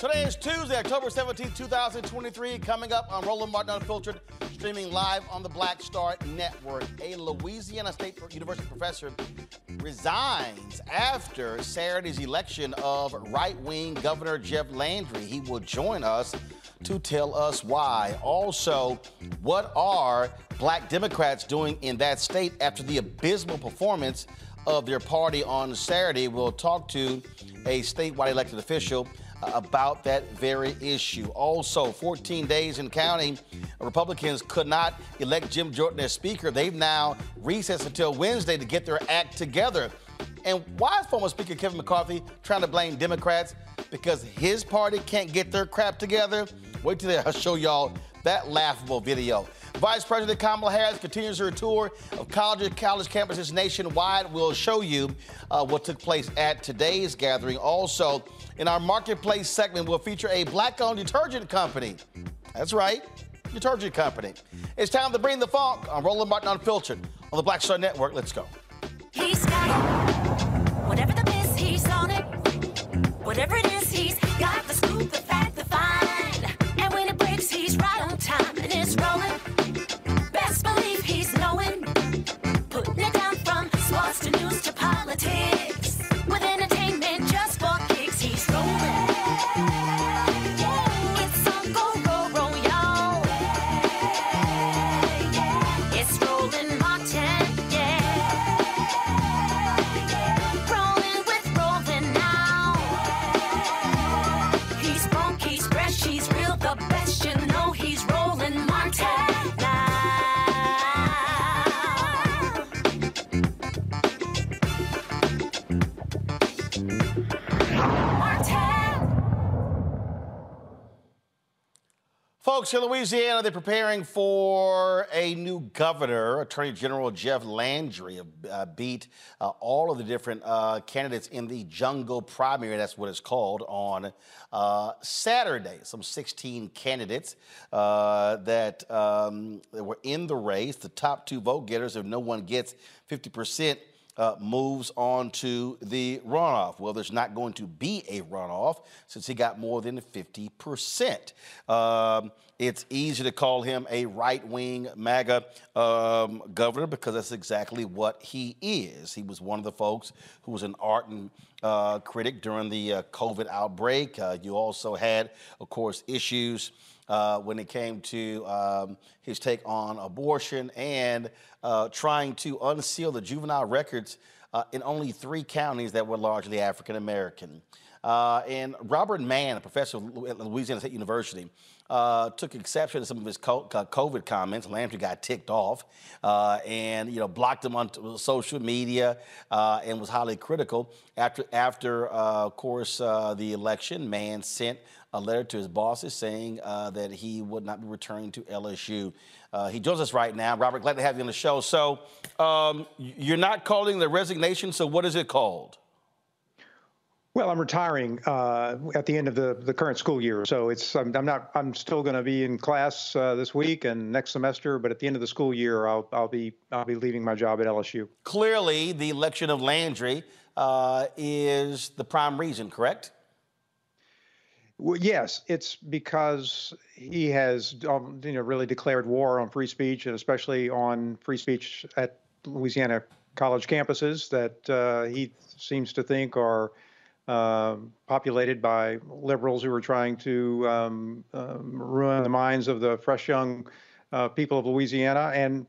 Today is Tuesday, October 17, 2023. Coming up on Roland Martin Unfiltered, streaming live on the Black Star Network. A Louisiana State University professor resigns after Saturday's election of right wing Governor Jeff Landry. He will join us to tell us why. Also, what are black Democrats doing in that state after the abysmal performance of their party on Saturday? We'll talk to a statewide elected official about that very issue. Also, 14 days in counting, Republicans could not elect Jim Jordan as Speaker. They've now recessed until Wednesday to get their act together. And why is former Speaker Kevin McCarthy trying to blame Democrats? Because his party can't get their crap together? Wait till I show y'all that laughable video. Vice President Kamala Harris continues her tour of college, college campuses nationwide. We'll show you uh, what took place at today's gathering. Also, in our marketplace segment, we'll feature a black-owned detergent company. That's right, detergent company. It's time to bring the funk on Roland Martin Unfiltered on the Black Star Network. Let's go. He's got it. Whatever the miss, he's on it. Whatever it is, he's got the scoop, the fact, the. And when it breaks, he's right on time and it's rolling. Best believe he's knowing. Putting it down from sports to news to politics. Folks, in Louisiana, they're preparing for a new governor. Attorney General Jeff Landry uh, beat uh, all of the different uh, candidates in the jungle primary, that's what it's called, on uh, Saturday. Some 16 candidates uh, that, um, that were in the race. The top two vote getters, if no one gets 50% uh, moves on to the runoff. Well, there's not going to be a runoff since he got more than 50%. Um, it's easy to call him a right wing MAGA um, governor because that's exactly what he is. He was one of the folks who was an ardent uh, critic during the uh, COVID outbreak. Uh, you also had, of course, issues. Uh, when it came to um, his take on abortion and uh, trying to unseal the juvenile records uh, in only three counties that were largely African American. Uh, and Robert Mann, a professor at Louisiana State University, uh, took exception to some of his COVID comments. Landry got ticked off uh, and you know blocked him on social media uh, and was highly critical. After, after uh, of course, the election, Mann sent a letter to his bosses saying uh, that he would not be returning to LSU. Uh, he joins us right now. Robert, glad to have you on the show. So, um, you're not calling the resignation, so what is it called? Well, I'm retiring uh, at the end of the, the current school year, so it's I'm, I'm not I'm still going to be in class uh, this week and next semester, but at the end of the school year, I'll I'll be I'll be leaving my job at LSU. Clearly, the election of Landry uh, is the prime reason, correct? Well, yes, it's because he has, um, you know, really declared war on free speech, and especially on free speech at Louisiana college campuses that uh, he seems to think are uh, populated by liberals who were trying to um, um, ruin the minds of the fresh young uh, people of Louisiana. And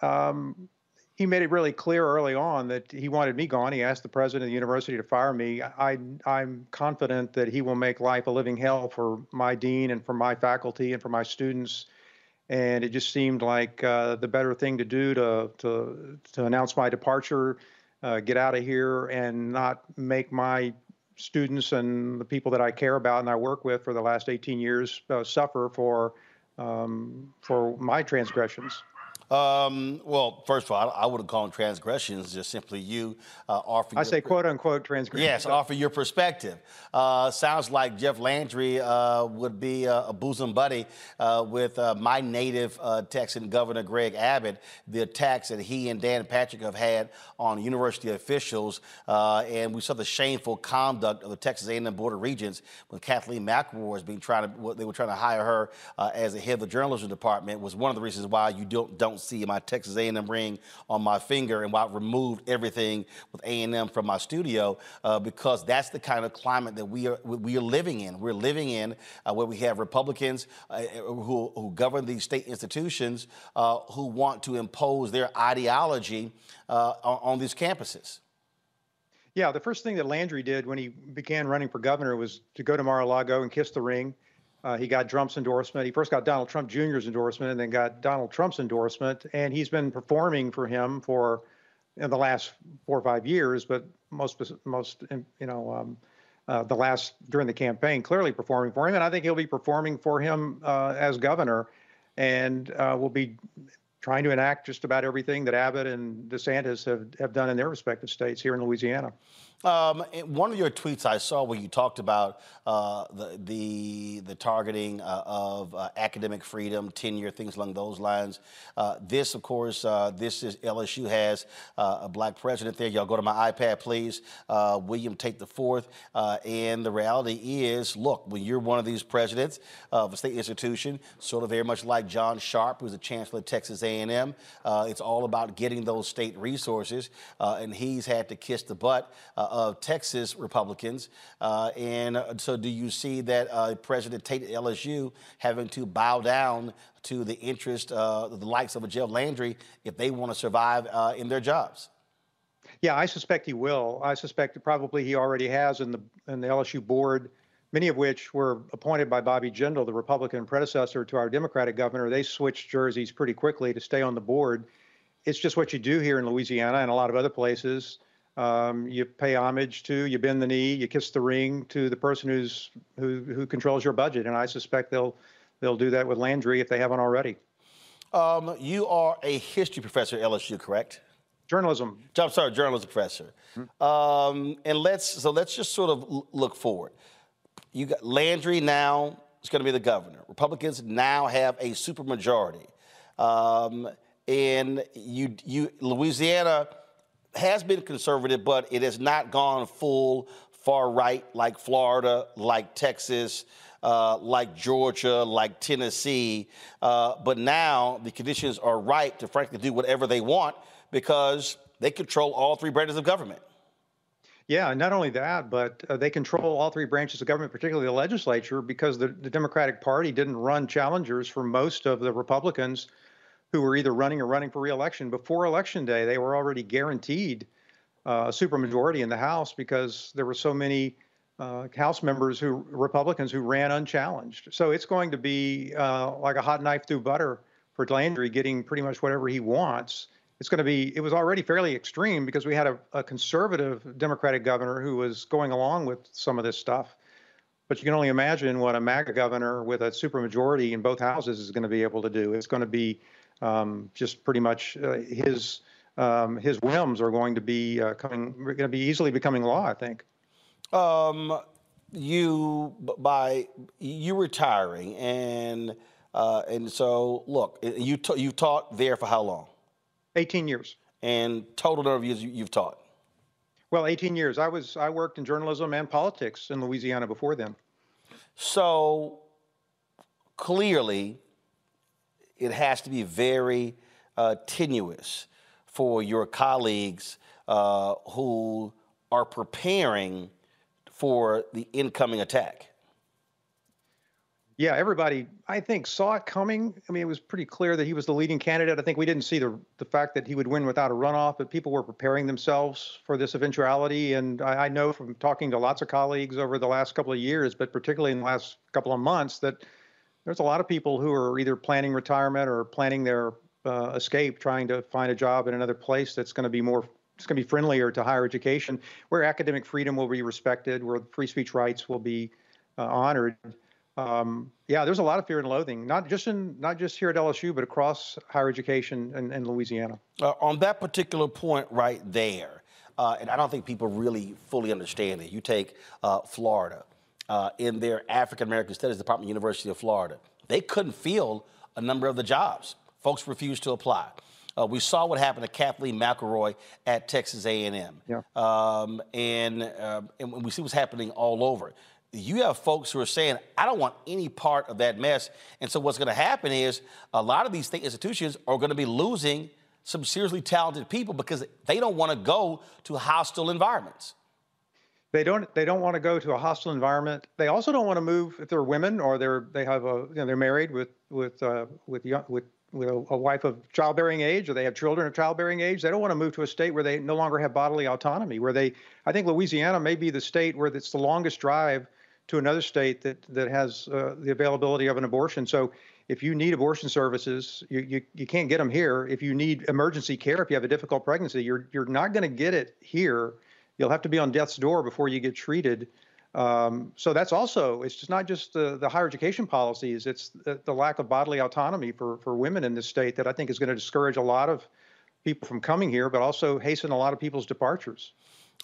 um, he made it really clear early on that he wanted me gone. He asked the president of the university to fire me. I, am confident that he will make life a living hell for my dean and for my faculty and for my students. And it just seemed like uh, the better thing to do to to, to announce my departure, uh, get out of here, and not make my students and the people that I care about and I work with for the last 18 years uh, suffer for um, for my transgressions. Um, well, first of all, I, I wouldn't call them transgressions. Just simply you uh, offer. I say quote unquote transgressions. Yes, offer your perspective. Uh, sounds like Jeff Landry uh, would be a, a, bosom buddy uh, with uh, my native uh, Texan Governor Greg Abbott. The attacks that he and Dan Patrick have had on university officials, and we saw the shameful conduct of the Texas A&M Board of Regents when Kathleen McElroy was being trying to. They were trying to hire her as the head of the journalism department. Was one of the reasons why you don't don't see my Texas A&M ring on my finger and why I removed everything with A&M from my studio uh, because that's the kind of climate that we are we are living in. We're living in uh, where we have Republicans uh, who, who govern these state institutions uh, who want to impose their ideology uh, on, on these campuses. Yeah, the first thing that Landry did when he began running for governor was to go to Mar-a-Lago and kiss the ring uh, he got Trump's endorsement. He first got Donald Trump Jr.'s endorsement and then got Donald Trump's endorsement. And he's been performing for him for know, the last four or five years, but most, most you know, um, uh, the last during the campaign, clearly performing for him. And I think he'll be performing for him uh, as governor and uh, will be trying to enact just about everything that Abbott and DeSantis have, have done in their respective states here in Louisiana. Um, one of your tweets I saw where you talked about uh, the, the, the targeting uh, of uh, academic freedom, tenure, things along those lines. Uh, this, of course, uh, this is LSU has uh, a black president there. Y'all go to my iPad, please. William Tate the Fourth. and the reality is, look, when you're one of these presidents of a state institution, sort of very much like John Sharp, who's the chancellor of Texas A&M, it's all about getting those state resources, and he's had to kiss the butt of Texas Republicans. Uh, and uh, so, do you see that uh, President Tate at LSU having to bow down to the interest of the likes of a Jeff Landry if they want to survive in their jobs? Yeah, I suspect he will. I suspect probably he already has in the in the LSU board, many of which were appointed by Bobby Jindal, the Republican predecessor to our Democratic governor. They switched jerseys pretty quickly to stay on the board. It's just what you do here in Louisiana and a lot of other places. Um, you pay homage to, you bend the knee, you kiss the ring to the person who's who who controls your budget, and I suspect they'll they'll do that with Landry if they haven't already. Um, you are a history professor at LSU, correct? Journalism. I'm sorry, journalism professor. Mm-hmm. Um, and let's so let's just sort of look forward. You got Landry now is going to be the governor. Republicans now have a supermajority, um, and you you Louisiana has been conservative, but it has not gone full far right like Florida, like Texas, uh, like Georgia, like Tennessee. Uh, but now the conditions are right to frankly do whatever they want because they control all three branches of government. Yeah, not only that, but uh, they control all three branches of government, particularly the legislature, because the, the Democratic Party didn't run challengers for most of the Republicans who were either running or running for reelection. Before Election Day, they were already guaranteed uh, a supermajority in the House because there were so many uh, House members who Republicans who ran unchallenged. So it's going to be uh, like a hot knife through butter for Landry getting pretty much whatever he wants. It's going to be. It was already fairly extreme because we had a, a conservative Democratic governor who was going along with some of this stuff. But you can only imagine what a MAGA governor with a supermajority in both houses is going to be able to do. It's going to be um, just pretty much uh, his um, his whims are going to be uh, coming, going to be easily becoming law. I think. Um, you by you retiring and uh, and so look, you t- you taught there for how long? 18 years. And total number of years you've taught? Well, 18 years. I was I worked in journalism and politics in Louisiana before then. So clearly, it has to be very uh, tenuous for your colleagues uh, who are preparing for the incoming attack. Yeah, everybody, I think, saw it coming. I mean, it was pretty clear that he was the leading candidate. I think we didn't see the the fact that he would win without a runoff, but people were preparing themselves for this eventuality. And I, I know from talking to lots of colleagues over the last couple of years, but particularly in the last couple of months, that there's a lot of people who are either planning retirement or planning their uh, escape, trying to find a job in another place that's going to be more it's going to be friendlier to higher education, where academic freedom will be respected, where free speech rights will be uh, honored um, yeah, there's a lot of fear and loathing, not just in not just here at LSU, but across higher education in, in Louisiana. Uh, on that particular point right there, uh, and I don't think people really fully understand it. You take uh, Florida uh, in their African American Studies Department, University of Florida. They couldn't fill a number of the jobs. Folks refused to apply. Uh, we saw what happened to Kathleen McElroy at Texas A&M, yeah. um, and, uh, and we see what's happening all over you have folks who are saying, I don't want any part of that mess. And so what's going to happen is a lot of these state institutions are going to be losing some seriously talented people because they don't want to go to hostile environments. They don't. They don't want to go to a hostile environment. They also don't want to move if they're women or they're they have a you know they're married with with uh, with young, with with a, a, wife of childbearing age or they have children of childbearing age. They don't want to move to a state where they no longer have bodily autonomy. Where they, I think Louisiana may be the state where it's the longest drive to another state that that has uh, the availability of an abortion. So if you need abortion services, you, you, you can't get them here. If you need emergency care, if you have a difficult pregnancy, you're you're not going to get it here. You'll have to be on death's door before you get treated. Um, so that's also it's just not just the, the higher education policies. It's the, the lack of bodily autonomy for for women in this state that I think is going to discourage a lot of people from coming here, but also hasten a lot of people's departures.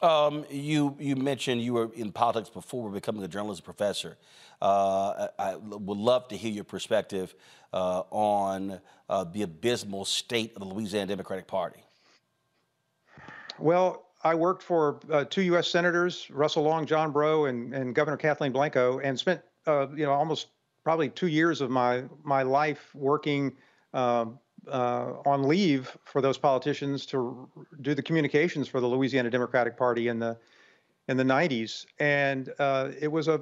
Um, you you mentioned you were in politics before becoming a journalism professor. Uh, I, I, would love to hear your perspective uh, on uh, the abysmal state of the Louisiana Democratic Party. Well, I worked for uh, two U.S. senators, Russell Long, John Breaux, and, and Governor Kathleen Blanco, and spent uh, you know almost probably two years of my my life working um, uh, on leave for those politicians to do the communications for the Louisiana Democratic Party in the in the 90s, and uh, it was a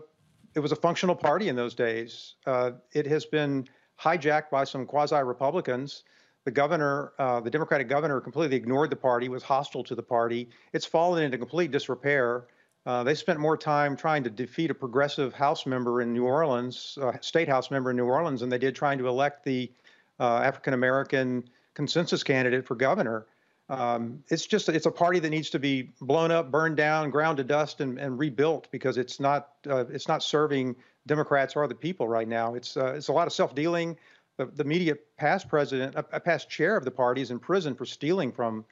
it was a functional party in those days. Uh, it has been hijacked by some quasi Republicans. The governor, uh, the Democratic governor, completely ignored the party, was hostile to the party. It's fallen into complete disrepair. Uh, they spent more time trying to defeat a progressive House member in New Orleans, uh, state House member in New Orleans, than they did trying to elect the uh, African American consensus candidate for governor. Um, it's just it's a party that needs to be blown up, burned down, ground to dust, and, and rebuilt because it's not uh, it's not serving Democrats or the people right now. It's uh, it's a lot of self dealing. The, the immediate past president, a, a, past chair of the party, is in prison for stealing from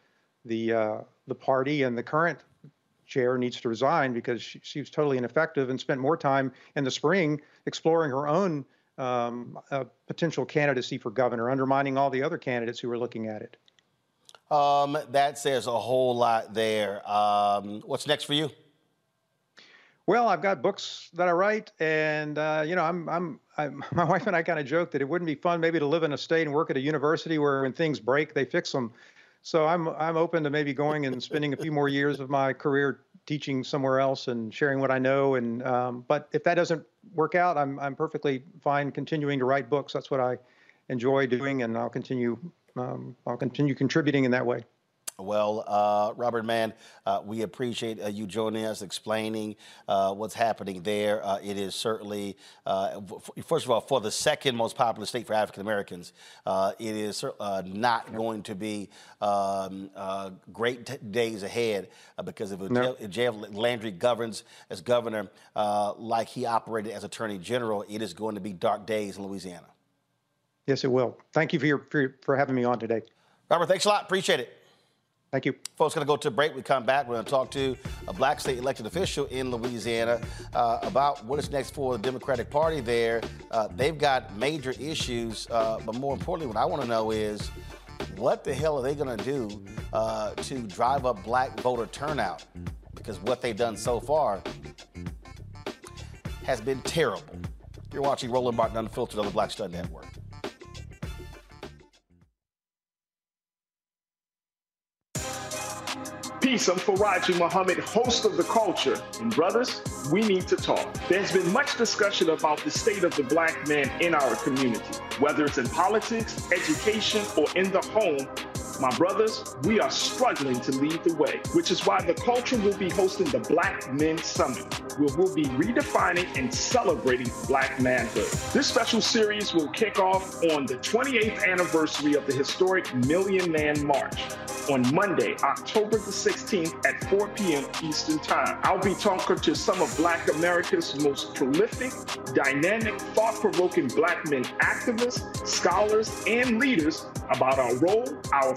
the uh, the party, and the current chair needs to resign because she, she was totally ineffective and spent more time in the spring exploring her own um, a potential candidacy for governor, undermining all the other candidates who were looking at it. Um, that says a whole lot there. Um, what's next for you? Well, I've got books that I write, and uh, you know, I'm, I'm, I'm, my wife and I kind of joke that it wouldn't be fun maybe to live in a state and work at a university where when things break, they fix them. So I'm, I'm open to maybe going and spending a few more years of my career teaching somewhere else and sharing what I know. And um, but if that doesn't work out, I'm, I'm perfectly fine continuing to write books. That's what I enjoy doing, and I'll continue, um, I'll continue contributing in that way. Well, uh, Robert Mann, uh, we appreciate uh, you joining us, explaining uh, what's happening there. Uh, it is certainly, uh, f- first of all, for the second most popular state for African Americans, it is not going to be um, great t- days ahead because if, no. if Jeff Landry governs as governor like he operated as attorney general, it is going to be dark days in Louisiana. Yes, it will. Thank you for, your, for, for having me on today. Robert, thanks a lot. Appreciate it. Thank you. Folks, going to go to break. We come back. We're going to talk to a black state elected official in Louisiana uh, about what is next for the Democratic Party there. Uh, they've got major issues, uh, but more importantly, what I want to know is what the hell are they going to do uh, to drive up black voter turnout? Because what they've done so far has been terrible. You're watching Roland Martin Unfiltered on the Black Star Network. Peace, I'm Faraji Muhammad, host of The Culture. And brothers, we need to talk. There's been much discussion about the state of the black man in our community, whether it's in politics, education, or in the home. My brothers, we are struggling to lead the way, which is why the culture will be hosting the Black Men Summit, where we'll be redefining and celebrating Black manhood. This special series will kick off on the 28th anniversary of the historic Million Man March on Monday, October the 16th at 4 p.m. Eastern Time. I'll be talking to some of Black America's most prolific, dynamic, thought provoking Black men activists, scholars, and leaders about our role, our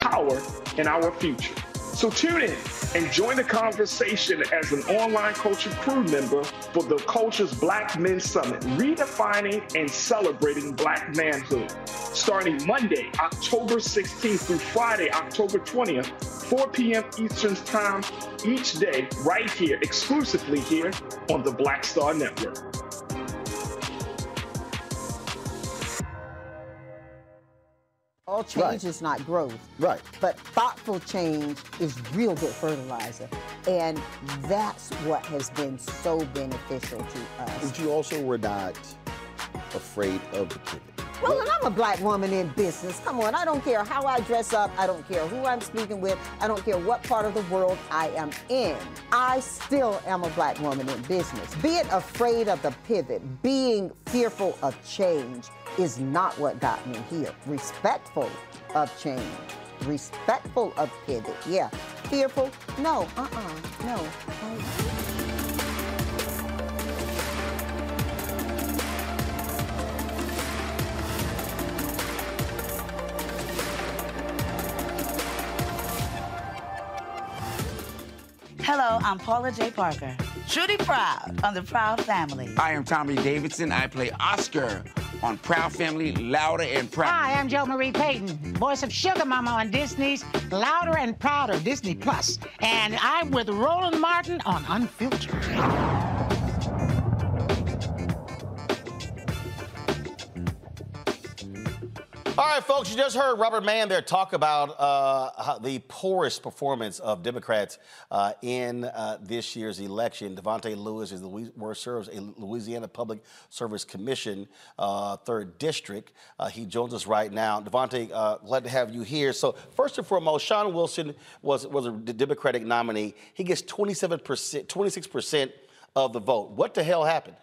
power in our future. So tune in and join the conversation as an online culture crew member for the Culture's Black Men Summit, redefining and celebrating black manhood. Starting Monday, October 16th through Friday, October 20th, 4 p.m. Eastern Time each day, right here, exclusively here on the Black Star Network. All change right. is not growth. Right. But thoughtful change is real good fertilizer. And that's what has been so beneficial to us. But you also were not afraid of the pivot. Roland, I'm a black woman in business. Come on, I don't care how I dress up. I don't care who I'm speaking with. I don't care what part of the world I am in. I still am a black woman in business. Being afraid of the pivot, being fearful of change is not what got me here. Respectful of change, respectful of pivot. Yeah. Fearful? No. Uh-uh. No. Hello, I'm Paula Jai Parker. Truly proud on the Proud Family. I am Tommy Davidson. I play Oscar on Proud Family, Louder and Proud. Hi, I'm Jo Marie Payton, voice of Sugar Mama on Disney's Louder and Prouder Disney Plus, and I'm with Roland Martin on Unfiltered. All right, folks, you just heard Robert Mann there talk about uh, the poorest performance of Democrats uh, in uh, this year's election. Davante Lewis is the worst serves a Louisiana Public Service Commission, uh, third district. Uh, he joins us right now. Devontae, uh, glad to have you here. So, first and foremost, Shawn Wilson was was a Democratic nominee. He gets 27 percent, 26 percent of the vote. What the hell happened?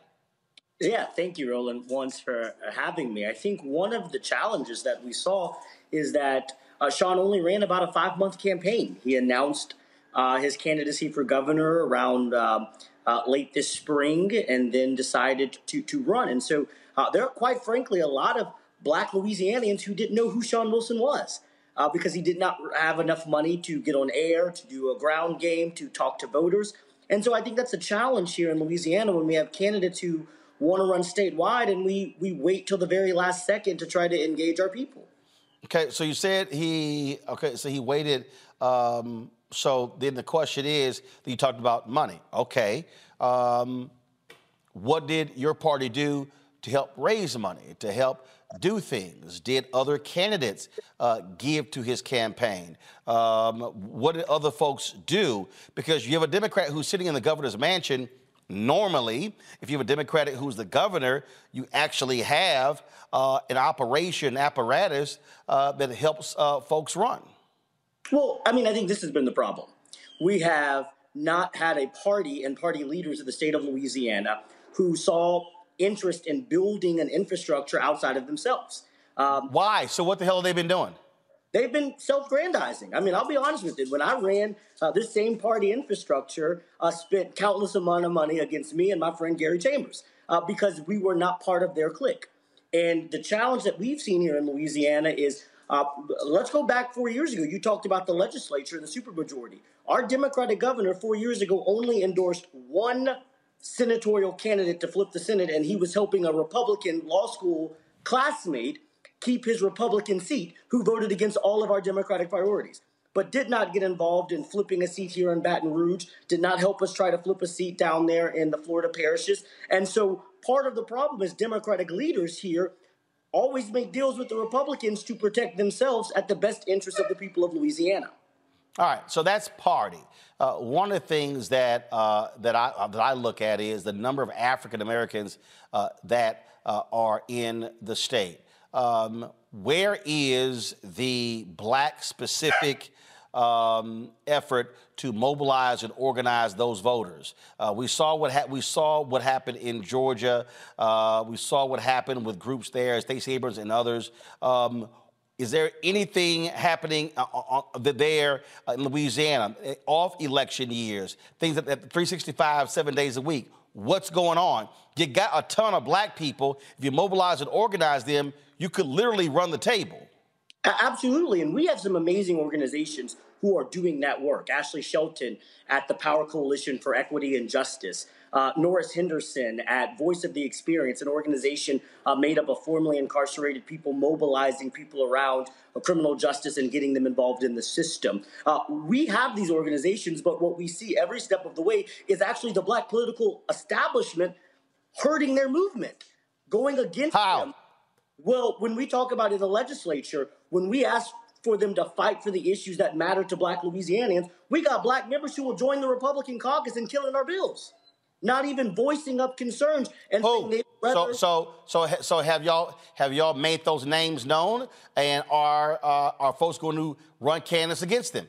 Yeah, thank you, Roland, once for uh, having me. I think one of the challenges that we saw is that uh, Shawn only ran about a five month campaign. He announced uh, his candidacy for governor around um, uh, late this spring and then decided to, to run. And so uh, there are, quite frankly, a lot of black Louisianians who didn't know who Shawn Wilson was. Uh, because he did not have enough money to get on air, to do a ground game, to talk to voters. And so I think that's a challenge here in Louisiana when we have candidates who want to run statewide, and we we wait till the very last second to try to engage our people. Okay, so you said he okay, so he waited. Um, so then the question is, you talked about money. Okay, um, what did your party do to help raise money to help do things? Did other candidates uh, give to his campaign? Um, what did other folks do? Because you have a Democrat who's sitting in the governor's mansion Normally, if you have a Democratic who's the governor, you actually have uh, an operation apparatus uh, that helps uh, folks run. Well, I mean, I think this has been the problem. We have not had a party and party leaders of the state of Louisiana who saw interest in building an infrastructure outside of themselves. Um, Why? So, what the hell have they been doing? They've been self-grandizing. I mean, I'll be honest with you. When I ran uh, this same party infrastructure, uh, spent countless amount of money against me and my friend Gary Chambers uh, because we were not part of their clique. And the challenge that we've seen here in Louisiana is uh, let's go back four years ago. You talked about the legislature and the supermajority. Our Democratic governor four years ago only endorsed one senatorial candidate to flip the Senate, and he was helping a Republican law school classmate keep his Republican seat, who voted against all of our Democratic priorities, but did not get involved in flipping a seat here in Baton Rouge, did not help us try to flip a seat down there in the Florida parishes. And so part of the problem is Democratic leaders here always make deals with the Republicans to protect themselves at the best interest of the people of Louisiana. All right, so that's party. Uh, one of the things that uh, that I uh, that I look at is the number of African Americans uh, that uh, are in the state. Um, where is the black specific um, effort to mobilize and organize those voters? Uh, we saw what ha- we saw what happened in Georgia. Uh, we saw what happened with groups there, Stacey Abrams and others. Um, is there anything happening uh, uh, uh there in Louisiana eh, off election years? Things at 365, seven days a week. What's going on? You got a ton of black people. If you mobilize and organize them, you could literally run the table. Absolutely. And we have some amazing organizations who are doing that work. Ashley Shelton at the Power Coalition for Equity and Justice. Uh, Norris Henderson at Voice of the Experienced, an organization uh, made up of formerly incarcerated people mobilizing people around uh, criminal justice and getting them involved in the system. Uh, we have these organizations, but what we see every step of the way is actually the black political establishment hurting their movement, going against How? them well, when we talk about in the legislature, when we ask for them to fight for the issues that matter to black Louisianians, we got black members who will join the Republican caucus in killing our bills. Not even voicing up concerns and So, rather- so, so, ha- so have y'all have y'all made those names known, and are uh, are folks going to run candidates against them?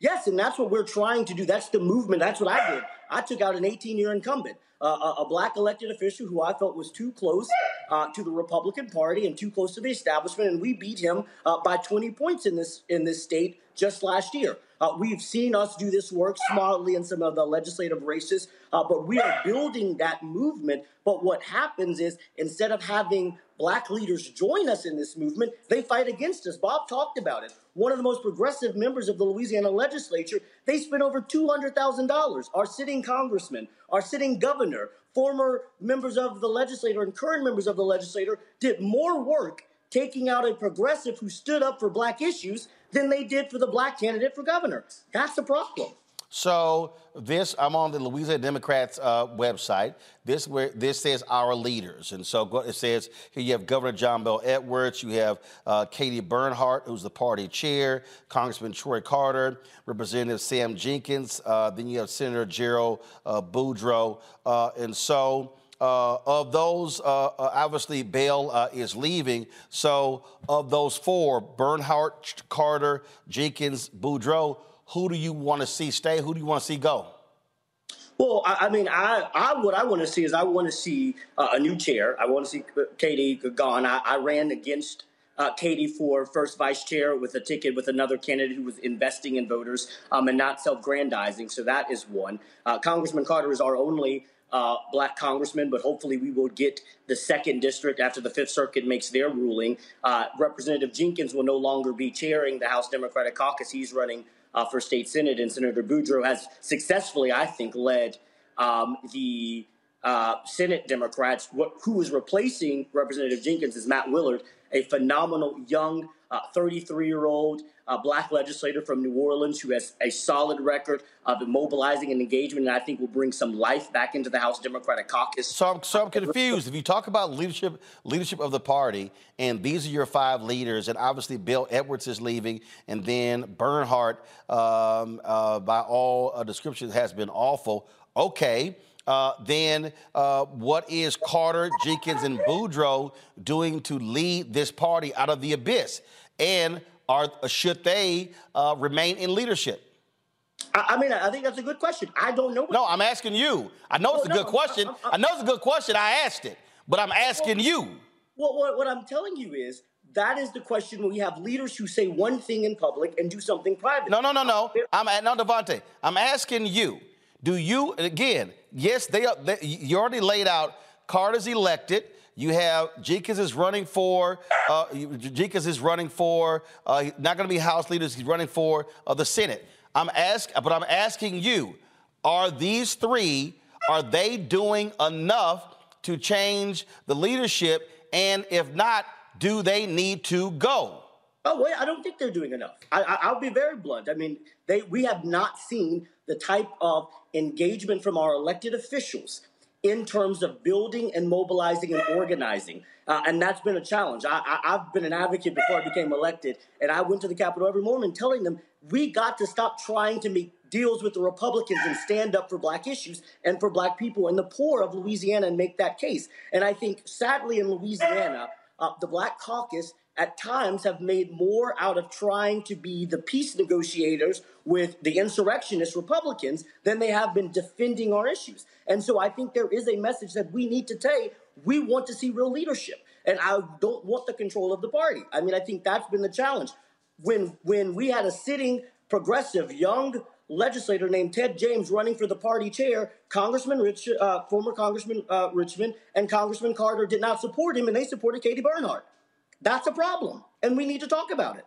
Yes, and that's what we're trying to do. That's the movement. That's what I did. I took out an 18 year incumbent, uh, a, black elected official who I felt was too close uh, to the Republican Party and too close to the establishment, and we beat him uh, by 20 points in this in this state just last year. Uh, we've seen us do this work smartly in some of the legislative races, uh, but we are building that movement. But what happens is instead of having black leaders join us in this movement, they fight against us. Bob talked about it. One of the most progressive members of the Louisiana legislature, they spent over $200,000. Our sitting congressman, our sitting governor, former members of the legislature, and current members of the legislature did more work taking out a progressive who stood up for black issues than they did for the black candidate for governor. That's the problem. So this, I'm on the Louisiana Democrats uh, website. This where this says our leaders, and so it says here you have Governor John Bel Edwards, you have uh, Katie Bernhardt, who's the party chair, Congressman Troy Carter, Representative Sam Jenkins, uh, then you have Senator Gerald uh, Boudreaux, uh, and so. Uh, of those, obviously, Bell is leaving. So, of those four, Bernhardt, Carter, Jenkins, Boudreaux, who do you want to see stay? Who do you want to see go? Well, I, I mean, I, I what I want to see is I want to see uh, a new chair. I want to see uh, Katie gone. I, I ran against uh, Katie for first vice chair with a ticket with another candidate who was investing in voters um, and not self-grandizing. So that is one. Uh, Congressman Carter is our only uh, black congressman, but hopefully we will get the second district after the Fifth Circuit makes their ruling. Uh, Representative Jenkins will no longer be chairing the House Democratic Caucus. He's running uh, for state senate, and Senator Boudreaux has successfully, I think, led um, the uh, Senate Democrats. What, who is replacing Representative Jenkins is Matt Willard, a phenomenal young 33 year old black legislator from New Orleans who has a solid record of mobilizing and engagement, and I think will bring some life back into the House Democratic Caucus. So I'm, so I'm confused. If you talk about leadership, leadership of the party, and these are your five leaders, and obviously Bill Edwards is leaving, and then Bernhardt, um, uh, by all uh, descriptions, has been awful. Okay. Uh, then uh, what is Carter, Jenkins, and Boudreaux doing to lead this party out of the abyss? And are should they uh, remain in leadership? I, I mean, I think that's a good question. I don't know. No, I'm asking you. I know it's a Well, good question. I'm- I know it's a good question. I asked it, but I'm asking you. Well, what, what I'm telling you is that is the question when we have leaders who say one thing in public and do something private. No, no, no, no. I'm at no Davante. I'm asking you. Do you again? Yes, they, they. You already laid out. Carter's elected. You have Jenkins is running for. Uh, Jenkins is running for. Uh, not going to be House leaders. He's running for uh, the Senate. I'm ask, but I'm asking you: Are these three? Are they doing enough to change the leadership? And if not, do they need to go? Oh wait, I don't think they're doing enough. I, I, I'll be very blunt. I mean, they we have not seen the type of engagement from our elected officials in terms of building and mobilizing and organizing, uh, and that's been a challenge. I, I've been an advocate before I became elected, and I went to the Capitol every morning telling them we got to stop trying to make deals with the Republicans and stand up for black issues and for black people and the poor of Louisiana and make that case. And I think, sadly, in Louisiana, uh, the Black Caucus at times have made more out of trying to be the peace negotiators with the insurrectionist Republicans than they have been defending our issues. And so I think there is a message that we need to say we want to see real leadership. And I don't want the control of the party. I mean, I think that's been the challenge. When when we had a sitting progressive young legislator named Ted James running for the party chair, Congressman Rich, uh, former Congressman uh, Richmond and Congressman Carter did not support him, and they supported Katie Bernhardt. That's a problem, and we need to talk about it.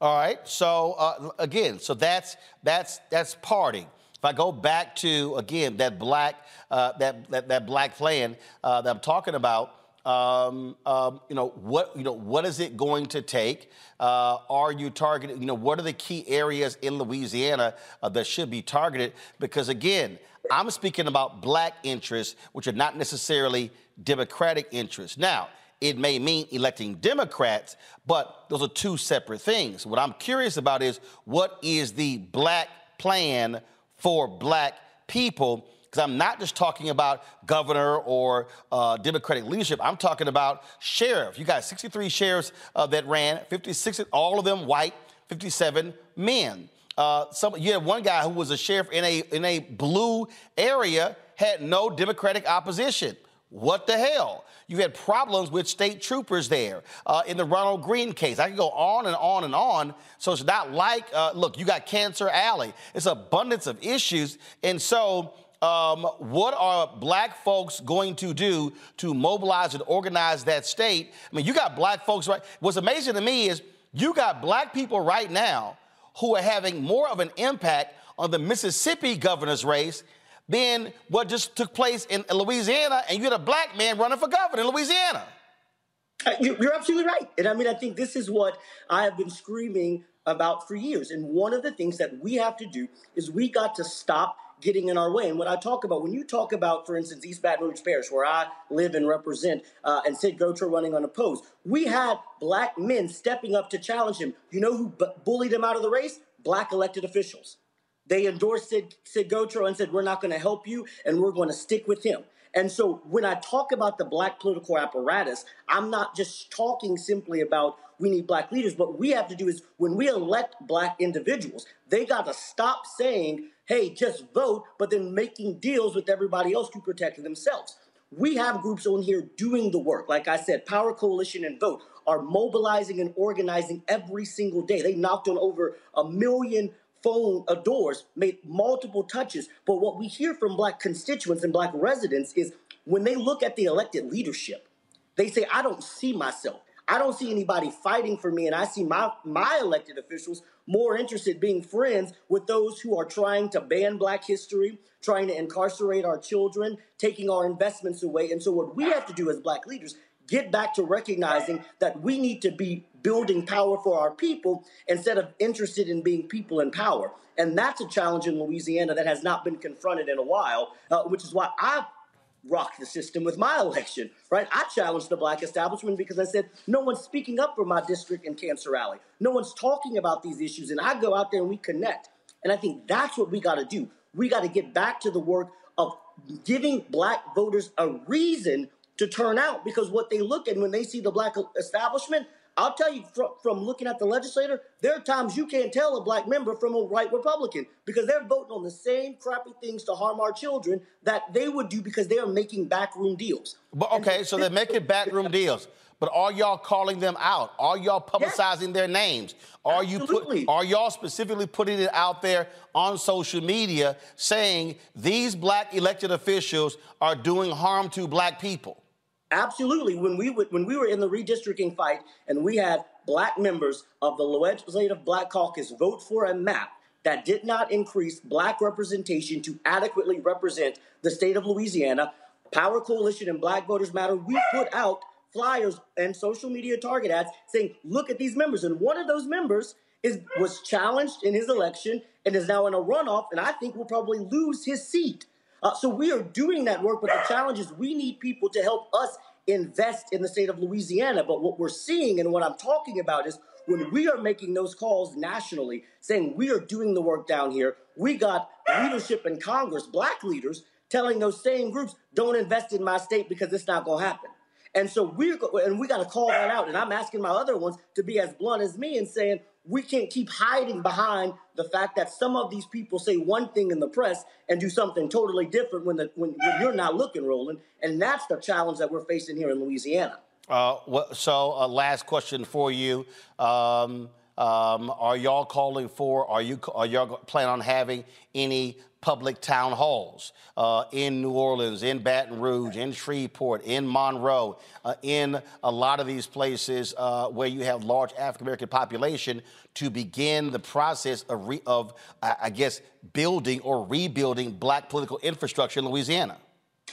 All right. So uh, again, so that's that's that's party. If I go back to again that black uh, that, that that black plan uh, that I'm talking about, um, um, you know what you know what is it going to take? Uh, are you targeting? You know what are the key areas in Louisiana uh, that should be targeted? Because again, I'm speaking about black interests, which are not necessarily Democratic interests. Now, it may mean electing Democrats, but those are two separate things. What I'm curious about is what is the black plan for black people? Because I'm not just talking about governor or uh, Democratic leadership. I'm talking about sheriff. You got 63 sheriffs uh, that ran, 56, all of them white, 57 men. Uh, some, you had one guy who was a sheriff in a in a blue area had no Democratic opposition. What the hell? You had problems with state troopers there uh, in the Ronald Greene case. I could go on and on and on. So it's not like, uh, look, you got Cancer Alley. It's abundance of issues. And so, um, what are black folks going to do to mobilize and organize that state? I mean, you got black folks, right? What's amazing to me is you got black people right now who are having more of an impact on the Mississippi governor's race than what just took place in Louisiana, and you had a black man running for governor in Louisiana. Uh, you- You're absolutely right. And I mean, I think this is what I have been screaming about for years. And one of the things that we have to do is we got to stop getting in our way. And what I talk about, when you talk about, for instance, East Baton Rouge Parish, where I live and represent, uh, and Sid Gautreaux running unopposed, we had black men stepping up to challenge him. You know who bu- bullied him out of the race? Black elected officials. They endorsed Sid, Sid Gautreaux and said, We're not going to help you and we're going to stick with him. And so when I talk about the black political apparatus, I'm not just talking simply about we need black leaders. What we have to do is when we elect black individuals, they got to stop saying, hey, just vote, but then making deals with everybody else to protect themselves. We have groups on here doing the work. Like I said, Power Coalition and Vote are mobilizing and organizing every single day. They knocked on over a million phone doors, made multiple touches. But what we hear from black constituents and black residents is when they look at the elected leadership, they say, I don't see myself. I don't see anybody fighting for me, and I see my, my elected officials more interested being friends with those who are trying to ban black history, trying to incarcerate our children, taking our investments away. And so, what we have to do as black leaders, get back to recognizing that we need to be building power for our people instead of interested in being people in power. And that's a challenge in Louisiana that has not been confronted in a while, uh, which is why I rocked the system with my election, right? I challenged the black establishment because I said, no one's speaking up for my district in Cancer Alley. No one's talking about these issues. And I go out there and we connect. And I think that's what we got to do. We got to get back to the work of giving black voters a reason to turn out because what they look at when they see the black establishment, I'll tell you from, from looking at the legislator, there are times you can't tell a black member from a white Republican because they're voting on the same crappy things to harm our children that they would do because they are making backroom deals. But okay, so they're making backroom deals. But are y'all calling them out? Are y'all publicizing their names? Are you put, are y'all specifically putting it out there on social media saying these black elected officials are doing harm to black people? Absolutely. When we when we were in the redistricting fight and we had black members of the legislative black caucus vote for a map that did not increase black representation to adequately represent the state of Louisiana, Power Coalition and Black Voters Matter, we put out flyers and social media target ads saying, look at these members. And one of those members is was challenged in his election and is now in a runoff, and I think will probably lose his seat. Uh, so we are doing that work, but the challenge is we need people to help us invest in the state of Louisiana. But what we're seeing and what I'm talking about is when we are making those calls nationally, saying we are doing the work down here, we got leadership in Congress, black leaders, telling those same groups, don't invest in my state because it's not going to happen. And so we're and we got to call that out. And I'm asking my other ones to be as blunt as me and saying we can't keep hiding behind the fact that some of these people say one thing in the press and do something totally different when the when, when you're not looking, Roland. And that's the challenge that we're facing here in Louisiana. Uh, so, uh, last question for you. Um, um, are y'all calling for, are you are y'all plan on having any public town halls uh, in New Orleans, in Baton Rouge, in Shreveport, in Monroe, uh, in a lot of these places uh, where you have large African American population to begin the process of, re- of I guess, building or rebuilding black political infrastructure in Louisiana?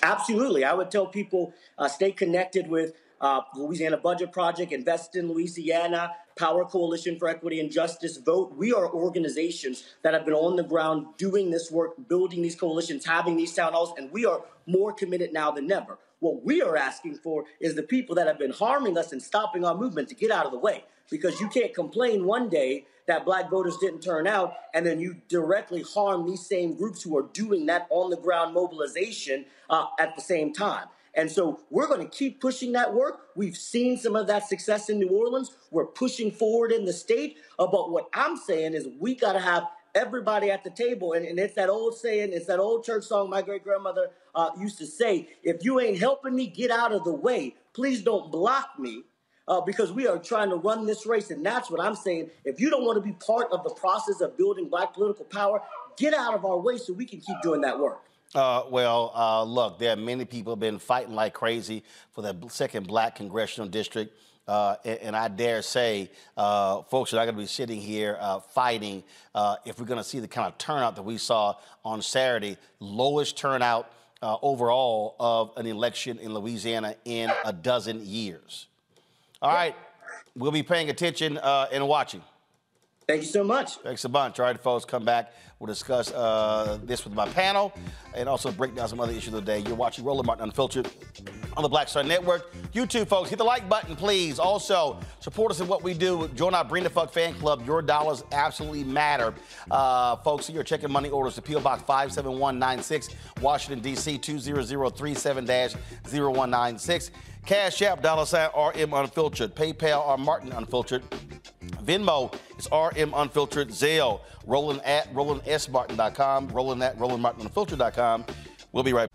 Absolutely. I would tell people uh, stay connected with uh, Louisiana Budget Project, Invest in Louisiana, Power Coalition for Equity and Justice, Vote. We are organizations that have been on the ground doing this work, building these coalitions, having these town halls, and we are more committed now than ever. What we are asking for is the people that have been harming us and stopping our movement to get out of the way. Because you can't complain one day that black voters didn't turn out, and then you directly harm these same groups who are doing that on the ground mobilization uh, at the same time. And so we're going to keep pushing that work. We've seen some of that success in New Orleans. We're pushing forward in the state. Uh, but what I'm saying is we got to have everybody at the table. And, and, it's that old saying, it's that old church song my great grandmother uh, used to say if you ain't helping me get out of the way, please don't block me. Uh, because we are trying to run this race. And that's what I'm saying. If you don't want to be part of the process of building black political power, get out of our way so we can keep doing that work. Uh, well, uh, look, there are many people have been fighting like crazy for the second black congressional district. Uh, and, and, I dare say, uh, folks are not going to be sitting here uh, fighting uh, if we're going to see the kind of turnout that we saw on Saturday, lowest turnout overall of an election in Louisiana in a dozen years. All right, we'll be paying attention and watching. Thank you so much. Thanks a bunch. All right, folks, come back. We'll discuss uh, this with my panel and also break down some other issues of the day. You're watching Roland Martin Unfiltered on the Black Star Network. YouTube, folks, hit the like button, please. Also, support us in what we do. Join our Bring the Funk fan club. Your dollars absolutely matter. Uh, folks, you're checking money orders to P.O. Box 57196, Washington, D.C. 20037 0196. Cash App, dollar sign RM Unfiltered. PayPal, R Martin Unfiltered. Venmo is RM Unfiltered. Roland at RolandSMartin.com. Roland at RolandMartinUnfiltered.com. We'll be right back.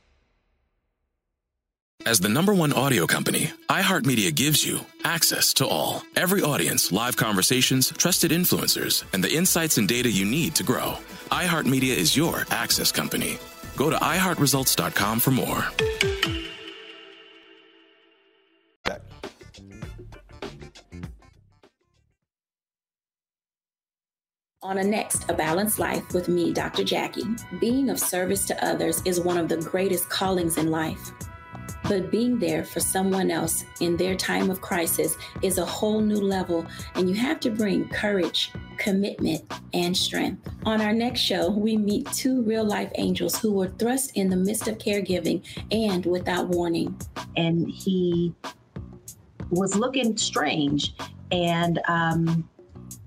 As the number one audio company, iHeartMedia gives you access to all. Every audience, live conversations, trusted influencers, and the insights and data you need to grow. iHeartMedia is your access company. Go to iHeartResults.com for more. On a next, A Balanced Life with me, Dr. Jackie. Being of service to others is one of the greatest callings in life. But being there for someone else in their time of crisis is a whole new level, and you have to bring courage, commitment, and strength. On our next show, we meet two real life angels who were thrust in the midst of caregiving and without warning. And he was looking strange and um,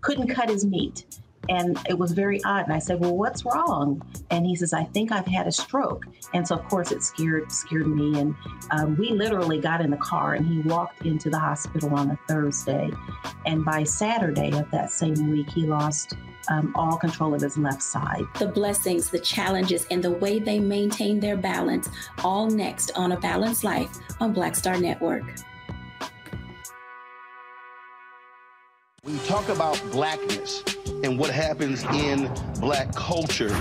couldn't cut his meat. And it was very odd. And I said, Well, what's wrong? And he says, I think I've had a stroke. And so, of course, it scared scared me. And um, we literally got in the car and he walked into the hospital on a Thursday. And by Saturday of that same week, he lost um, all control of his left side. The blessings, the challenges, and the way they maintain their balance, all next on A Balanced Life on Black Star Network. We talk about blackness and what happens in black culture,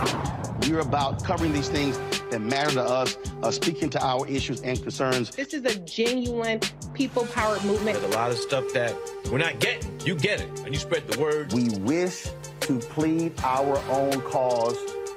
We're about covering these things that matter to us, uh, speaking to our issues and concerns. This is a genuine people powered movement. There's a lot of stuff that we're not getting. You get it, and you spread the word. We wish to plead our own cause.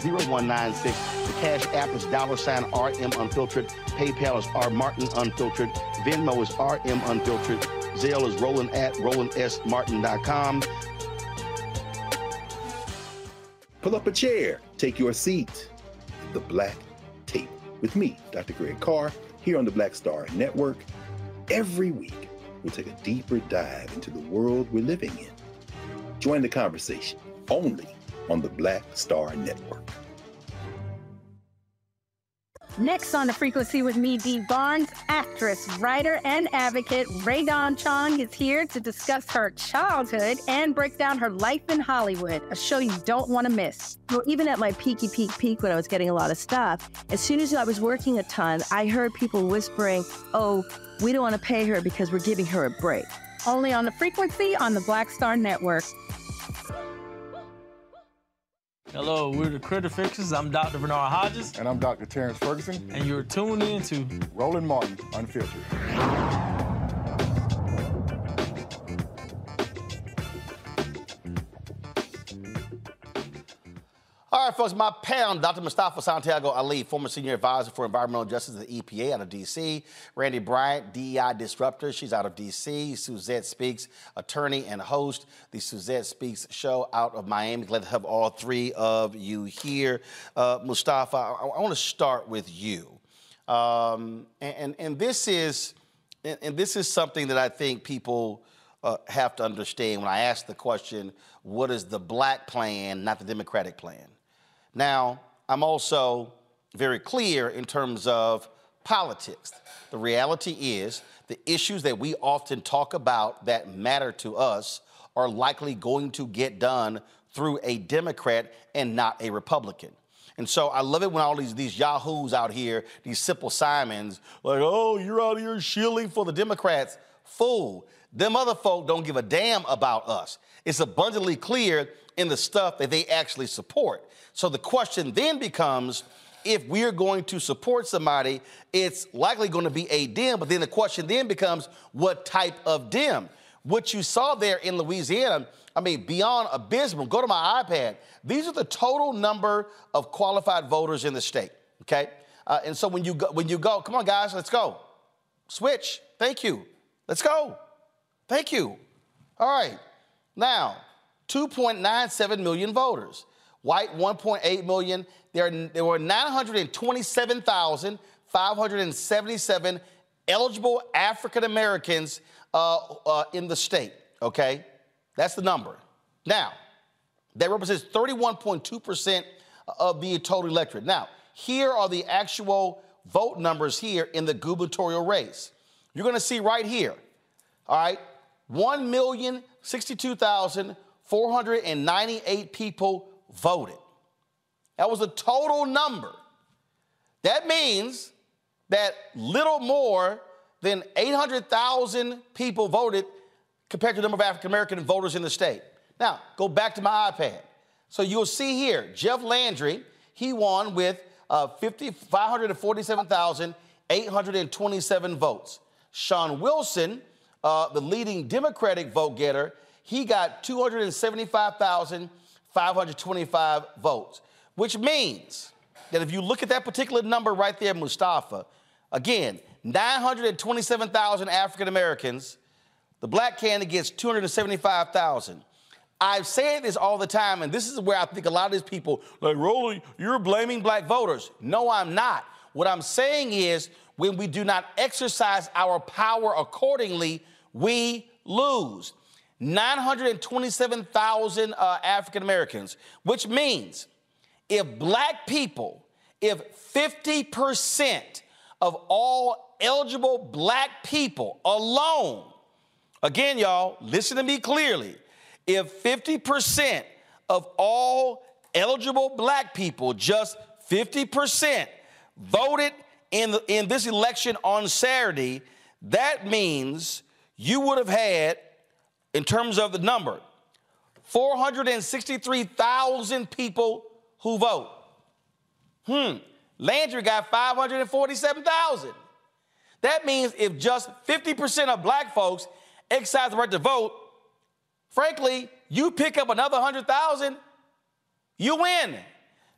20037-0196. The Cash App is dollar sign RM Unfiltered. PayPal is R Martin Unfiltered. Venmo is RM Unfiltered. Zelle is Roland at RolandSMartin.com. Pull up a chair, take your seat. The Black Tape with me, Dr. Greg Carr, here on the Black Star Network. Every week, we'll take a deeper dive into the world we're living in. Join the conversation only on the Black Star Network. Next on the frequency with me, Dee Barnes, actress, writer, and advocate Rae Dawn Chong is here to discuss her childhood and break down her life in Hollywood, a show you don't want to miss. Well, even at my peaky peak peak when I was getting a lot of stuff, as soon as I was working a ton, I heard people whispering, oh, we don't want to pay her because we're giving her a break. Only on the frequency on the Black Star Network. Hello, we're the Critter Fixers. I'm Dr. Bernard Hodges. And I'm Dr. Terrence Ferguson. And you're tuned in to Roland Martin Unfiltered. All right, folks, my pound, Dr. Mustafa Santiago Ali, former senior advisor for environmental justice at the EPA out of D.C. Randy Bryant, DEI disruptor, she's out of D.C. Suzette Speaks, attorney and host, the Suzette Speaks show out of Miami. Glad to have all three of you here. Uh, Mustafa, I, I want to start with you. Um, and, and, and this is and, and this is something that I think people uh, have to understand when I ask the question, what is the black plan, not the Democratic plan? Now, I'm also very clear in terms of politics. The reality is the issues that we often talk about that matter to us are likely going to get done through a Democrat and not a Republican. And so I love it when all these, these yahoos out here, these simple Simons, like, oh, you're out here shilling for the Democrats. Fool. Them other folk don't give a damn about us. It's abundantly clear in the stuff that they actually support. So the question then becomes if we're going to support somebody, it's likely going to be a Dem, but then the question then becomes what type of Dem? What you saw there in Louisiana, I mean, beyond abysmal. Go to my iPad. These are the total number of qualified voters in the state. Okay, uh, and so when you go, when you go, come on, guys, let's go. Switch. Thank you. Let's go. Thank you. All right. Now, 2.97 million voters. White 1.8 million. There, there were 927,577 eligible African Americans uh, uh, in the state. Okay, that's the number. Now, that represents 31.2% of the total electorate. Now, here are the actual vote numbers here in the gubernatorial race. You're going to see right here, all right, 1,062,498 people voted. That was a total number. That means that little more than 800,000 people voted compared to the number of African American voters in the state. Now, go back to my iPad. So you'll see here, Jeff Landry, he won with uh, 50, 547,827 votes. Shawn Wilson, uh, the leading Democratic vote getter, he got 275,525 votes, which means that if you look at that particular number right there, Mustafa, again, 927,000 African Americans, the black candidate gets 275,000. I've said this all the time, and this is where I think a lot of these people, like, Rolly, you're blaming black voters. No, I'm not. What I'm saying is, when we do not exercise our power accordingly, we lose. 927,000 uh, African Americans, which means if black people, if 50% of all eligible black people alone, again, y'all, listen to me clearly, if 50% of all eligible black people, just 50%, voted in, the, in this election on Saturday, that means you would have had, in terms of the number, 463,000 people who vote. Hmm. Landry got 547,000. That means if just 50% of black folks exercise the right to vote, frankly, you pick up another 100,000, you win.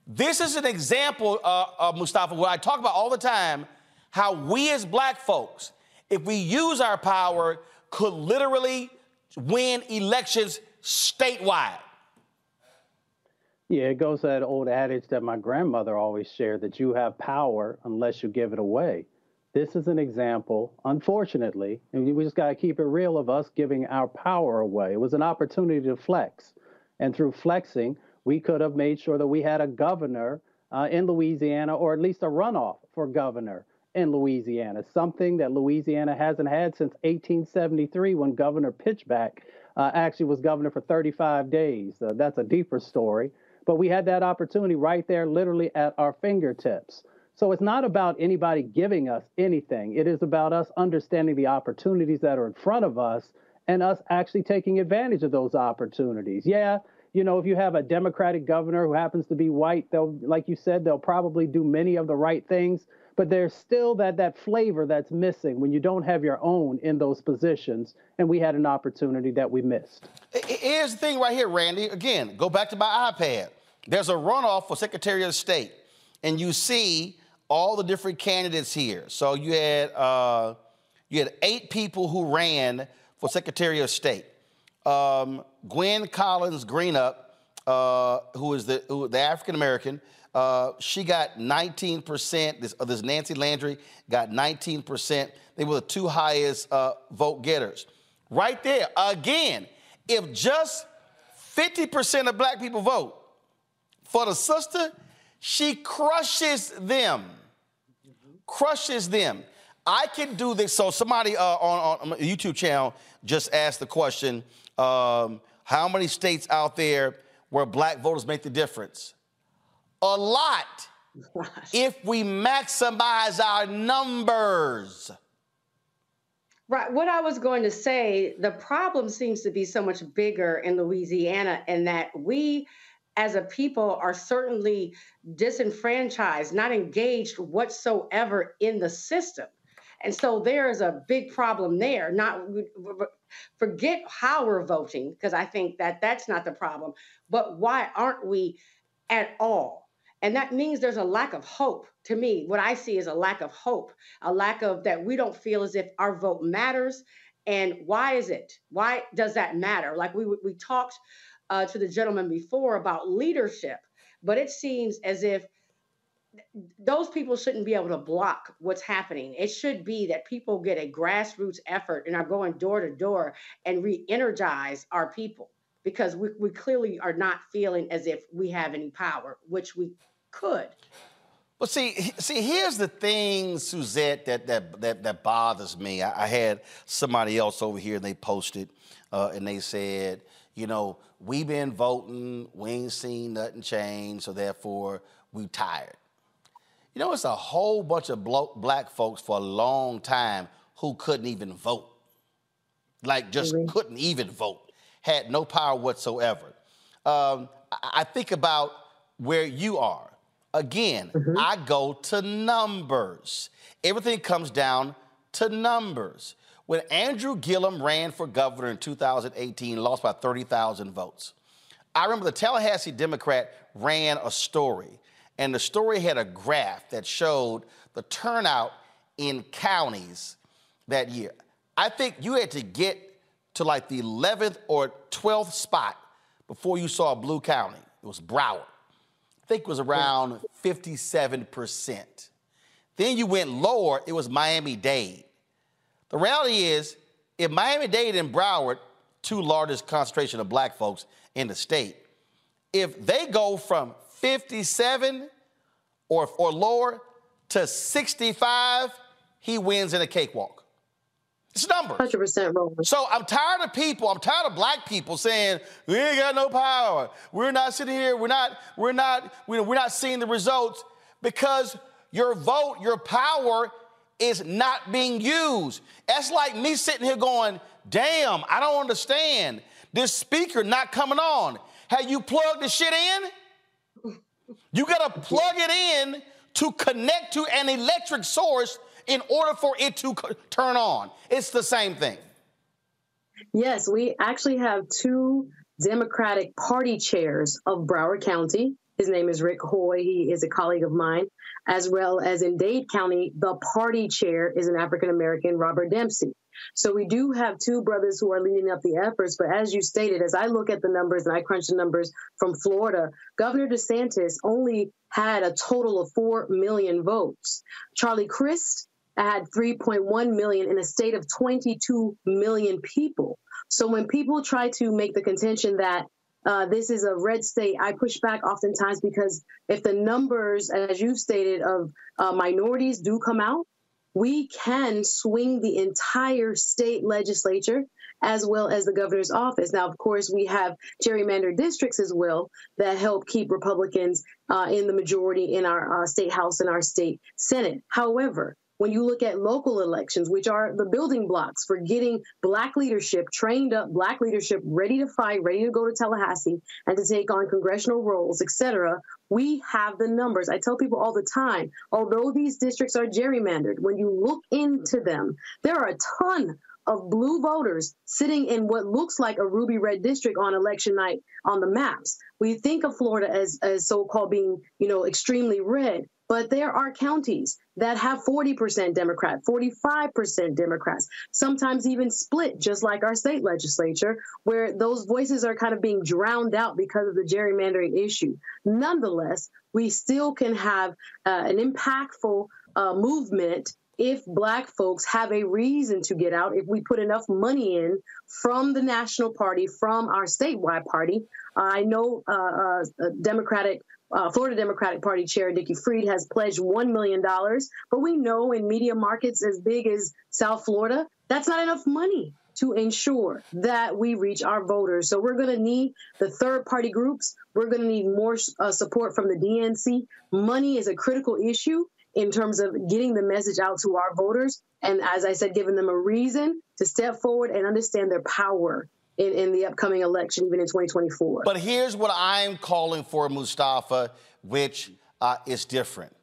This is an example, uh, of Mustafa, what I talk about all the time, how we as black folks, if we use our power, could literally win elections statewide. Yeah, it goes to that old adage that my grandmother always shared that you have power unless you give it away. This is an example, unfortunately, and we just got to keep it real of us giving our power away. It was an opportunity to flex. And through flexing, we could have made sure that we had a governor uh, in Louisiana or at least a runoff for governor in Louisiana, something that Louisiana hasn't had since 1873 when Governor Pinchback uh, actually was governor for 35 days. Uh, that's a deeper story. But we had that opportunity right there, literally at our fingertips. So it's not about anybody giving us anything. It is about us understanding the opportunities that are in front of us and us actually taking advantage of those opportunities. Yeah, you know, if you have a Democratic governor who happens to be white, they'll, like you said, they'll probably do many of the right things. But there's still that that flavor that's missing when you don't have your own in those positions, and we had an opportunity that we missed. Here's the thing right here, Randy. Again, go back to my iPad. There's a runoff for Secretary of State, and you see all the different candidates here. So you had uh, you had eight people who ran for Secretary of State. Um, Gwen Collins Greenup, uh, who is the who, the African American, uh, she got 19%. This, uh, this Nancy Landry got 19%. They were the two highest uh, vote getters. Right there, again, if just 50% of black people vote for the sister, she crushes them. Crushes them. I can do this. So somebody uh, on, on a YouTube channel just asked the question, um, how many states out there where black voters make the difference? A lot if we maximize our numbers. Right. What I was going to say, the problem seems to be so much bigger in Louisiana, in that we as a people are certainly disenfranchised, not engaged whatsoever in the system. And so there is a big problem there. Not forget how we're voting, because I think that that's not the problem, but why aren't we at all? And that means there's a lack of hope. To me, what I see is a lack of hope, a lack of that we don't feel as if our vote matters. And why is it? Why does that matter? Like we we talked uh, to the gentleman before about leadership, but it seems as if those people shouldn't be able to block what's happening. It should be that people get a grassroots effort and are going door to door and re-energize our people because we, we clearly are not feeling as if we have any power, which we could. Well, see, see, here's the thing, Suzette, that that that, that bothers me. I, I, had somebody else over here, and they posted, uh, and they said, you know, we've been voting, we ain't seen nothing change, so therefore we tired. You know, it's a whole bunch of black folks for a long time who couldn't even vote, like just mm-hmm. couldn't even vote, had no power whatsoever. Um, I, I think about where you are Again, mm-hmm. I go to numbers. Everything comes down to numbers. When Andrew Gillum ran for governor in 2018, lost by 30,000 votes. I remember the Tallahassee Democrat ran a story, and the story had a graph that showed the turnout in counties that year. I think you had to get to like the 11th or 12th spot before you saw a blue county. It was Broward think was around 57%. Then you went lower, it was Miami Dade. The reality is, if Miami Dade and Broward, two largest concentration of black folks in the state, if they go from 57 or, or lower to 65, he wins in a cakewalk. It's numbers. 100% wrong. So I'm tired of people, I'm tired of black people saying, we ain't got no power. We're not sitting here, we're not, we're not, we're not seeing the results because your vote, your power is not being used. That's like me sitting here going, damn, I don't understand. This speaker not coming on. Have you plugged the shit in? You gotta plug it in to connect to an electric source in order for it to turn on. It's the same thing. Yes, we actually have two Democratic Party chairs of Broward County. His name is Rick Hoye. He is a colleague of mine, as well as in Dade County, the party chair is an African American, Robert Dempsey. So we do have two brothers who are leading up the efforts. But as you stated, as I look at the numbers and I crunch the numbers from Florida, Governor DeSantis only had a total of 4 million votes. Charlie Crist had 3.1 million in a state of 22 million people. So when people try to make the contention that uh, this is a red state, I push back oftentimes because if the numbers, as you stated, of uh, minorities do come out, we can swing the entire state legislature as well as the governor's office. Now, of course, we have gerrymandered districts as well that help keep Republicans uh, in the majority in our uh, state house and our state senate. However, when you look at local elections, which are the building blocks for getting black leadership trained up, black leadership ready to fight, ready to go to Tallahassee and to take on congressional roles, etc., we have the numbers. I tell people all the time, although these districts are gerrymandered, when you look into them, there are a ton of blue voters sitting in what looks like a ruby red district on election night on the maps. We think of Florida as, as so-called being, you know, extremely red, but there are counties that have 40% Democrat, 45% Democrats, sometimes even split, just like our state legislature, where those voices are kind of being drowned out because of the gerrymandering issue. Nonetheless, we still can have uh, an impactful uh, movement if black folks have a reason to get out, if we put enough money in from the national party, from our statewide party. I know uh, uh, Democratic uh, Florida Democratic Party Chair Nikki Fried has pledged $1 million. But we know in media markets as big as South Florida, that's not enough money to ensure that we reach our voters. So we're going to need the third party groups. We're going to need more uh, support from the DNC. Money is a critical issue in terms of getting the message out to our voters. And as I said, giving them a reason to step forward and understand their power in, in the upcoming election, even in 2024. But here's what I'm calling for, Mustafa, which uh, is different.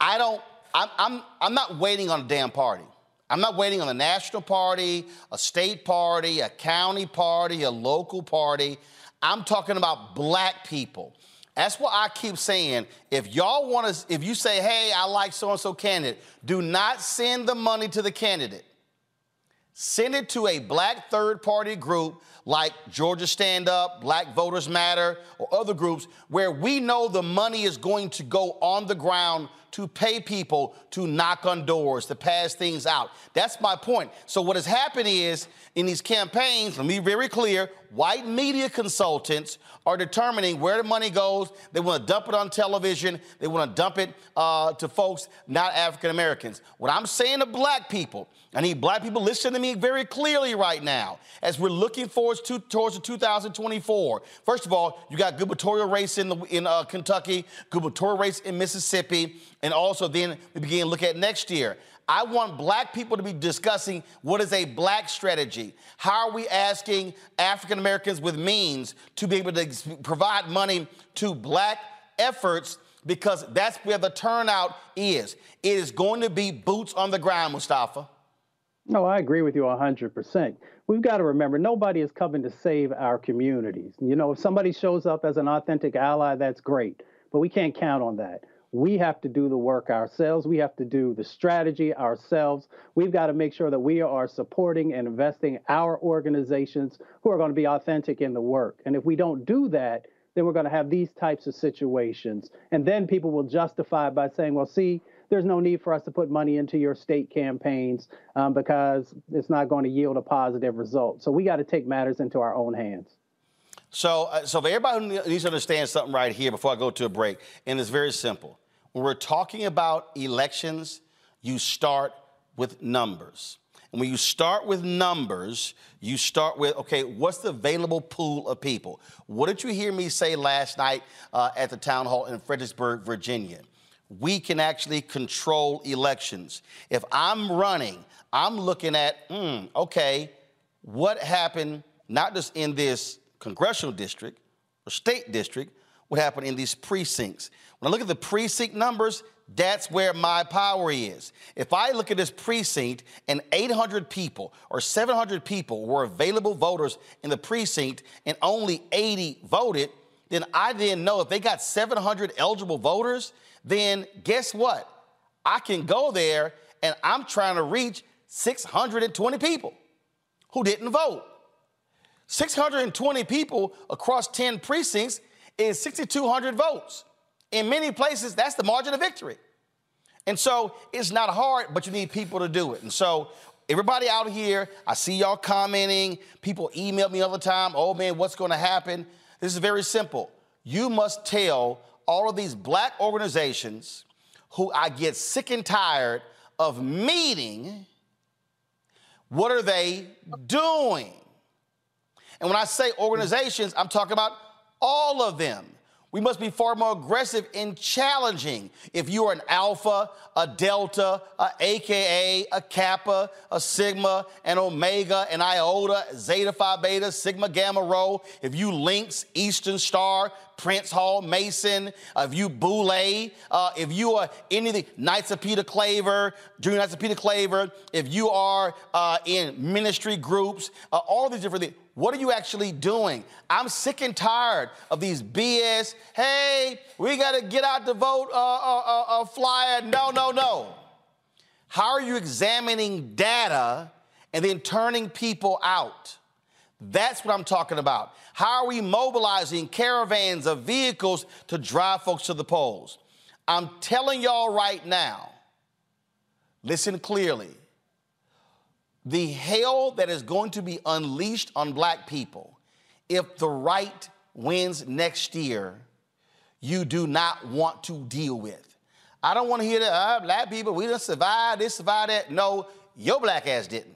I don't, I'm, I'm, I'm not waiting on a damn party. I'm not waiting on a national party, a state party, a county party, a local party. I'm talking about black people. That's what I keep saying. If y'all want to, if you say, hey, I like so and so candidate, do not send the money to the candidate. Send it to a black third party group like Georgia Stand Up, Black Voters Matter, or other groups where we know the money is going to go on the ground to pay people to knock on doors, to pass things out. That's my point. So, what has happened is in these campaigns, let me be very clear white media consultants are determining where the money goes. They want to dump it on television, they want to dump it uh, to folks not African Americans. What I'm saying to black people, I need black people listen to me very clearly right now as we're looking forward to, towards the 2024. First of all, you got gubernatorial race in, the, in uh, Kentucky, gubernatorial race in Mississippi, and also then we begin to look at next year. I want black people to be discussing what is a black strategy. How are we asking African Americans with means to be able to provide money to black efforts because that's where the turnout is. It is going to be boots on the ground, Mustafa. No, I agree with you 100%. We've got to remember nobody is coming to save our communities. You know, if somebody shows up as an authentic ally, that's great, but we can't count on that. We have to do the work ourselves. We have to do the strategy ourselves. We've got to make sure that we are supporting and investing our organizations who are going to be authentic in the work. And if we don't do that, then we're going to have these types of situations. And then people will justify by saying, well, see, there's no need for us to put money into your state campaigns um, because it's not going to yield a positive result. So we got to take matters into our own hands. So, uh, so for everybody who needs to understand something right here before I go to a break, and it's very simple. When we're talking about elections, you start with numbers. And when you start with numbers, you start with, okay, what's the available pool of people? What did you hear me say last night uh, at the town hall in Fredericksburg, Virginia? We can actually control elections. If I'm running, I'm looking at, hmm, okay, what happened not just in this congressional district or state district, what happened in these precincts. When I look at the precinct numbers, that's where my power is. If I look at this precinct and 800 people or 700 people were available voters in the precinct and only 80 voted, then I didn't know if they got 700 eligible voters, then guess what? I can go there and I'm trying to reach 620 people who didn't vote. 620 people across 10 precincts is 6,200 votes. In many places, that's the margin of victory. And so it's not hard, but you need people to do it. And so everybody out here, I see y'all commenting. People email me all the time, oh man, what's going to happen? This is very simple. You must tell all of these black organizations who I get sick and tired of meeting, what are they doing? And when I say organizations, I'm talking about all of them. We must be far more aggressive in challenging. If you are an alpha, a delta, a AKA, a kappa, a sigma, an omega, an iota, zeta phi beta, sigma gamma rho, if you links, Eastern Star, Prince Hall Mason, if you Boule, uh, if you are any of the Knights of Peter Claver, Junior Knights of Peter Claver, if you are uh, in ministry groups, uh, all these different things, what are you actually doing? I'm sick and tired of these BS. Hey, we got to get out the vote uh, uh, uh, flyer. No, no, no. How are you examining data and then turning people out? That's what I'm talking about. How are we mobilizing caravans of vehicles to drive folks to the polls? I'm telling y'all right now, listen clearly the hell that is going to be unleashed on black people if the right wins next year, you do not want to deal with. I don't want to hear that uh, black people, we didn't survive this, survive that. No, your black ass didn't.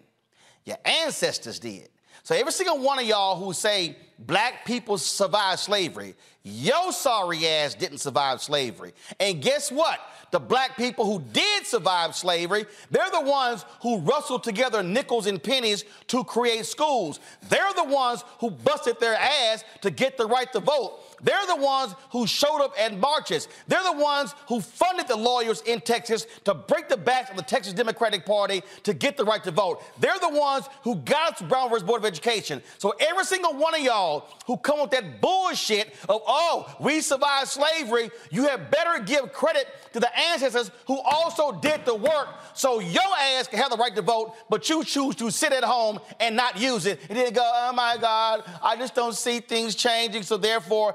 Your ancestors did. So every single one of y'all who say black people survived slavery, your sorry ass didn't survive slavery. And guess what? the black people who did survive slavery, they're the ones who rustled together nickels and pennies to create schools. They're the ones who busted their ass to get the right to vote. They're the ones who showed up at marches. They're the ones who funded the lawyers in Texas to break the backs of the Texas Democratic Party to get the right to vote. They're the ones who got us to Brown versus Board of Education. So every single one of y'all who come with that bullshit of, oh, we survived slavery, you have better give credit to the ancestors who also did the work so your ass can have the right to vote, but you choose to sit at home and not use it. And then go, oh my God, I just don't see things changing, so therefore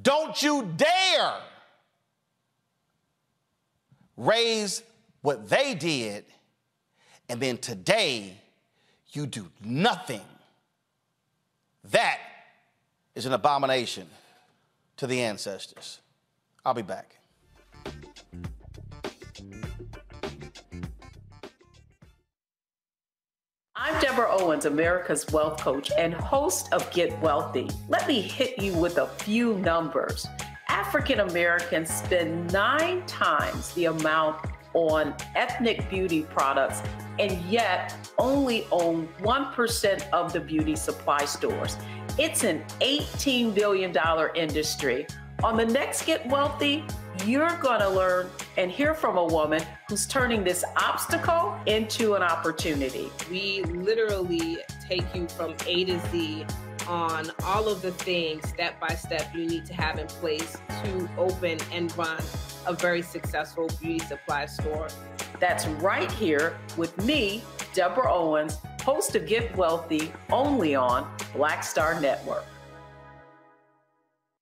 Don't you dare raise what they did, and then today you do nothing. That is an abomination to the ancestors. I'll be back. I'm Deborah Owens, America's Wealth Coach and host of Get Wealthy. Let me hit you with a few numbers. African Americans spend nine times the amount on ethnic beauty products and yet only own 1% of the beauty supply stores. It's an $18 billion industry. On the next Get Wealthy, you're going to learn and hear from a woman who's turning this obstacle into an opportunity. We literally take you from A to Z on all of the things step by step you need to have in place to open and run a very successful beauty supply store. That's right here with me, Deborah Owens, host of Get Wealthy, only on Black Star Network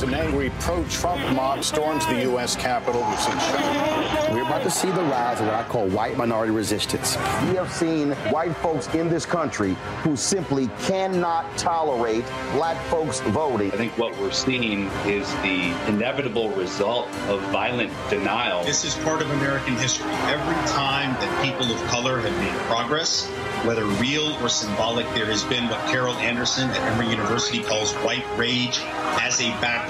As an angry pro-Trump mob storms the U.S. Capitol, we've seen shooting. We're about to see the rise of what I call white minority resistance. We have seen white folks in this country who simply cannot tolerate black folks voting. I think what we're seeing is the inevitable result of violent denial. This is part of American history. Every time that people of color have made progress, whether real or symbolic, there has been what Carol Anderson at Emory University calls white rage as a backlash.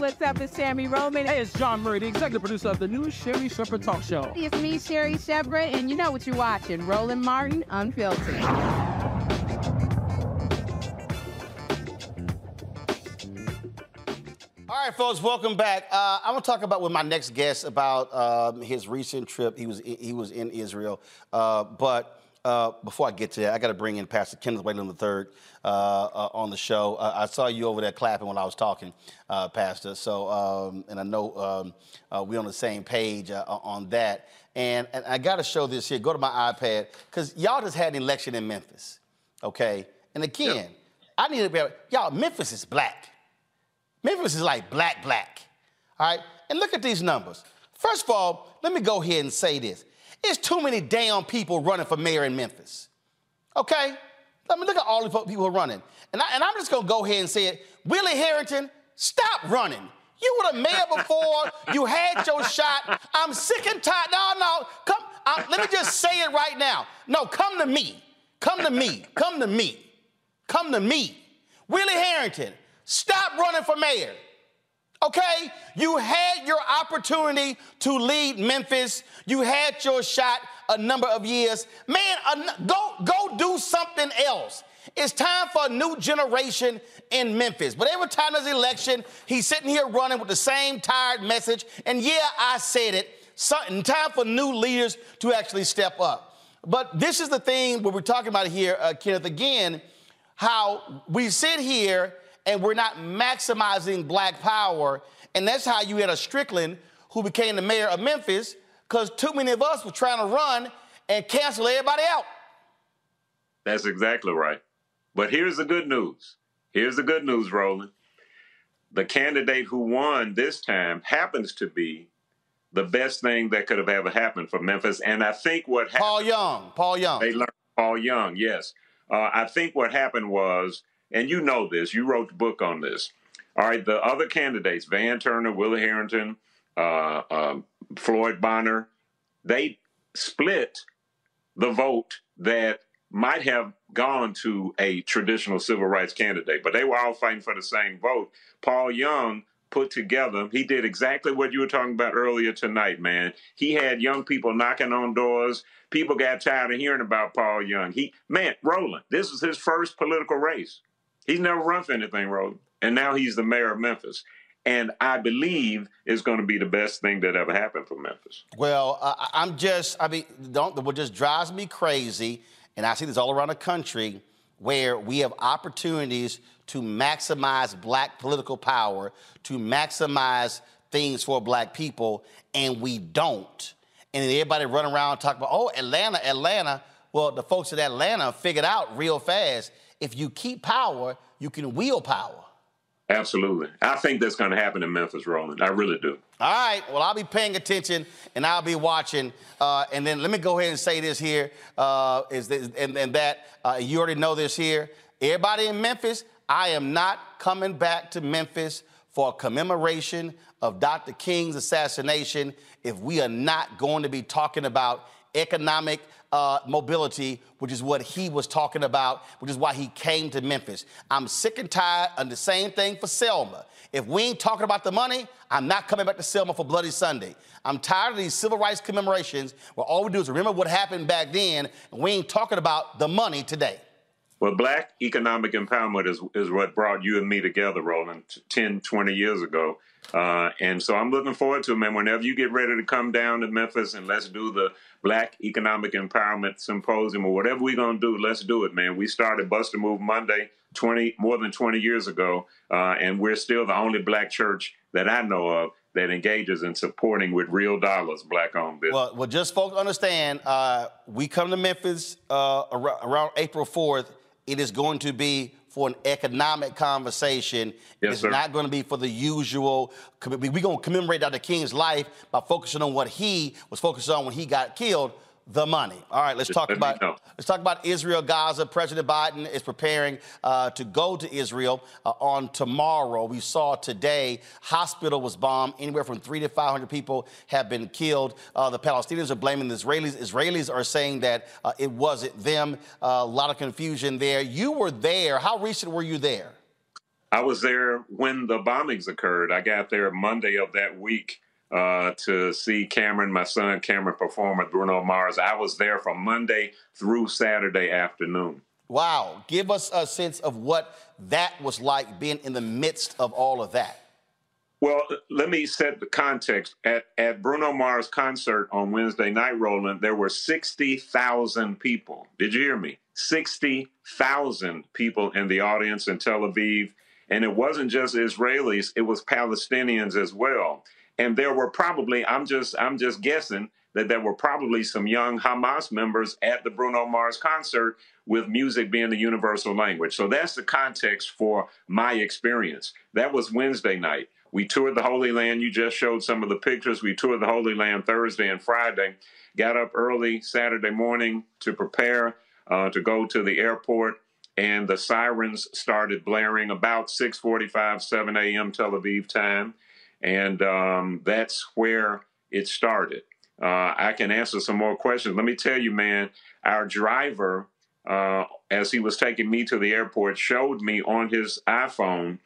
What's up? It's Sammy Roman. Hey, it's Jawn Murray, the executive producer of the new Sherri Shepherd Talk Show. It's me, Sherri Shepherd, and you know what you're watching Roland Martin Unfiltered. All right, folks, welcome back. Uh, I'm gonna talk about with my next guest about um, his recent trip. He was he was in Israel, uh, but uh, before I get to that, I got to bring in Pastor Kenneth Whalum III uh, uh, on the show. Uh, I saw you over there clapping when I was talking, uh, Pastor. So, um, and I know um, uh, we're on the same page on that. And, and I got to show this here. Go to my iPad because y'all just had an election in Memphis, okay? And again, yep. I need to be y'all. Memphis is black. Memphis is like black, black. All right. And look at these numbers. First of all, let me go ahead and say this. It's too many damn people running for mayor in Memphis. Okay? Let me look at all the people running. And, I, am just going to go ahead and say it. Willie Herenton, stop running. You were the mayor before. you had your shot. I'm sick and tired. No, no. Come. Uh, let me just say it right now. No, come to me. Come to me. Come to me. Come to me. Willie Herenton, stop running for mayor. Okay? You had your opportunity to lead Memphis. You had your shot a number of years. Man, go, go do something else. It's time for a new generation in Memphis. But every time there's election, he's sitting here running with the same tired message. And yeah, I said it. Something time for new leaders to actually step up. But this is the thing what we're talking about here, uh, Kenneth, again, how we sit here and we're not maximizing black power. And that's how you had a Strickland who became the mayor of Memphis because too many of us were trying to run and cancel everybody out. That's exactly right. But here's the good news. Here's the good news, Roland. The candidate who won this time happens to be the best thing that could have ever happened for Memphis. And I think what happened, Paul Young. Paul Young. They learned Paul Young, yes. Uh, I think what happened was, and you know this, you wrote the book on this. All right, the other candidates, Van Turner, Willie Herenton, uh, um, Floyd Bonner, they split the vote that might have gone to a traditional civil rights candidate, but they were all fighting for the same vote. Paul Young put together, he did exactly what you were talking about earlier tonight, man. He had young people knocking on doors. People got tired of hearing about Paul Young. He, man, Roland, this was his first political race. He's never run for anything, Roland. And now he's the mayor of Memphis and I believe is going to be the best thing that ever happened for Memphis. Well, uh, I'm just, I mean, don't what just drives me crazy, and I see this all around the country, where we have opportunities to maximize black political power, to maximize things for black people, and we don't. And then everybody run around and talk about, oh, Atlanta, Atlanta. Well, the folks in Atlanta figured out real fast if you keep power, you can wield power. Absolutely. I think that's going to happen in Memphis, Roland. I really do. All right. Well, I'll be paying attention and I'll be watching. Uh, and then let me go ahead and say this here uh, is this, and, and, that uh, you already know this here. Everybody in Memphis, I am not coming back to Memphis for a commemoration of Dr. King's assassination if we are not going to be talking about economic uh, mobility, which is what he was talking about, which is why he came to Memphis. I'm sick and tired of the same thing for Selma. If we ain't talking about the money, I'm not coming back to Selma for Bloody Sunday. I'm tired of these civil rights commemorations where all we do is remember what happened back then, and we ain't talking about the money today. Well, black economic empowerment is, is what brought you and me together, Roland, 10, 20 years ago. Uh, and so I'm looking forward to it, man. Whenever you get ready to come down to Memphis and let's do the Black Economic Empowerment Symposium or whatever we're going to do, let's do it, man. We started Bust a Move Monday 20, more than 20 years ago, uh, and we're still the only black church that I know of that engages in supporting with real dollars black-owned business. Well, well, just folks understand, uh, we come to Memphis uh, around April 4th it is going to be for an economic conversation. Yes, it's sir. not going to be for the usual. We're going to commemorate Dr. King's life by focusing on what he was focused on when he got killed the money. All right, let's Just talk about know. let's talk about Israel, Gaza. President Biden is preparing uh, to go to Israel uh, on tomorrow. We saw today hospital was bombed. Anywhere from three to five hundred people have been killed. Uh, the Palestinians are blaming the Israelis. Israelis are saying that uh, it wasn't them. Uh, a lot of confusion there. You were there. How recent were you there? I was there when the bombings occurred. I got there Monday of that week uh, to see Cameron, my son Cameron, perform with Bruno Mars. I was there from Monday through Saturday afternoon. Wow. Give us a sense of what that was like being in the midst of all of that. Well, let me set the context. At, at Bruno Mars' concert on Wednesday night, Roland, there were 60,000 people. Did you hear me? 60,000 people in the audience in Tel Aviv. And it wasn't just Israelis, it was Palestinians as well. And there were probably, I'm just, I'm just guessing that there were probably some young Hamas members at the Bruno Mars concert with music being the universal language. So that's the context for my experience. That was Wednesday night. We toured the Holy Land. You just showed some of the pictures. We toured the Holy Land Thursday and Friday. Got up early Saturday morning to prepare uh, to go to the airport, and the sirens started blaring about 6:45, 7 a.m. Tel Aviv time, and um, that's where it started. Uh, I can answer some more questions. Let me tell you, man, our driver, uh, as he was taking me to the airport, showed me on his iPhone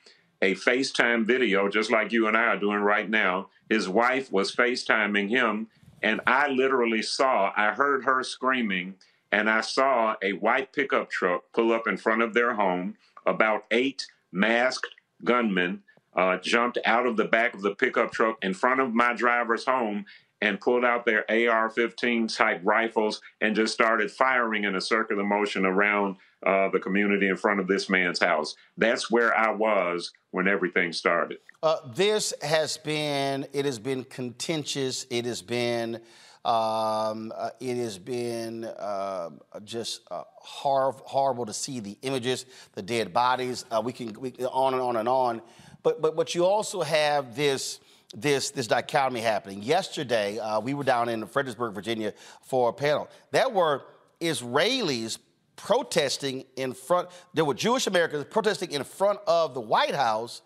a FaceTime video, just like you and I are doing right now. His wife was FaceTiming him, and I literally saw, I heard her screaming, and I saw a white pickup truck pull up in front of their home. About eight masked gunmen uh, jumped out of the back of the pickup truck in front of my driver's home and pulled out their AR 15 type rifles and just started firing in a circular motion around uh, the community in front of this man's house. That's where I was when everything started. Uh, this has been, it has been contentious. It has been Um, uh, it has been uh, just uh, hor- horrible to see the images, the dead bodies. Uh, we can we, on and on and on. But but but you also have this this this dichotomy happening. Yesterday, uh, we were down in Fredericksburg, Virginia, for a panel. There were Israelis protesting in front. There were Jewish Americans protesting in front of the White House,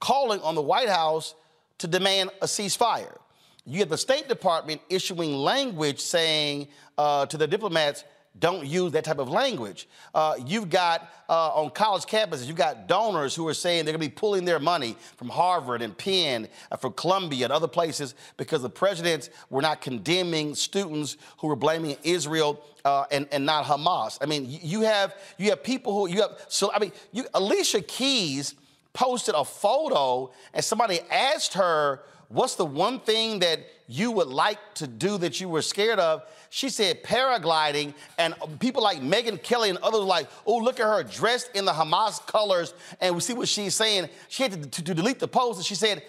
calling on the White House to demand a ceasefire. You have the State Department issuing language saying uh, to the diplomats, don't use that type of language. Uh, you've got uh, on college campuses, you've got donors who are saying they're going to be pulling their money from Harvard and Penn, uh, from Columbia and other places because the presidents were not condemning students who were blaming Israel uh, and, and not Hamas. I mean, you have you have people who you have. So I mean, you, Alicia Keys posted a photo and somebody asked her, "What's the one thing that you would like to do that you were scared of?" She said paragliding, and people like Megyn Kelly and others like, oh, look at her dressed in the Hamas colors, and we see what she's saying. She had to, to, to delete the post, and she said,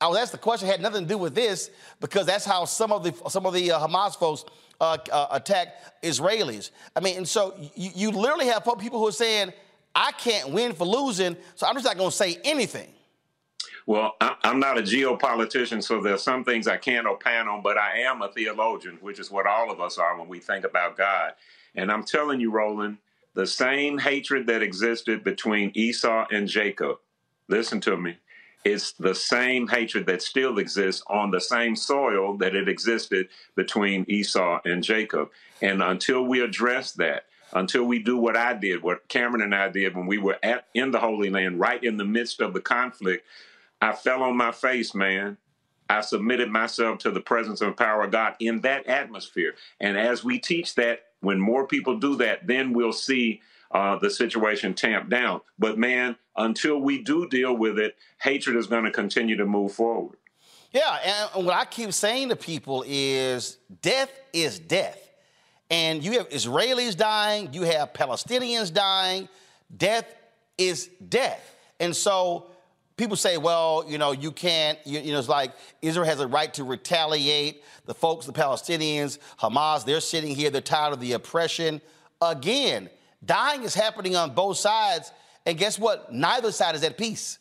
I was asked the question, had nothing to do with this, because that's how some of the some of the uh, Hamas folks uh, uh, attack Israelis. I mean, and so you, you literally have people who are saying, I can't win for losing, so I'm just not going to say anything. Well, I'm not a geopolitician, so there's some things I can't opine on, but I am a theologian, which is what all of us are when we think about God. And I'm telling you, Roland, the same hatred that existed between Esau and Jacob, listen to me, it's the same hatred that still exists on the same soil that it existed between Esau and Jacob. And until we address that, until we do what I did, what Cameron and I did when we were at in the Holy Land, right in the midst of the conflict, I fell on my face, man. I submitted myself to the presence and power of God in that atmosphere. And as we teach that, when more people do that, then we'll see uh, the situation tamped down. But man, until we do deal with it, hatred is going to continue to move forward. Yeah, and what I keep saying to people is death is death. And you have Israelis dying, you have Palestinians dying. Death is death. And so people say, well, you know, you can't, you, you, know, it's like Israel has a right to retaliate. The folks, the Palestinians, Hamas, they're sitting here, they're tired of the oppression. Again, dying is happening on both sides. And guess what? Neither side is at peace.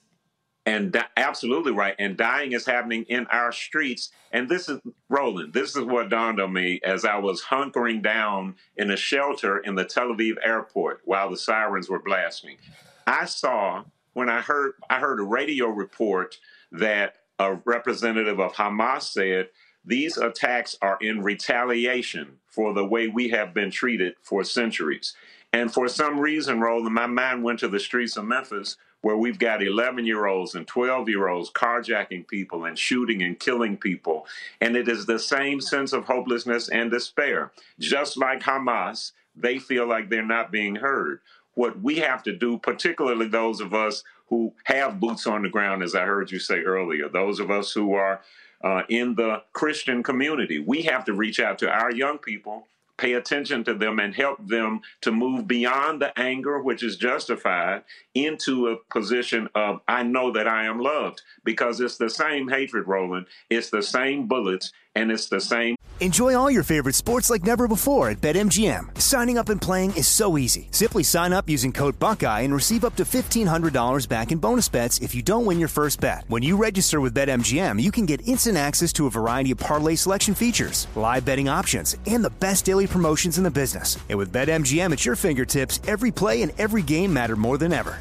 And di- absolutely right. And dying is happening in our streets. And this is, Roland, this is what dawned on me as I was hunkering down in a shelter in the Tel Aviv airport while the sirens were blasting. I saw when I heard I heard a radio report that a representative of Hamas said these attacks are in retaliation for the way we have been treated for centuries. And for some reason, Roland, my mind went to the streets of Memphis where we've got 11 year olds and 12 year olds carjacking people and shooting and killing people. And it is the same sense of hopelessness and despair. Just like Hamas, they feel like they're not being heard what we have to do, particularly those of us who have boots on the ground, as I heard you say earlier, those of us who are uh, in the Christian community, we have to reach out to our young people, pay attention to them, and help them to move beyond the anger, which is justified, into a position of, I know that I am loved. Because it's the same hatred, Roland, it's the same bullets, and it's the same Enjoy all your favorite sports like never before at BetMGM. Signing up and playing is so easy. Simply sign up using code Buckeye and receive up to $1,500 back in bonus bets if you don't win your first bet. When you register with BetMGM, you can get instant access to a variety of parlay selection features, live betting options, and the best daily promotions in the business. And with BetMGM at your fingertips, every play and every game matter more than ever.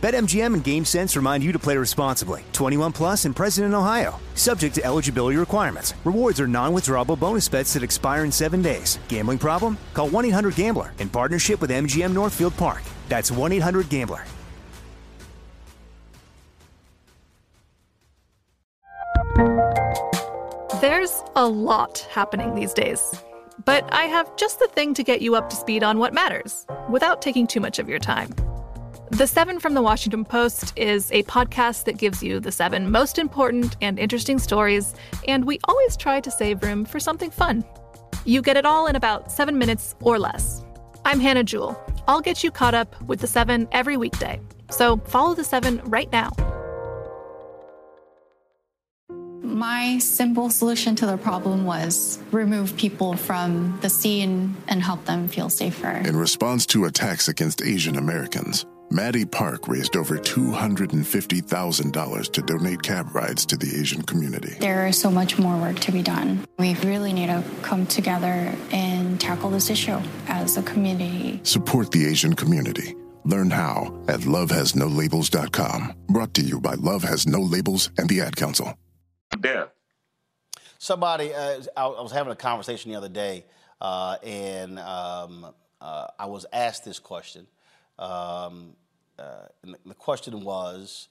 BetMGM and GameSense remind you to play responsibly. 21 plus and present in Ohio. Subject to eligibility requirements. Rewards are non-withdrawable bonus bets that expire in seven days. Gambling problem? Call 1-800-GAMBLER in partnership with MGM Northfield Park. That's 1-800-GAMBLER. There's a lot happening these days. But I have just the thing to get you up to speed on what matters without taking too much of your time. The Seven from the Washington Post is a podcast that gives you the seven most important and interesting stories, and we always try to save room for something fun. You get it all in about seven minutes or less. I'm Hannah Jewell. I'll get you caught up with the seven every weekday. So follow the seven right now. My simple solution to the problem was remove people from the scene and help them feel safer. In response to attacks against Asian Americans, Maddie Park raised over $250,000 to donate cab rides to the Asian community. There is so much more work to be done. We really need to come together and tackle this issue as a community. Support the Asian community. Learn how at lovehasnolabels.com. Brought to you by Love Has No Labels and the Ad Council. Death. Somebody, uh, I was having a conversation the other day, uh, and um, uh, I was asked this question. Um, uh, and the question was,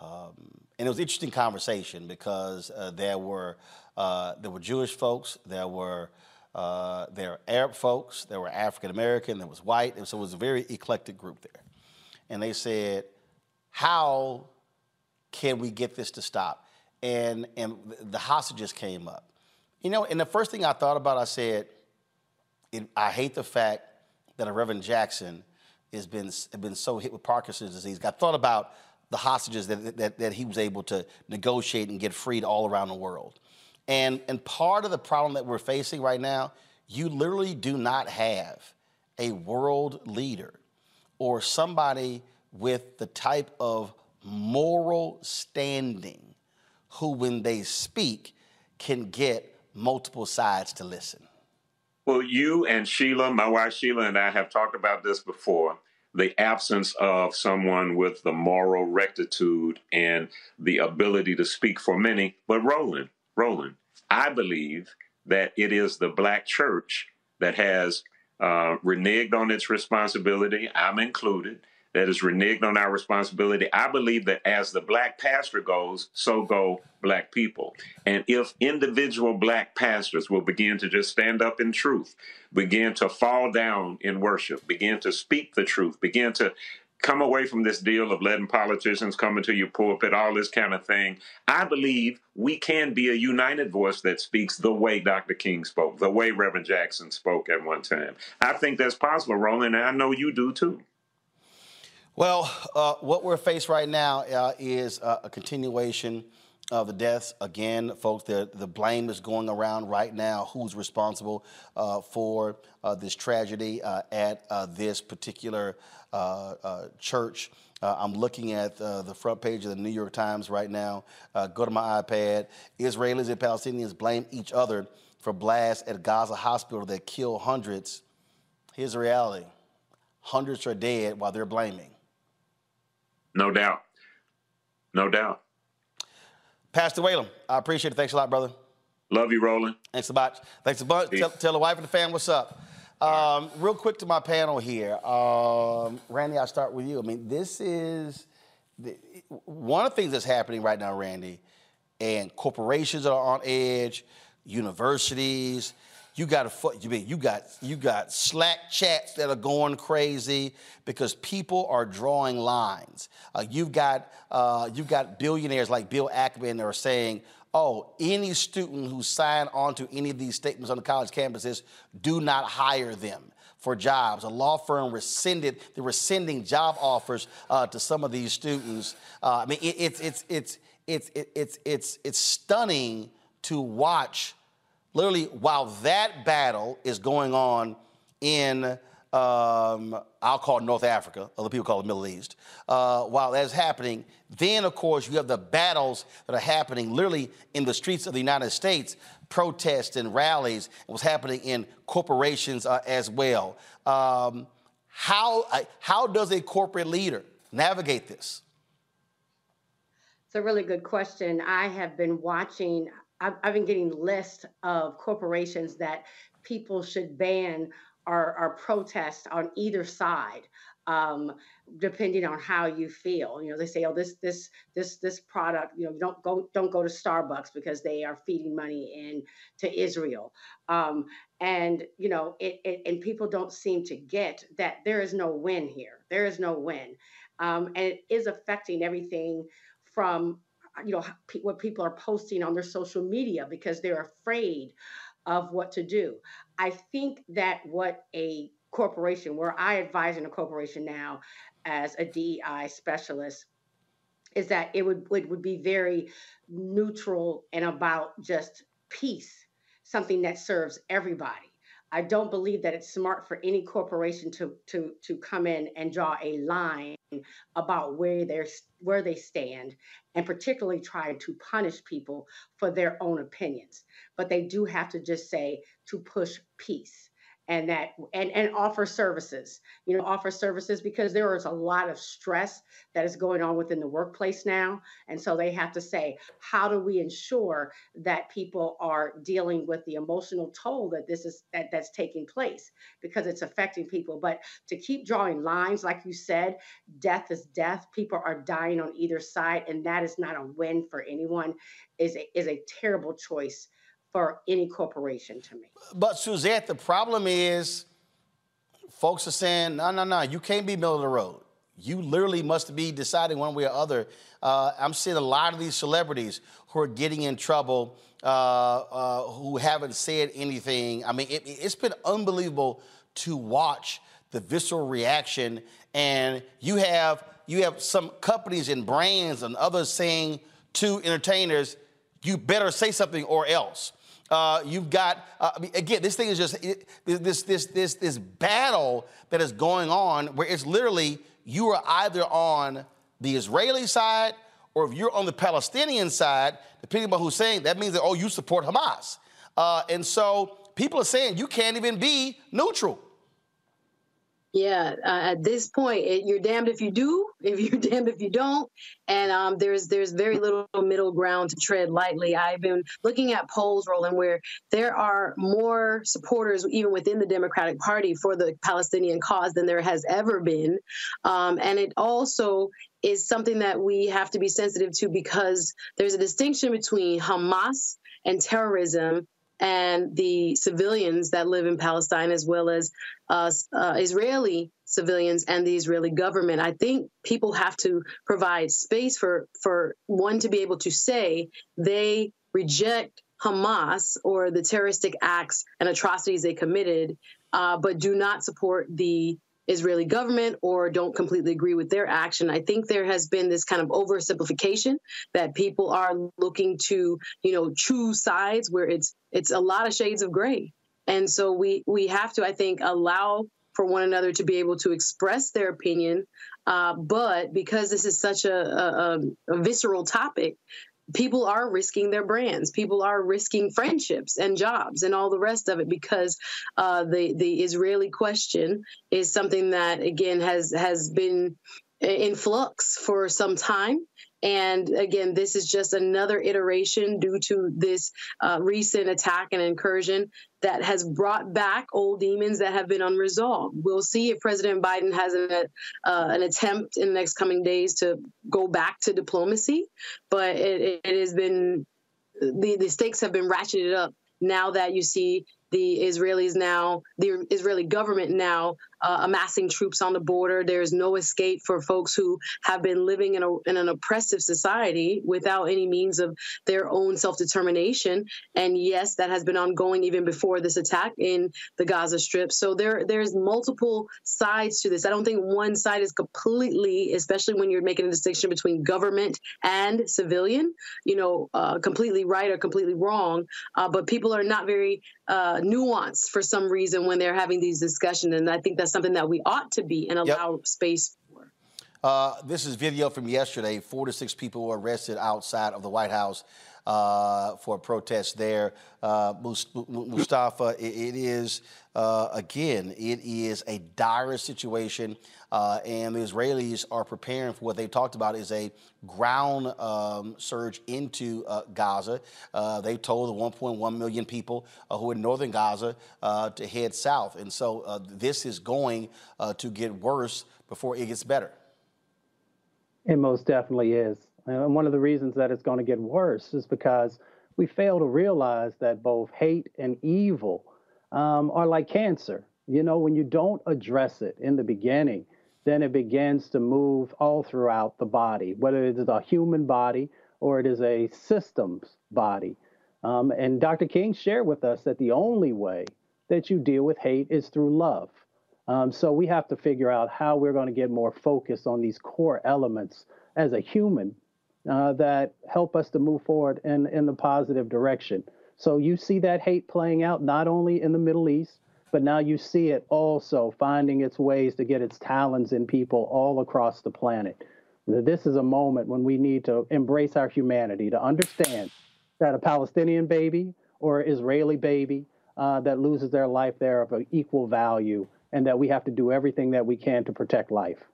um, and it was an interesting conversation because uh, there were uh, there were Jewish folks, there were uh, there were Arab folks, there were African American, there was white, and so it was a very eclectic group there. And they said, "How can we get this to stop?" And and the hostages came up. You know, and the first thing I thought about, I said, I hate the fact that a Reverend Jackson has been been so hit with Parkinson's disease. I thought about the hostages that, that, that he was able to negotiate and get freed all around the world. And, and part of the problem that we're facing right now, you literally do not have a world leader or somebody with the type of moral standing who, when they speak, can get multiple sides to listen. Well, you and Sheila, my wife Sheila, and I have talked about this before the absence of someone with the moral rectitude and the ability to speak for many. But Roland, Roland, I believe that it is the black church that has uh, reneged on its responsibility. I'm included that is reneged on our responsibility. I believe that as the black pastor goes, so go black people. And if individual black pastors will begin to just stand up in truth, begin to fall down in worship, begin to speak the truth, begin to come away from this deal of letting politicians come into your pulpit, all this kind of thing. I believe we can be a united voice that speaks the way Dr. King spoke, the way Reverend Jackson spoke at one time. I think that's possible, Roland, and I know you do too. Well, uh, what we're faced right now uh, is uh, a continuation of the deaths. Again, folks, the, the blame is going around right now. Who's responsible uh, for uh, this tragedy uh, at this particular church? I'm looking at the front page of the New York Times right now. go to my iPad. Israelis and Palestinians blame each other for blasts at Gaza hospital that kill hundreds. Here's the reality hundreds are dead while they're blaming. No doubt. No doubt. Pastor Whalum, I appreciate it. Thanks a lot, brother. Love you, Roland. Thanks a bunch. Thanks a bunch. Tell, tell, the wife and the fam what's up. Um, real quick to my panel here. Um, Randy, I'll start with you. I mean, this is the, one of the things that's happening right now, Randy, and corporations are on edge, universities, you got a you mean you got you got Slack chats that are going crazy because people are drawing lines. Uh, you've got uh, you've got billionaires like Bill Ackman that are saying, "Oh, any student who signed onto any of these statements on the college campuses, do not hire them." for jobs. A law firm rescinded, they're rescinding job offers uh, to some of these students. Uh, I mean, it, it's, it's, it's, it's, it's, it's, it's stunning to watch literally while that battle is going on in um, I'll call it North Africa, other people call it Middle East. Uh, while that's happening, then of course you have the battles that are happening literally in the streets of the United States, protests and rallies, and what's happening in corporations uh, as well. Um, how, uh, how does a corporate leader navigate this? It's a really good question. I have been watching I've, I've been getting lists of corporations that people should ban or, or protest on either side um, depending on how you feel. You know, they say, "Oh, this this this this product, you know, don't go don't go to Starbucks because they are feeding money in to Israel." Um, and you know, it, it and people don't seem to get that there is no win here. There is no win. Um, and it is affecting everything from you know what people are posting on their social media because they're afraid of what to do. I think that what a corporation, where I advise in a corporation now as a DEI specialist, is that it would it would be very neutral and about just peace, something that serves everybody. I don't believe that it's smart for any corporation to to to come in and draw a line about where they're where they stand and particularly trying to punish people for their own opinions. But they do have to just say to push peace and that and and offer services you know offer services because there is a lot of stress that is going on within the workplace now. And so they have to say how do we ensure that people are dealing with the emotional toll that this is that that's taking place? Because it's affecting people. But to keep drawing lines like you said death is death. People are dying on either side and that is not a win for anyone. Is a, is a terrible choice for any corporation to me. But Suzette, the problem is folks are saying, no, no, no, you can't be middle of the road. You literally must be deciding one way or other. Uh, I'm seeing a lot of these celebrities who are getting in trouble, uh, uh, who haven't said anything. I mean, it, it's been unbelievable to watch the visceral reaction. And you have you have some companies and brands and others saying to entertainers, "You better say something or else." Uh, you've got uh, again. This thing is just it, this this this this battle that is going on, where it's literally you are either on the Israeli side or if you're on the Palestinian side, depending on who's saying, that means that oh you support Hamas, uh, and so people are saying you can't even be neutral. Yeah, uh, at this point, it, you're damned if you do, if you're damned if you don't, and um, there's there's very little middle ground to tread lightly. I've been looking at polls, Roland, where there are more supporters, even within the Democratic Party, for the Palestinian cause than there has ever been, um, and it also is something that we have to be sensitive to because there's a distinction between Hamas and terrorism and the civilians that live in Palestine, as well as uh, uh, Israeli civilians and the Israeli government. I think people have to provide space for for one to be able to say they reject Hamas or the terroristic acts and atrocities they committed, uh, but do not support the Israeli government or don't completely agree with their action. I think there has been this kind of oversimplification that people are looking to, you know, choose sides where it's it's a lot of shades of gray. And so we we have to, I think, allow for one another to be able to express their opinion. Uh, but because this is such a, a, a visceral topic, people are risking their brands. People are risking friendships and jobs and all the rest of it because uh, the the israeli question is something that again has has been in flux for some time and again, this is just another iteration due to this uh, recent attack and incursion that has brought back old demons that have been unresolved. We'll see if President Biden has an, uh, an attempt in the next coming days to go back to diplomacy, but it, it has been the, the stakes have been ratcheted up now that you see the Israelis now, the Israeli government now uh, amassing troops on the border. There's no escape for folks who have been living in, a, in an oppressive society without any means of their own self determination. And yes, that has been ongoing even before this attack in the Gaza Strip. So there, there's multiple sides to this. I don't think one side is completely, especially when you're making a distinction between government and civilian, you know, uh, completely right or completely wrong. Uh, but people are not very uh, nuanced for some reason when they're having these discussions. And I think that's something that we ought to be and allow yep. space for. Uh, this is video from yesterday. Four to six people were arrested outside of the White House uh, for a protest there. Uh, Mustafa, it, it is, uh, again, it is a dire situation. Uh, and the Israelis are preparing for what they talked about is a ground um, surge into uh, Gaza. Uh, they told the 1.1 million people who are in northern Gaza to head south. And so this is going to get worse before it gets better. It most definitely is. And one of the reasons that it's going to get worse is because we fail to realize that both hate and evil um, are like cancer. You know, when you don't address it in the beginning, then it begins to move all throughout the body, whether it is a human body or it is a systems body. Um, and Dr. King shared with us that the only way that you deal with hate is through love. Um, so we have to figure out how we're going to get more focused on these core elements as a human uh, that help us to move forward in, in the positive direction. So you see that hate playing out not only in the Middle East, but now you see it also finding its ways to get its talons in people all across the planet. This is a moment when we need to embrace our humanity, to understand that a Palestinian baby or Israeli baby uh, that loses their life there of equal value, and that we have to do everything that we can to protect life.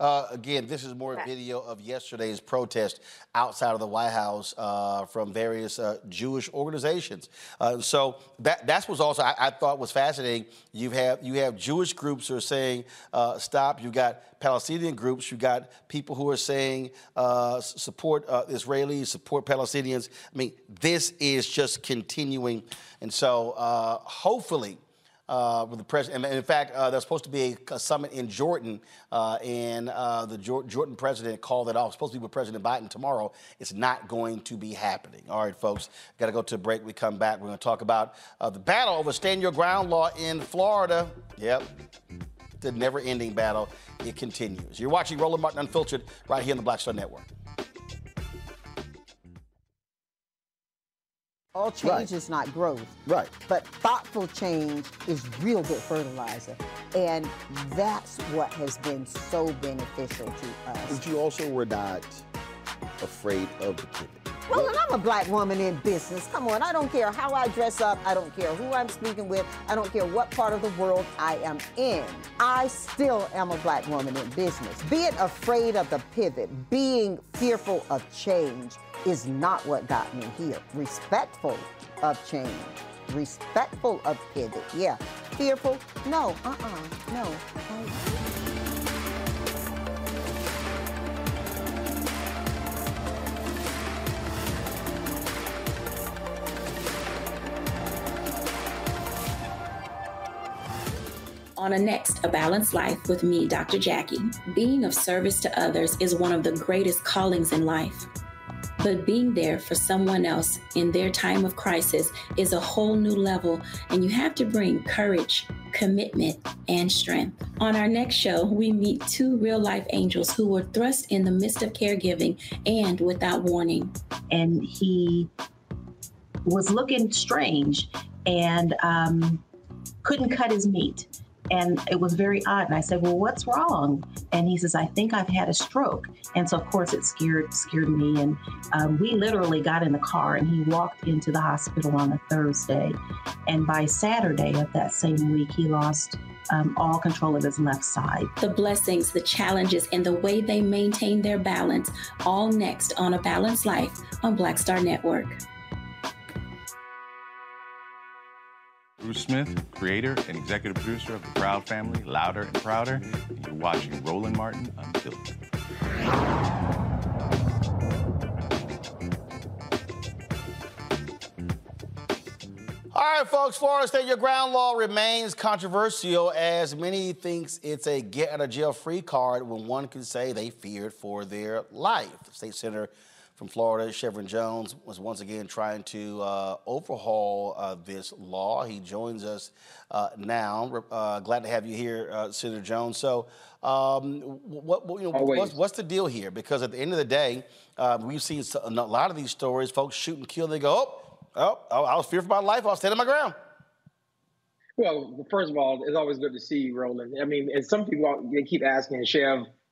Uh, again, this is more video of yesterday's protest outside of the White House uh, from various uh, Jewish organizations. Uh, so that that's what's also I, I, thought was fascinating. You have you have Jewish groups who are saying uh, stop. You got Palestinian groups. You got people who are saying uh, support Israelis, support Palestinians. I mean, this is just continuing, and so hopefully uh, with the president. And in fact, uh, there's supposed to be a, a summit in Jordan, uh, and uh, the Jordan president called it off. It's supposed to be with President Biden tomorrow. It's not going to be happening. All right, folks, got to go to a break. We come back. We're going to talk about uh, the battle over stand your ground law in Florida. Yep. The never ending battle. It continues. You're watching Roland Martin Unfiltered right here on the Black Star Network. All change right. is not growth. Right. But thoughtful change is real good fertilizer. And that's what has been so beneficial to us. But you also were not afraid of the pivot. Well, and I'm a black woman in business. Come on, I don't care how I dress up. I don't care who I'm speaking with. I don't care what part of the world I am in. I still am a black woman in business. Being afraid of the pivot, being fearful of change, is not what got me here. Respectful of change, respectful of pivot. Yeah. Fearful? No. Uh-uh. No. On a next, A Balanced Life with me, Dr. Jackie. Being of service to others is one of the greatest callings in life. But being there for someone else in their time of crisis is a whole new level, and you have to bring courage, commitment, and strength. On our next show, we meet two real life angels who were thrust in the midst of caregiving and without warning. And he was looking strange and um, couldn't cut his meat. And it was very odd. And I said, Well, what's wrong? And he says, I think I've had a stroke. And so, of course, it scared scared me. And um, we literally got in the car and he walked into the hospital on a Thursday. And by Saturday of that same week, he lost um, all control of his left side. The blessings, the challenges, and the way they maintain their balance, all next on A Balanced Life on Black Star Network. Bruce Smith, creator and executive producer of The Proud Family, Louder and Prouder, and you're watching Roland Martin Unfiltered. All right, folks, Florida Stand Your Ground law remains controversial as many thinks it's a get out of jail free card when one can say they feared for their life. State senator from Florida, Shevrin Jones, was once again trying to uh, overhaul uh, this law. He joins us uh, now. Uh, glad to have you here, uh, Senator Jones. So, um, what, you know, what's, what's, the deal here? Because at the end of the day, uh, we've seen a lot of these stories. Folks shoot and kill. They go, oh, oh, oh I was fearful for my life. I was standing my ground. Well, first of all, it's always good to see you, Roland. I mean, and some people they keep asking, Chev,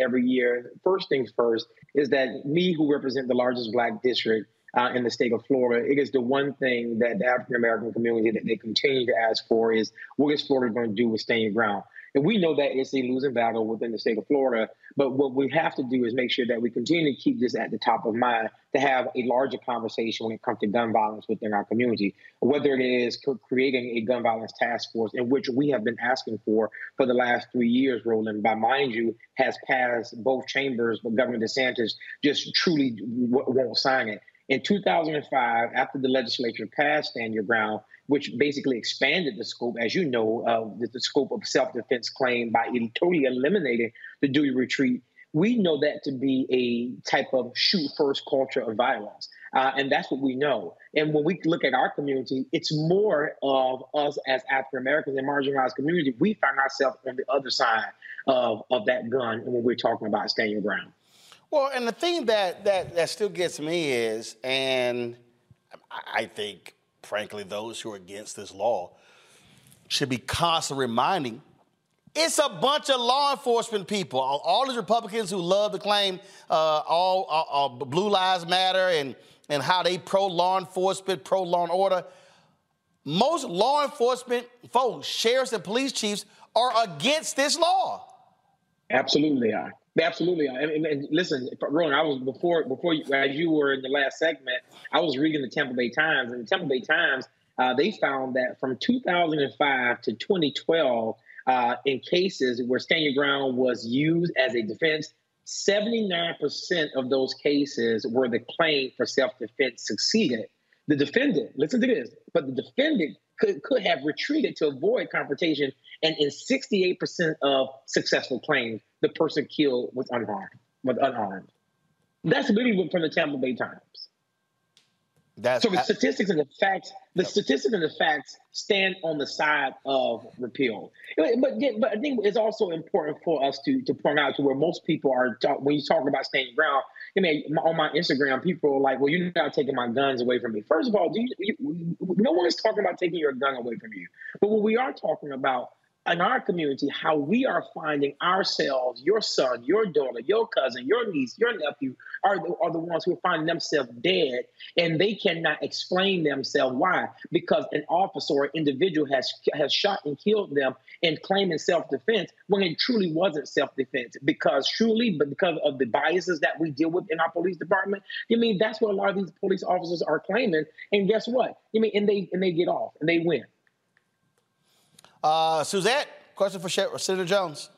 every year. First things first is that me, who represent the largest black district uh, in the state of Florida, it is the one thing that the African American community that they continue to ask for is what is Florida going to do with your ground? And we know that it's a losing battle within the state of Florida. But what we have to do is make sure that we continue to keep this at the top of mind to have a larger conversation when it comes to gun violence within our community, whether it is creating a gun violence task force, in which we have been asking for for the last three years, Roland, by mind you, has passed both chambers, but Governor DeSantis just truly won't sign it. In 2005, after the legislature passed Stand Your Ground, which basically expanded the scope, as you know, uh, the, the, scope of self-defense claim by totally eliminating the duty retreat. We know that to be a type of shoot first culture of violence. Uh, and that's what we know. And when we look at our community, it's more of us as African Americans and marginalized community. We find ourselves on the other side of, of that gun when we're talking about stand your ground. Well, and the thing that that that still gets me is, and I think frankly, those who are against this law should be constantly reminding it's a bunch of law enforcement people. All, all these Republicans who love to claim uh, all, all, all, Blue Lives Matter and, and how they pro law enforcement, pro law and order. Most law enforcement folks, sheriffs and police chiefs, are against this law. Absolutely they are. Absolutely. And, and, and listen, Roland, I was before before you, as you were in the last segment, I was reading the Tampa Bay Times, and the Tampa Bay Times uh, they found that from 2005 to 2012, uh, in cases where stand your ground was used as a defense, 79% of those cases where the claim for self-defense succeeded. The defendant, listen to this, but the defendant could, could have retreated to avoid confrontation, and in 68% of successful claims, the person killed was unharmed, was unarmed. That's literally from the Tampa Bay Times. That's, so the statistics and the facts, the statistics and the facts stand on the side of repeal. But but I think it's also important for us to to point out to where most people are when you talk about standing ground. I mean, on my Instagram, people are like, "Well, you're not taking my guns away from me." First of all, you, you, no one is talking about taking your gun away from you. But what we are talking about in our community how we are finding ourselves, your son, your daughter, your cousin, your niece, your nephew are the, are the ones who are finding themselves dead and they cannot explain themselves. Why? Because an officer or individual has has shot and killed them and claiming self-defense when it truly wasn't self-defense. Because truly but because of the biases that we deal with in our police department you mean that's what a lot of these police officers are claiming and guess what? You mean and they and they get off and they win uh, Suzette, question for Senator Jones.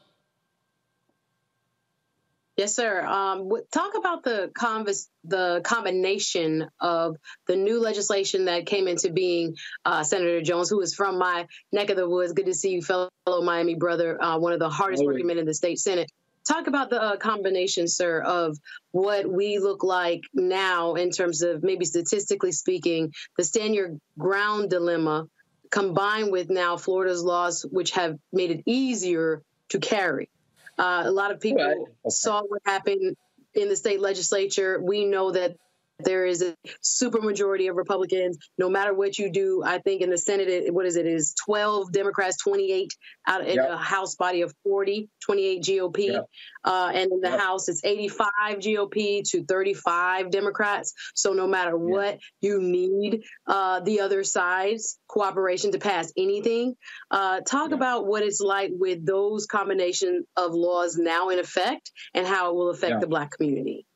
Yes, sir. Um, talk about the convers- the combination of the new legislation that came into being. Uh, Senator Jones, who is from my neck of the woods, good to see you, fellow Miami brother, uh, one of the hardest working men in the state Senate. Talk about the uh, combination, sir, of what we look like now in terms of maybe statistically speaking, the stand your ground dilemma combined with now Florida's laws, which have made it easier to carry. Uh, a lot of people right. okay. saw what happened in the state legislature. We know that there is a super majority of Republicans. No matter what you do, I think in the Senate, it, what is it? Is 12 Democrats, 28 out in yep. a House body of 40, 28 GOP. Yep. Uh, and in the yep. House, it's 85 GOP to 35 Democrats. So no matter what, you need uh, the other side's cooperation to pass anything. Uh, talk about what it's like with those combination of laws now in effect and how it will affect the Black community.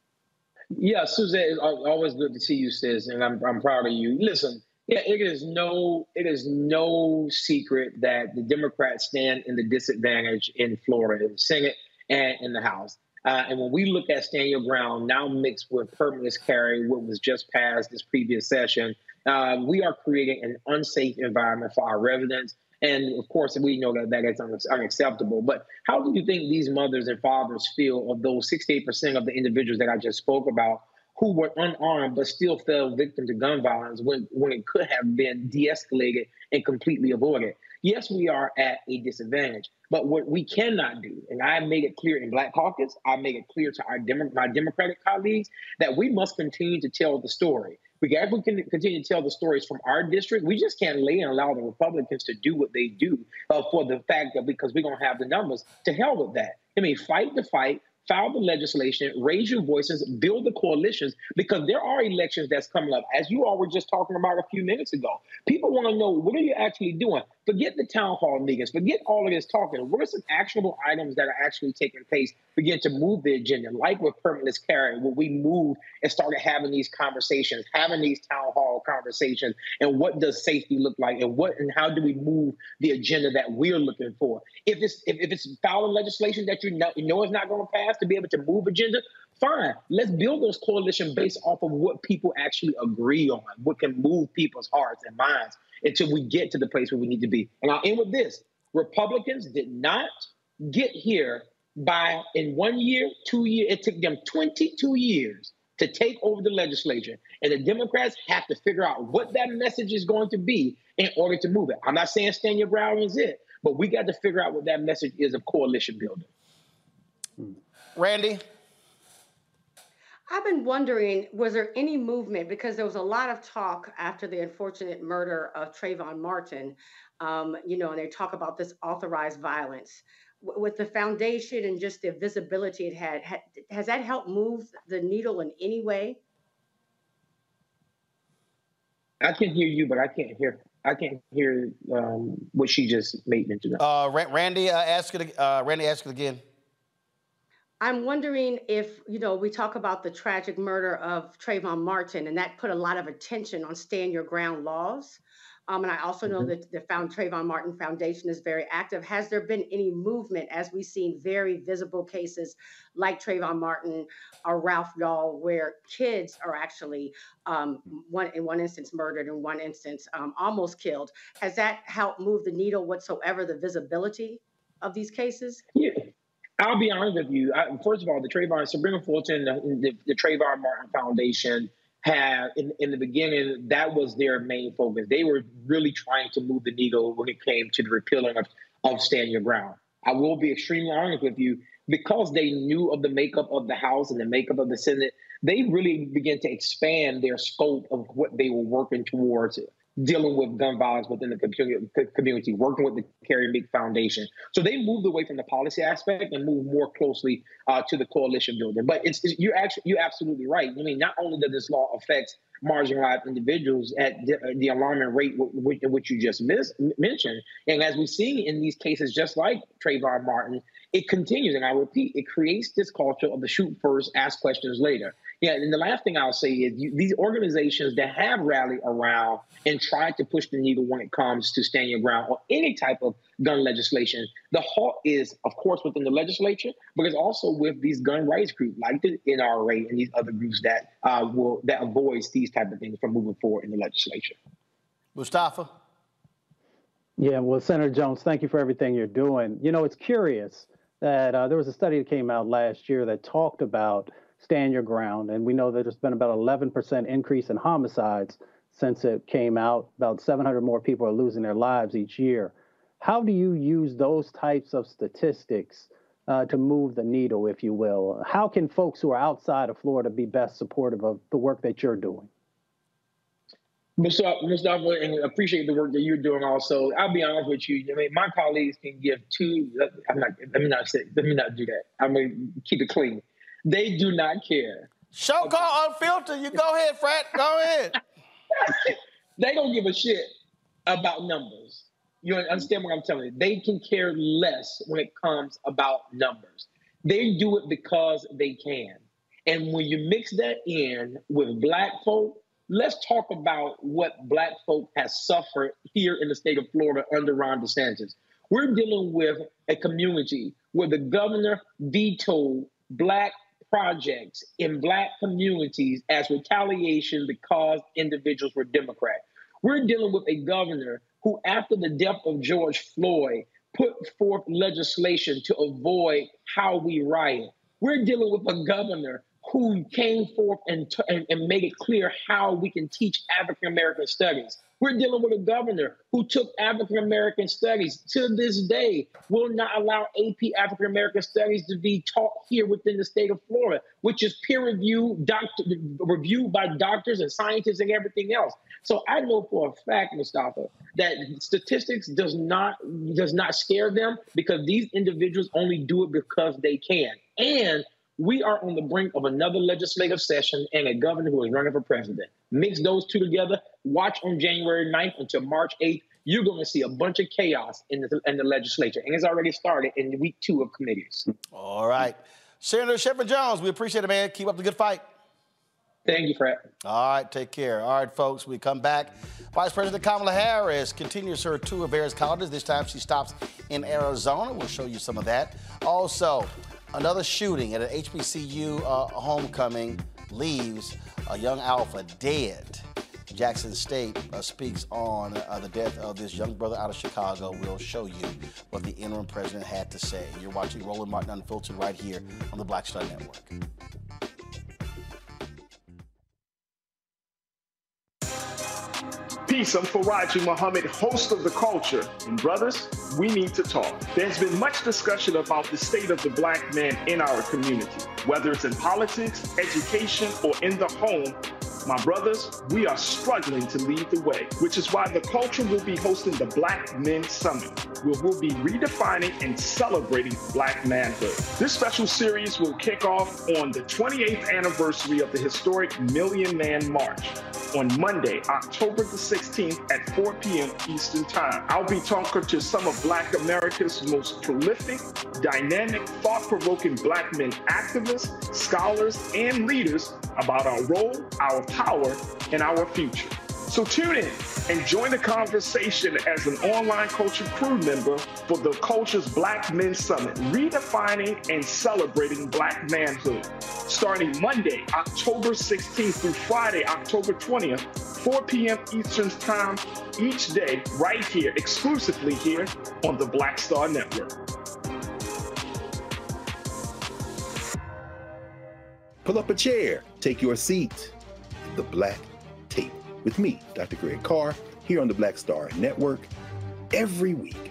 Yeah, it's always good to see you, sis, and I'm I'm proud of you. Listen, yeah, it is no it is no secret that the Democrats stand in the disadvantage in Florida, in the Senate and in the House. Uh, and when we look at stand your ground now mixed with permitless carry, what was just passed this previous session, uh, we are creating an unsafe environment for our residents and of course, we know that that is unacceptable. But how do you think these mothers and fathers feel of those 68% of the individuals that I just spoke about who were unarmed but still fell victim to gun violence when, when it could have been de escalated and completely avoided? Yes, we are at a disadvantage. But what we cannot do, and I made it clear in Black Caucus, I made it clear to our Demo- my Democratic colleagues that we must continue to tell the story. We got to continue to tell the stories from our district. We just can't lay and allow the Republicans to do what they do uh, for the fact that because going to have the numbers. To hell with that. I mean, fight the fight, file the legislation, raise your voices, build the coalitions, because there are elections that's coming up. As you all were just talking about a few minutes ago, people want to know what are you actually doing? Forget the town hall meetings, forget all of this talking. What are some actionable items that are actually taking place? Begin to move the agenda, like with permitless carry, where we moved and started having these conversations, having these town hall conversations, and what does safety look like, and what and how do we move the agenda that we're looking for? If it's if, if it's following legislation that you know, you know is not going to pass to be able to move agenda, fine. Let's build those coalition based off of what people actually agree on, what can move people's hearts and minds until we get to the place where we need to be. And I'll end with this Republicans did not get here by in one year, two years. It took them 22 years to take over the legislature. And the Democrats have to figure out what that message is going to be in order to move it. I'm not saying stand your ground is it, but we got to figure out what that message is of coalition building. Randi? I've been wondering, was there any movement? Because there was a lot of talk after the unfortunate murder of Trayvon Martin, um, you know, and they talk about this authorized violence. W- with the foundation and just the visibility it had, had, has that helped move the needle in any way? I can hear you, but I can't hear. I can't hear um, what she just made mention of. Uh, Randy, uh, ask it. Uh, Randi, ask it again. I'm wondering if, you know, we talk about the tragic murder of Trayvon Martin, and that put a lot of attention on stand your ground laws. Um, and I also know mm-hmm. that the Found Trayvon Martin Foundation is very active. Has there been any movement as we've seen very visible cases like Trayvon Martin or Ralph Yarl, where kids are actually um, one in one instance murdered, in one instance um, almost killed? Has that helped move the needle whatsoever? The visibility of these cases? Yeah. I'll be honest with you. I, first of all, the Trayvon, Sabrina Fulton, the, the, the Trayvon Martin Foundation had in, in the beginning, that was their main focus. They were really trying to move the needle when it came to the repealing of, of Stand Your Ground. I will be extremely honest with you, because they knew of the makeup of the House and the makeup of the Senate, they really began to expand their scope of what they were working towards dealing with gun violence within the community, working with the Carrie Meek Foundation. So they moved away from the policy aspect and moved more closely uh, to the coalition building. But it's, it's, you're actually you're absolutely right. I mean, not only does this law affect marginalized individuals at the, the alarming rate w- which you just mis- mentioned, and as we see in these cases, just like Trayvon Martin, it continues, and I repeat, it creates this culture of the shoot first, ask questions later. Yeah, and the last thing I'll say is you, these organizations that have rallied around and tried to push the needle when it comes to stand your ground or any type of gun legislation, the halt is, of course, within the legislature, but it's also with these gun rights groups like the NRA and these other groups that uh, will that avoids these type of things from moving forward in the legislature. Mustafa. Yeah, well, Senator Jones, thank you for everything you're doing. You know, it's curious that uh, there was a study that came out last year that talked about stand your ground, and we know that there's been about 11% increase in homicides since it came out. About 700 more people are losing their lives each year. How do you use those types of statistics uh, to move the needle, if you will. How can folks who are outside of Florida be best supportive of the work that you're doing? Mr. Mustafa, and appreciate the work that you're doing. Also, I'll be honest with you. I mean, my colleagues can give two. I'm not. Let me not say. Let me not do that. I'm gonna keep it clean. They do not care. Show call unfiltered. You go ahead, Fred. Go ahead. they don't give a shit about numbers. You understand what I'm telling you? They can care less when it comes about numbers. They do it because they can. And when you mix that in with black folk, let's talk about what black folk has suffered here in the state of Florida under Ron DeSantis. We're dealing with a community where the governor vetoed black projects in black communities as retaliation because individuals were Democrat. We're dealing with a governor who, after the death of George Floyd, put forth legislation to avoid how we riot. We're dealing with a governor who came forth and, t- and, made it clear how we can teach African American studies. We're dealing with a governor who took African American studies to this day will not allow AP African American studies to be taught here within the state of Florida, which is peer reviewed, reviewed by doctors and scientists and everything else. So I know for a fact, Mustafa, that statistics does not does not scare them because these individuals only do it because they can. And we are on the brink of another legislative session and a governor who is running for president. Mix those two together, watch on January 9th until March 8th. You're going to see a bunch of chaos in the, in the legislature. And it's already started in week two of committees. All right. Senator Shevrin Jones, we appreciate it, man. Keep up the good fight. Thank you, Fred. All right, take care. All right, folks, we come back. Vice President Kamala Harris continues her tour of various colleges. This time she stops in Arizona. We'll show you some of that. Also, Another shooting at an HBCU uh, homecoming leaves a young alpha dead. Jackson State uh, speaks on uh, the death of this young brother out of Chicago. We'll show you what the interim president had to say. You're watching Roland Martin Unfiltered right here on the Black Star Network. Peace, I'm Faraji Muhammad, host of The Culture. And brothers, we need to talk. There's been much discussion about the state of the black man in our community, whether it's in politics, education, or in the home. My brothers, we are struggling to lead the way, which is why the culture will be hosting the Black Men Summit, where we'll be redefining and celebrating black manhood. This special series will kick off on the 28th anniversary of the historic Million Man March on Monday, October the 16th at 4 p.m. Eastern Time. I'll be talking to some of Black America's most prolific, dynamic, thought provoking Black men activists, scholars, and leaders about our role, our power, in our future. So tune in and join the conversation as an online culture crew member for the Culture's Black Men Summit, redefining and celebrating Black manhood. Starting Monday, October 16th through Friday, October 20th, 4 p.m. Eastern Time each day, right here, exclusively here on the Black Star Network. Pull up a chair, take your seat. The Black Tape with me, Dr. Greg Carr, here on the Black Star Network every week.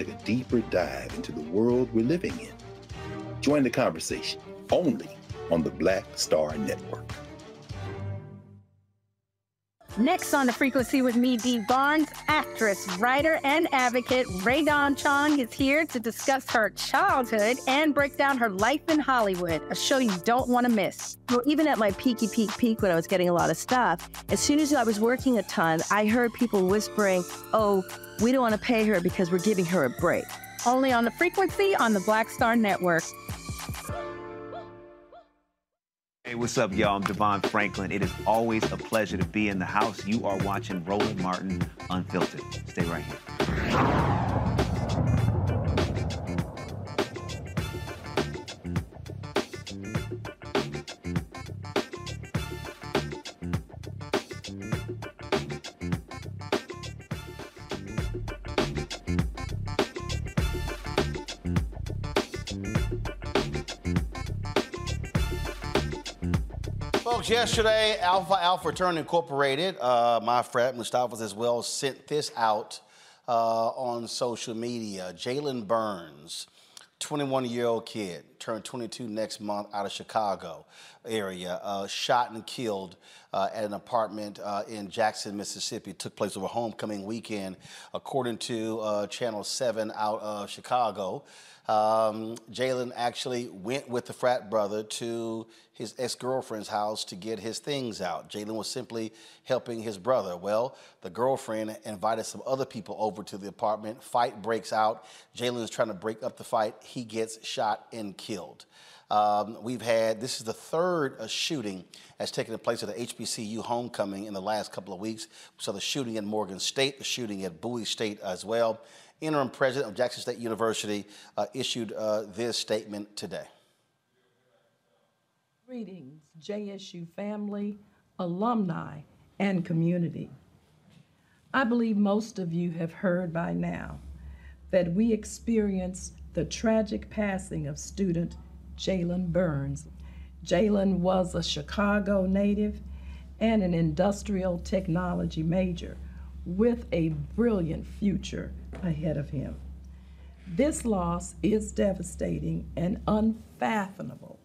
Take a deeper dive into the world we're living in. Join the conversation only on the Black Star Network. Next on the frequency with me, Dee Barnes, actress, writer, and advocate Rae Dawn Chong is here to discuss her childhood and break down her life in Hollywood, a show you don't want to miss. Well, even at my peaky peak peak when I was getting a lot of stuff, as soon as I was working a ton, I heard people whispering, oh, we don't want to pay her because we're giving her a break. Only on the frequency on the Black Star Network. Hey, what's up, y'all? I'm Devon Franklin. It is always a pleasure to be in the house. You are watching Roland Martin Unfiltered. Stay right here. Folks, yesterday, Alpha Alpha Return Incorporated, uh, my friend Mustafa as well, sent this out uh, on social media. Jalen Burns, 21 year old kid, turned 22 next month out of Chicago area, uh, shot and killed uh, at an apartment uh, in Jackson, Mississippi. Took place over homecoming weekend, according to uh, Channel 7 out of Chicago. Um, Jalen actually went with the frat brother to his ex girlfriend's house to get his things out. Jalen was simply helping his brother. Well, the girlfriend invited some other people over to the apartment. Fight breaks out. Jalen is trying to break up the fight. He gets shot and killed. Um, we've had, this is the third uh, shooting that's taken place at the HBCU homecoming in the last couple of weeks. So the shooting at Morgan State, the shooting at Bowie State as well. Interim president of Jackson State University uh, issued uh, this statement today. Greetings, JSU family, alumni, and community. I believe most of you have heard by now that we experienced the tragic passing of student Jalen Burns. Jalen was a Chicago native and an industrial technology major with a brilliant future ahead of him. This loss is devastating and unfathomable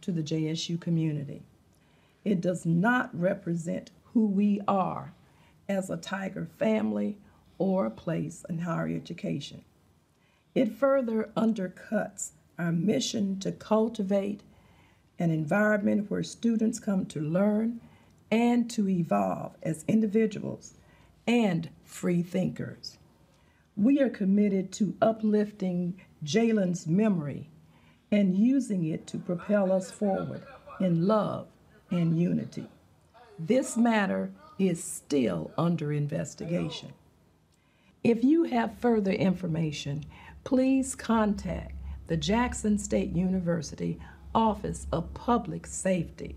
to the JSU community. It does not represent who we are as a Tiger family or a place in higher education. It further undercuts our mission to cultivate an environment where students come to learn and to evolve as individuals and free thinkers. We are committed to uplifting Jalen's memory and using it to propel us forward in love and unity. This matter is still under investigation. If you have further information, please contact the Jackson State University Office of Public Safety.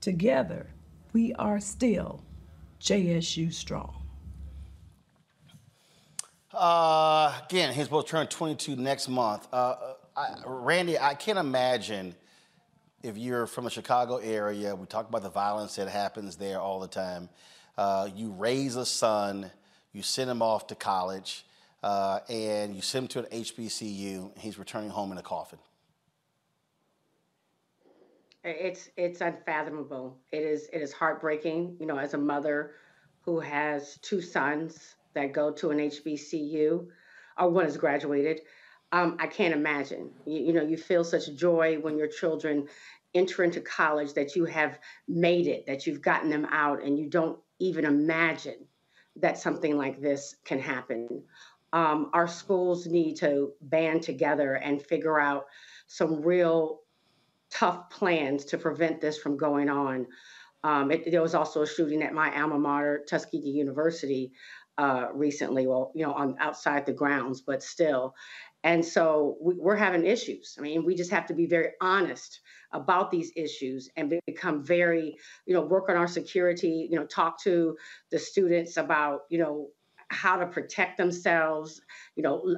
Together, we are still JSU strong. Uh, again, he's supposed to turn 22 next month. Uh, I, Randy, I can't imagine if you're from the Chicago area. We talk about the violence that happens there all the time. Uh, you raise a son, you send him off to college, uh, and you send him to an HBCU. And he's returning home in a coffin. It's it's unfathomable. It is it is heartbreaking. You know, as a mother who has two sons that go to an HBCU, or one has graduated, um, I can't imagine. You, you know, you feel such joy when your children enter into college that you have made it, that you've gotten them out, and you don't even imagine that something like this can happen. um, our schools need to band together and figure out some real tough plans to prevent this from going on. Um, it, there was also a shooting at my alma mater, Tuskegee University, uh, recently. Well, you know, on outside the grounds, but still. And so we, we're having issues. I mean, we just have to be very honest about these issues and become very, you know, work on our security. You know, talk to the students about, you know, how to protect themselves. You know,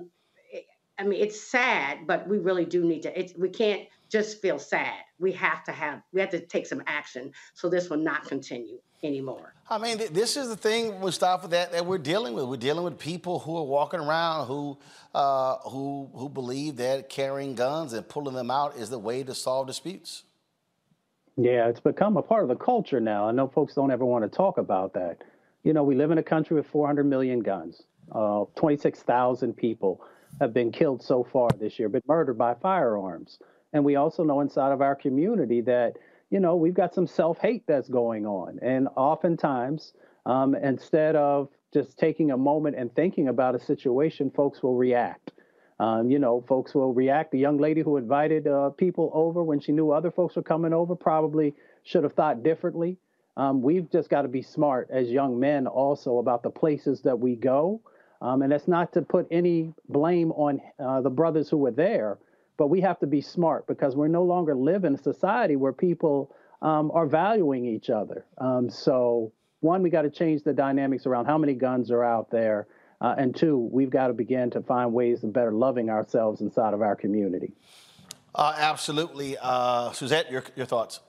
I mean, it's sad, but we really do need to. It's, we can't just feel sad. We have to have. We have to take some action so this will not continue anymore. I mean, th- this is the thing, Mustafa, that, that we're dealing with. We're dealing with people who are walking around who uh, who who believe that carrying guns and pulling them out is the way to solve disputes. Yeah, it's become a part of the culture now. I know folks don't ever want to talk about that. You know, we live in a country with 400 million guns. Uh, 26,000 people have been killed so far this year, been murdered by firearms. And we also know inside of our community that, you know, we've got some self hate that's going on. And oftentimes, um, instead of just taking a moment and thinking about a situation, folks will react. Um, you know, folks will react. The young lady who invited uh, people over when she knew other folks were coming over probably should have thought differently. Um, we've just got to be smart as young men also about the places that we go. Um, and that's not to put any blame on uh, the brothers who were there, but we have to be smart because we're no longer living in a society where people um, are valuing each other. Um, so, one, we got to change the dynamics around how many guns are out there. Uh, and two, we've got to begin to find ways of better loving ourselves inside of our community. Uh, absolutely. Uh, Suzette, your, your thoughts?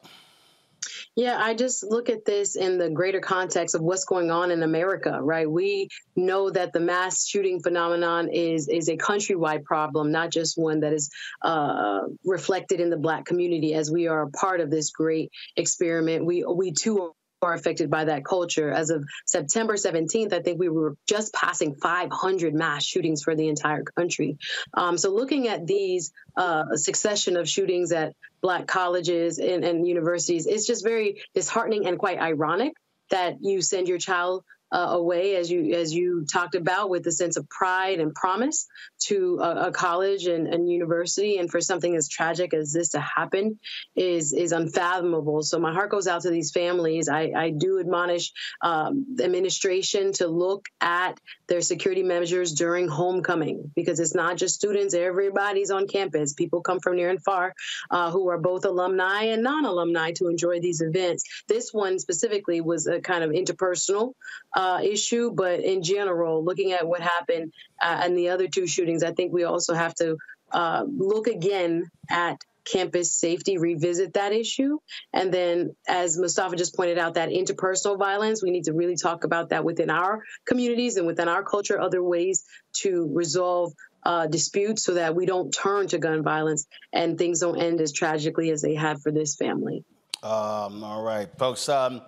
Yeah, I just look at this in the greater context of what's going on in America, right? We know that the mass shooting phenomenon is is a countrywide problem, not just one that is uh, reflected in the Black community. As we are a part of this great experiment, we we too are affected by that culture. As of September 17th, I think we were just passing 500 mass shootings for the entire country. Um, so, looking at these uh, succession of shootings at Black colleges and, and universities, it's just very disheartening and quite ironic that you send your child uh, away, as you as you talked about, with a sense of pride and promise to a, a college and, and, university, and for something as tragic as this to happen is is unfathomable. So my heart goes out to these families. I, I do admonish um, the administration to look at their security measures during homecoming because it's not just students; everybody's on campus. People come from near and far uh, who are both alumni and non-alumni to enjoy these events. This one specifically was a kind of interpersonal uh, issue, but in general, looking at what happened uh, and the other two shootings, I think we also have to uh, look again at campus safety, revisit that issue. And then, as Mustafa just pointed out, that interpersonal violence, we need to really talk about that within our communities and within our culture, other ways to resolve uh, disputes so that we don't turn to gun violence and things don't end as tragically as they have for this family. Um, all right, folks. Um,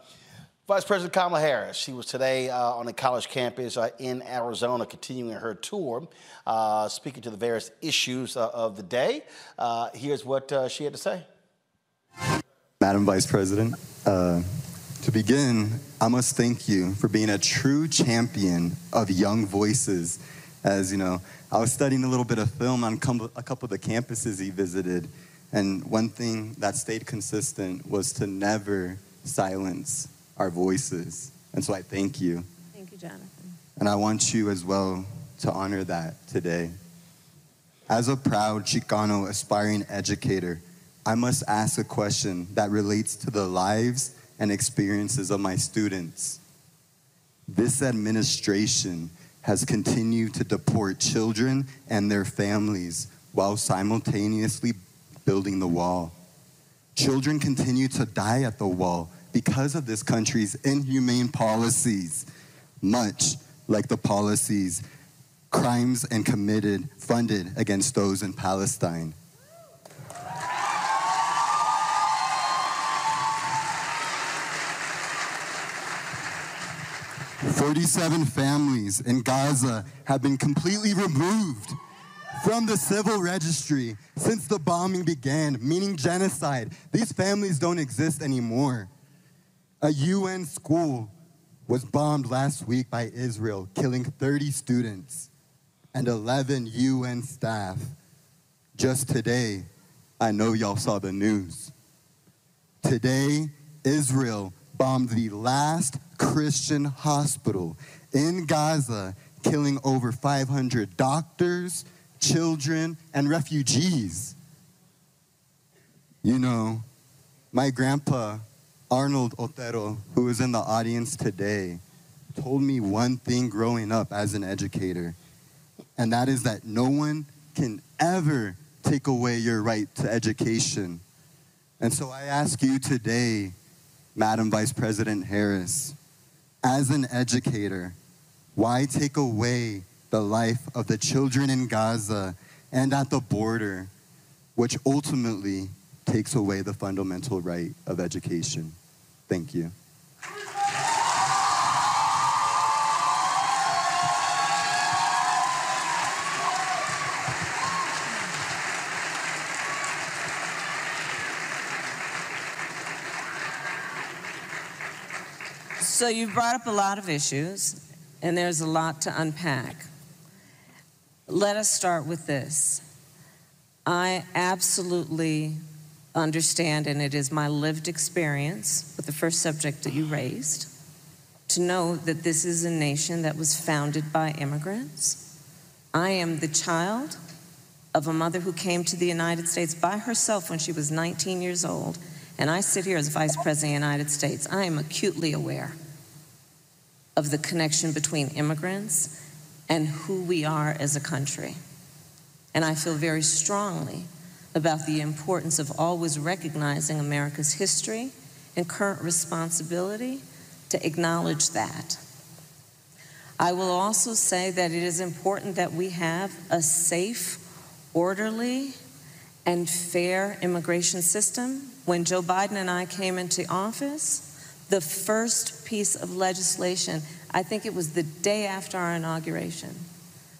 Vice President Kamala Harris, she was today uh, on a college campus uh, in Arizona continuing her tour, uh, speaking to the various issues uh, of the day. Uh, here's what uh, she had to say. Madam Vice President, to begin, I must thank you for being a true champion of young voices. As you know, I was studying a little bit of film on a couple of the campuses he visited, and one thing that stayed consistent was to never silence our voices. And so I thank you. Thank you, Jonathan. And I want you as well to honor that today. As a proud Chicano aspiring educator, I must ask a question that relates to the lives and experiences of my students. This administration has continued to deport children and their families while simultaneously building the wall. Children continue to die at the wall because of this country's inhumane policies, much like the policies, crimes and committed, funded against those in Palestine. Forty-seven families in Gaza have been completely removed from the civil registry since the bombing began, meaning genocide. These families don't exist anymore. A UN school was bombed last week by Israel, killing 30 students. and 11 UN staff. Just today, I know y'all saw the news. Today, Israel bombed the last Christian hospital in Gaza, killing over 500 doctors, children, and refugees. You know, my grandpa, Arnold Otero, who is in the audience today, told me one thing growing up as an educator, and that is that no one can ever take away your right to education. And so I ask you today, Madam Vice President Harris, as an educator, why take away the life of the children in Gaza and at the border, which ultimately takes away the fundamental right of education? Thank you. So you've brought up a lot of issues, and there's a lot to unpack. Let us start with this. I absolutely understand, and it is my lived experience with the first subject that you raised, to know that this is a nation that was founded by immigrants. I am the child of a mother who came to the United States by herself when she was 19 years old, and I sit here as Vice President of the United States. I am acutely aware of the connection between immigrants and who we are as a country. And I feel very strongly about the importance of always recognizing America's history and current responsibility to acknowledge that. I will also say that it is important that we have a safe, orderly, and fair immigration system. When Joe Biden and I came into office, the first piece of legislation, I think it was the day after our inauguration,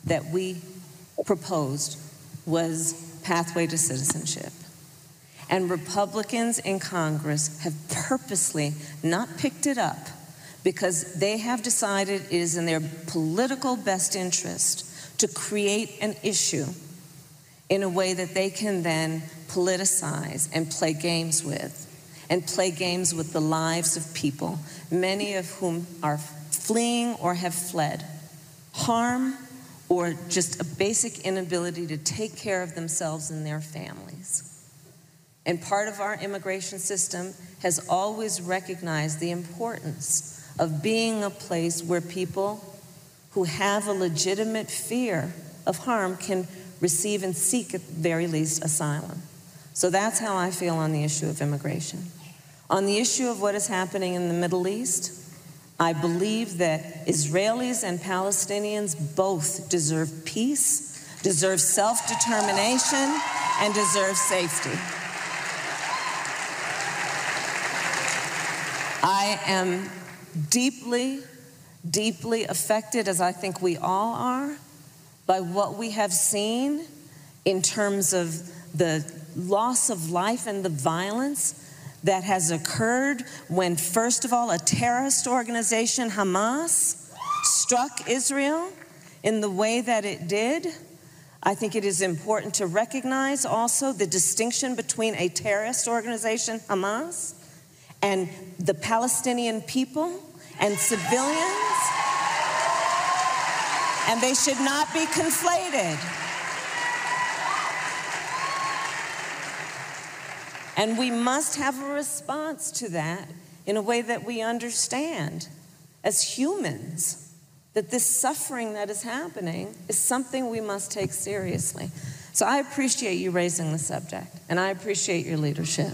that we proposed was pathway to citizenship. And Republicans in Congress have purposely not picked it up because they have decided it is in their political best interest to create an issue in a way that they can then politicize and play games with, and play games with the lives of people, many of whom are fleeing or have fled. Harm or just a basic inability to take care of themselves and their families. And part of our immigration system has always recognized the importance of being a place where people who have a legitimate fear of harm can receive and seek, at the very least, asylum. So that's how I feel on the issue of immigration. On the issue of what is happening in the Middle East, I believe that Israelis and Palestinians both deserve peace, deserve self determination, and deserve safety. I am deeply, deeply affected, as I think we all are, by what we have seen in terms of the loss of life and the violence that has occurred when, first of all, a terrorist organization, Hamas, struck Israel in the way that it did. I think it is important to recognize also the distinction between a terrorist organization, Hamas, and the Palestinian people and civilians. And they should not be conflated. And we must have a response to that in a way that we understand as humans that this suffering that is happening is something we must take seriously. So I appreciate you raising the subject, and I appreciate your leadership.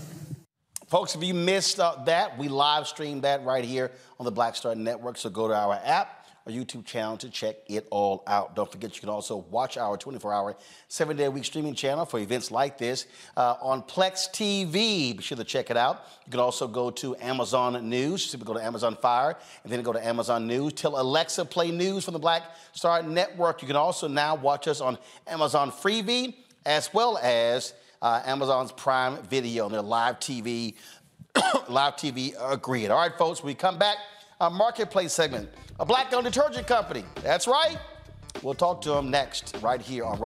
Folks, if you missed uh, that, we live stream that right here on the Black Star Network. So go to our app our YouTube channel to check it all out. Don't forget, you can also watch our 24 hour, seven day a week streaming channel for events like this uh, on Plex TV. Be sure to check it out. You can also go to Amazon News. Simply go to Amazon Fire and then go to Amazon News. Tell Alexa play news from the Black Star Network. You can also now watch us on Amazon Freevee as well as uh, Amazon's Prime Video and their live TV, live TV agreed. All right, folks, we come back, our marketplace segment a black owned detergent company. That's right. We'll talk to them next, right here on.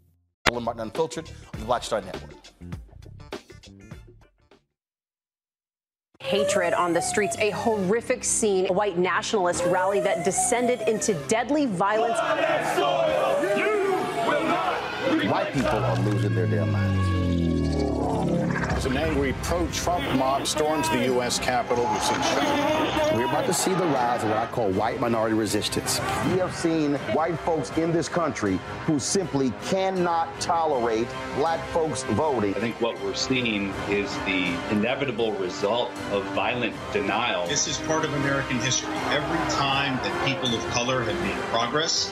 Roland Martin Unfiltered on the Black Star Network. Hatred on the streets, a horrific scene, a white nationalist rally that descended into deadly violence. White people are losing their damn minds. As an angry pro-Trump mob storms the U.S. Capitol, we've seen We're about to see the rise of what I call white minority resistance. We have seen white folks in this country who simply cannot tolerate black folks voting. I think what we're seeing is the inevitable result of violent denial. This is part of American history. Every time that people of color have made progress,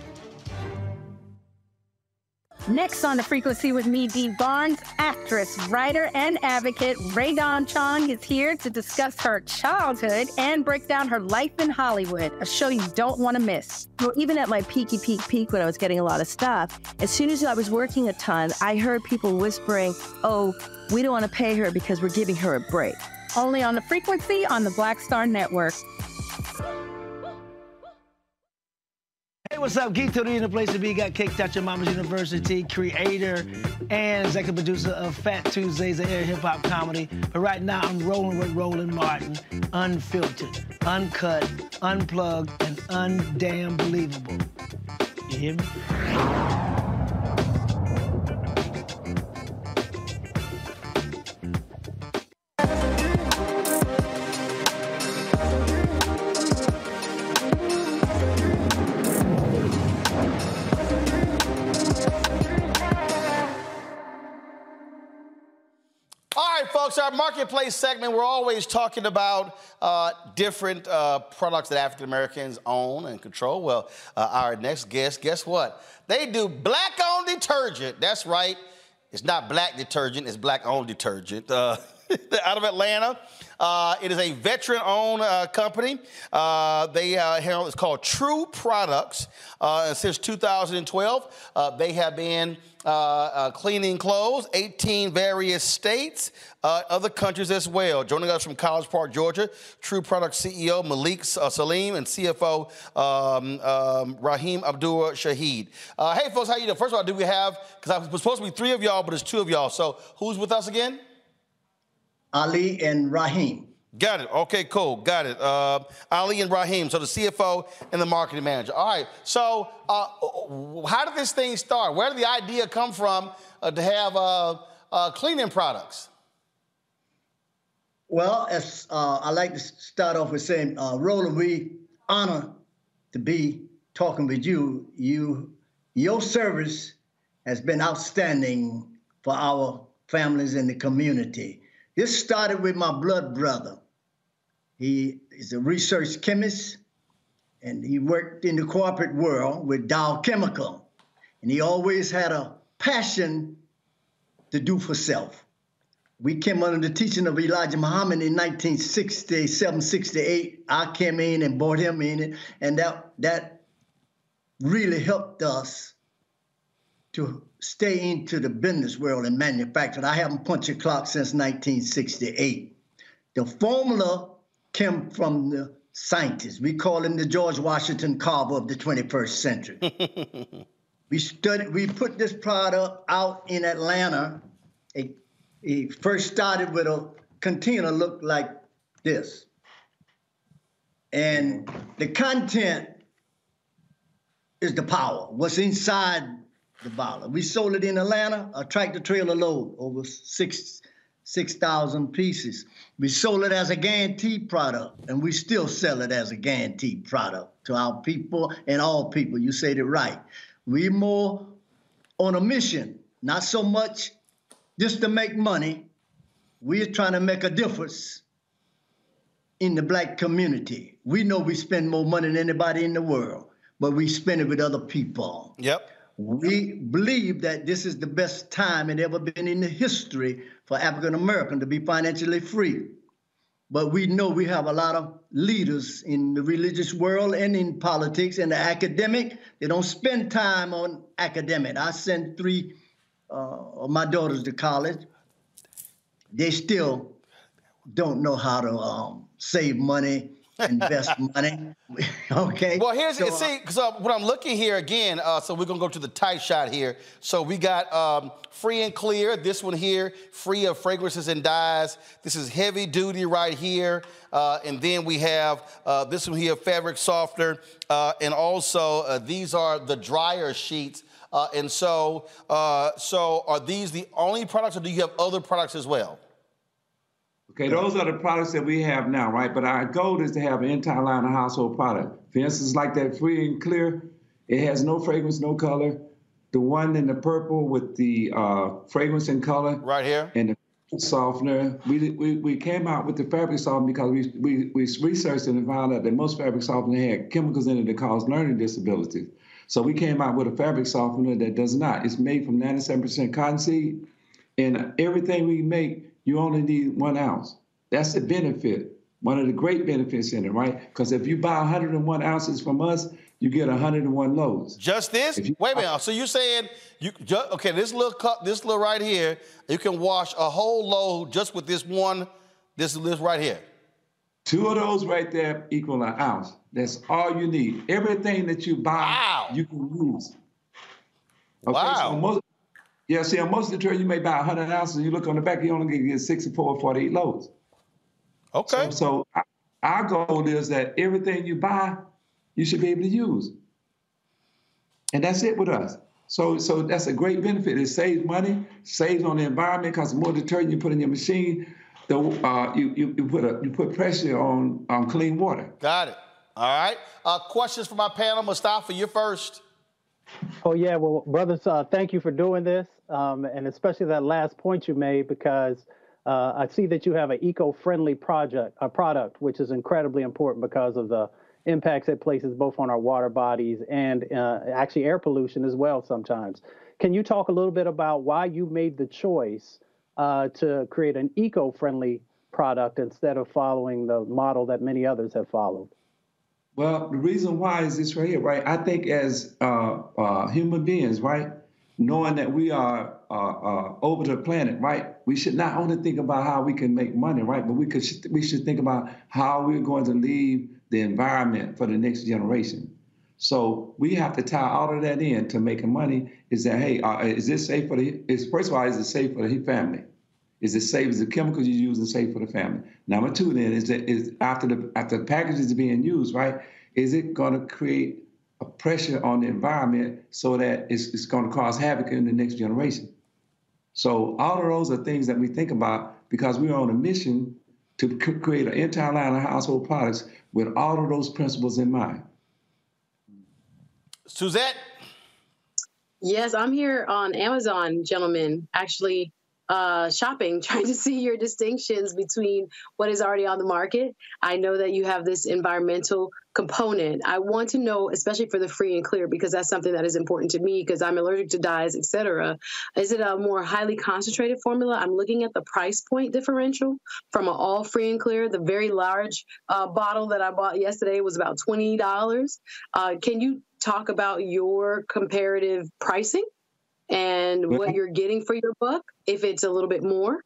Next on the frequency with me, Dee Barnes, actress, writer, and advocate Rae Dawn Chong is here to discuss her childhood and break down her life in Hollywood, a show you don't want to miss. Well, even at my peaky peak peak when I was getting a lot of stuff, as soon as I was working a ton, I heard people whispering, oh, we don't want to pay her because we're giving her a break. Only on the frequency on the Black Star Network. What's up? Geek Tony in the place to be. Got Kicked Out Your Mama's University, creator and executive producer of Fat Tuesdays, an air hip hop comedy. But right now, I'm rolling with Roland Martin, unfiltered, uncut, unplugged, and undamn believable. You hear me? Folks, our marketplace segment, we're always talking about uh, different uh, products that African Americans own and control. Well, uh, our next guest, guess what? They do black owned detergent. That's right. It's not black detergent, it's black owned detergent. Uh, out of Atlanta. Uh, it is a veteran-owned uh, company. Uh, they uh, handle it's called True Products. Uh, since 2012, uh, they have been cleaning clothes, 18 various states, other countries as well. Joining us from College Park, Georgia, True Products CEO Malik Salim and CFO um, um, Rahim Abdul Shahid. hey, folks, how you doing? First of all, do we have? Because I was supposed to be three of y'all, but it's two of y'all. So who's with us again? Ali and Rahim. Got it. Okay, cool. Got it. Uh, Ali and Rahim, so the CFO and the marketing manager. All right. So, uh, how did this thing start? Where did the idea come from uh, to have uh, uh, cleaning products? Well, as uh, I like to start off with saying, Roland, we honor to be talking with you. You, your service has been outstanding for our families in the community. This started with my blood brother. He is a research chemist and he worked in the corporate world with Dow Chemical. And he always had a passion to do for self. We came under the teaching of Elijah Muhammad in 1967, 68. I came in and brought him in, and that that really helped us to stay into the business world and manufacture. I haven't punched a clock since 1968. The formula came from the scientists. We call him the George Washington Carver of the 21st century. we studied, we put this product out in Atlanta. It, it first started with a container looked like this. And the content is the power. What's inside the bottle. We sold it in Atlanta, a tractor trailer load, over six 6,000 pieces. We sold it as a guaranteed product, and we still sell it as a guaranteed product to our people and all people. You said it right. We more on a mission, not so much just to make money. We're trying to make a difference in the black community. We know we spend more money than anybody in the world, but we spend it with other people. Yep. We believe that this is the best time it ever been in the history for African American to be financially free. But we know we have a lot of leaders in the religious world and in politics and the academic. They don't spend time on academic. I sent three uh, of my daughters to college. They still don't know how to um, save money invest money. okay. Well, here's so, see. So uh, what I'm looking here again. Uh, so we're gonna go to the tight shot here. So we got um, free and clear. This one here, free of fragrances and dyes. This is heavy duty right here. Uh, and then we have uh, this one here, fabric softener, uh, and also uh, these are the dryer sheets. and so, so are these the only products, or do you have other products as well? Okay, those are the products that we have now, right? But our goal is to have an entire line of household product. For instance, like that free and clear, it has no fragrance, no color. The one in the purple with the uh, fragrance and color. Right here. And the softener. We, we, we came out with the fabric softener because we, we, we researched and found out that most fabric softener had chemicals in it that cause learning disabilities. So we came out with a fabric softener that does not. It's made from 97% cottonseed. And everything we make you only need one ounce. That's the benefit, one of the great benefits in it, right? Because if you buy 101 ounces from us, you get 101 loads. Just this? You, Wait a minute. So you're saying you just, okay? This little cup, this little right here, you can wash a whole load just with this one, this this right here. Two of those right there equal an ounce. That's all you need. Everything that you buy, wow. you can use. Okay, wow. So most, yeah, see, on most of the trail, you may buy 100 ounces, and you look on the back, you only get 64 or 48 loads. Okay. So, so our goal is that everything you buy, you should be able to use. And that's it with us. So, so that's a great benefit. It saves money, saves on the environment because the more detergent you put in your machine, the uh, you, you, you put a, you put pressure on on clean water. Got it. All right. Uh, questions for my panel, Mustafa. You're first. Oh yeah, well, brothers, uh, thank you for doing this um, and especially that last point you made because Uh, I see that you have an eco-friendly project, a product, which is incredibly important because of the impacts it places both on our water bodies and uh, actually air pollution as well sometimes. Can you talk a little bit about why you made the choice uh, to create an eco-friendly product instead of following the model that many others have followed? Well, the reason why is this right here, right? I think as uh, uh, human beings, right, knowing that we are uh, uh, over the planet, right, we should not only think about how we can make money, right, but we could we should think about how we're going to leave the environment for the next generation. So we have to tie all of that in to making money. Is that hey, uh, is this safe for the? Is first of all, is it safe for the family? Is it safe? Is the chemicals you're using safe for the family? Number two, then is that is after the after the packages are being used, right? Is it going to create a pressure on the environment so that it's, it's going to cause havoc in the next generation? So all of those are things that we think about because we're on a mission to create an entire line of household products with all of those principles in mind. Suzette? Yes, I'm here on Amazon, gentlemen. Actually, uh, shopping, trying to see your distinctions between what is already on the market. I know that you have this environmental component. I want to know, especially for the free and clear, because that's something that is important to me because I'm allergic to dyes, etc. Is it a more highly concentrated formula? I'm looking at the price point differential from an all free and clear. The very large uh, bottle that I bought yesterday was about twenty dollars. Uh, can you talk about your comparative pricing? and what you're getting for your book if it's a little bit more?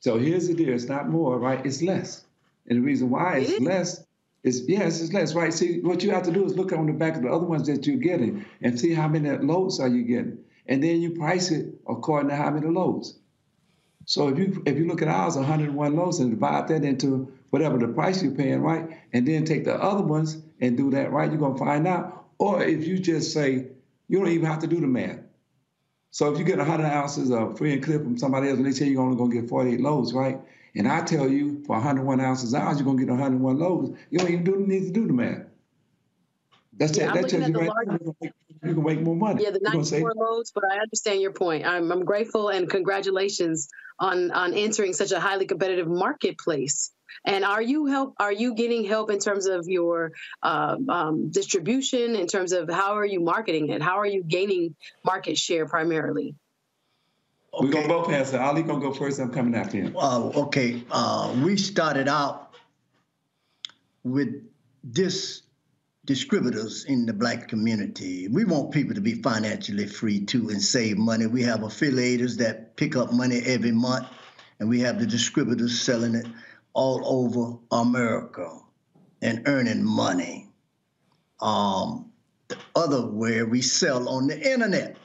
So here's the deal it's not more, right? It's less. And the reason why it's less is, yes, it's less, right? See, what you have to do is look on the back of the other ones that you're getting and see how many loads are you getting. And then you price it according to how many loads. So if you if you look at ours, 101 loads, and divide that into whatever the price you're paying, right? And then take the other ones and do that, right? You're gonna find out. Or if you just say, you don't even have to do the math. So if you get 100 ounces of free and clear from somebody else and they say you you're only going to get 48 loads, right? And I tell you for 101 ounces ours, you're going to get 101 loads. You don't even do, need to do the math. That's yeah, that, that tells you right large, you can make more money. Yeah, the 94 loads, but I understand your point. I'm, I'm grateful and congratulations on on entering such a highly competitive marketplace. And are you help? Are you getting help in terms of your uh, um, distribution? In terms of how are you marketing it? How are you gaining market share primarily? Okay. We're gonna both answer. Ali gonna go first. I'm coming after him. Uh, okay. Uh, we started out with this distributors in the black community. We want people to be financially free too and save money. We have affiliators that pick up money every month, and we have the distributors selling it all over America and earning money. Um, the other where we sell on the internet,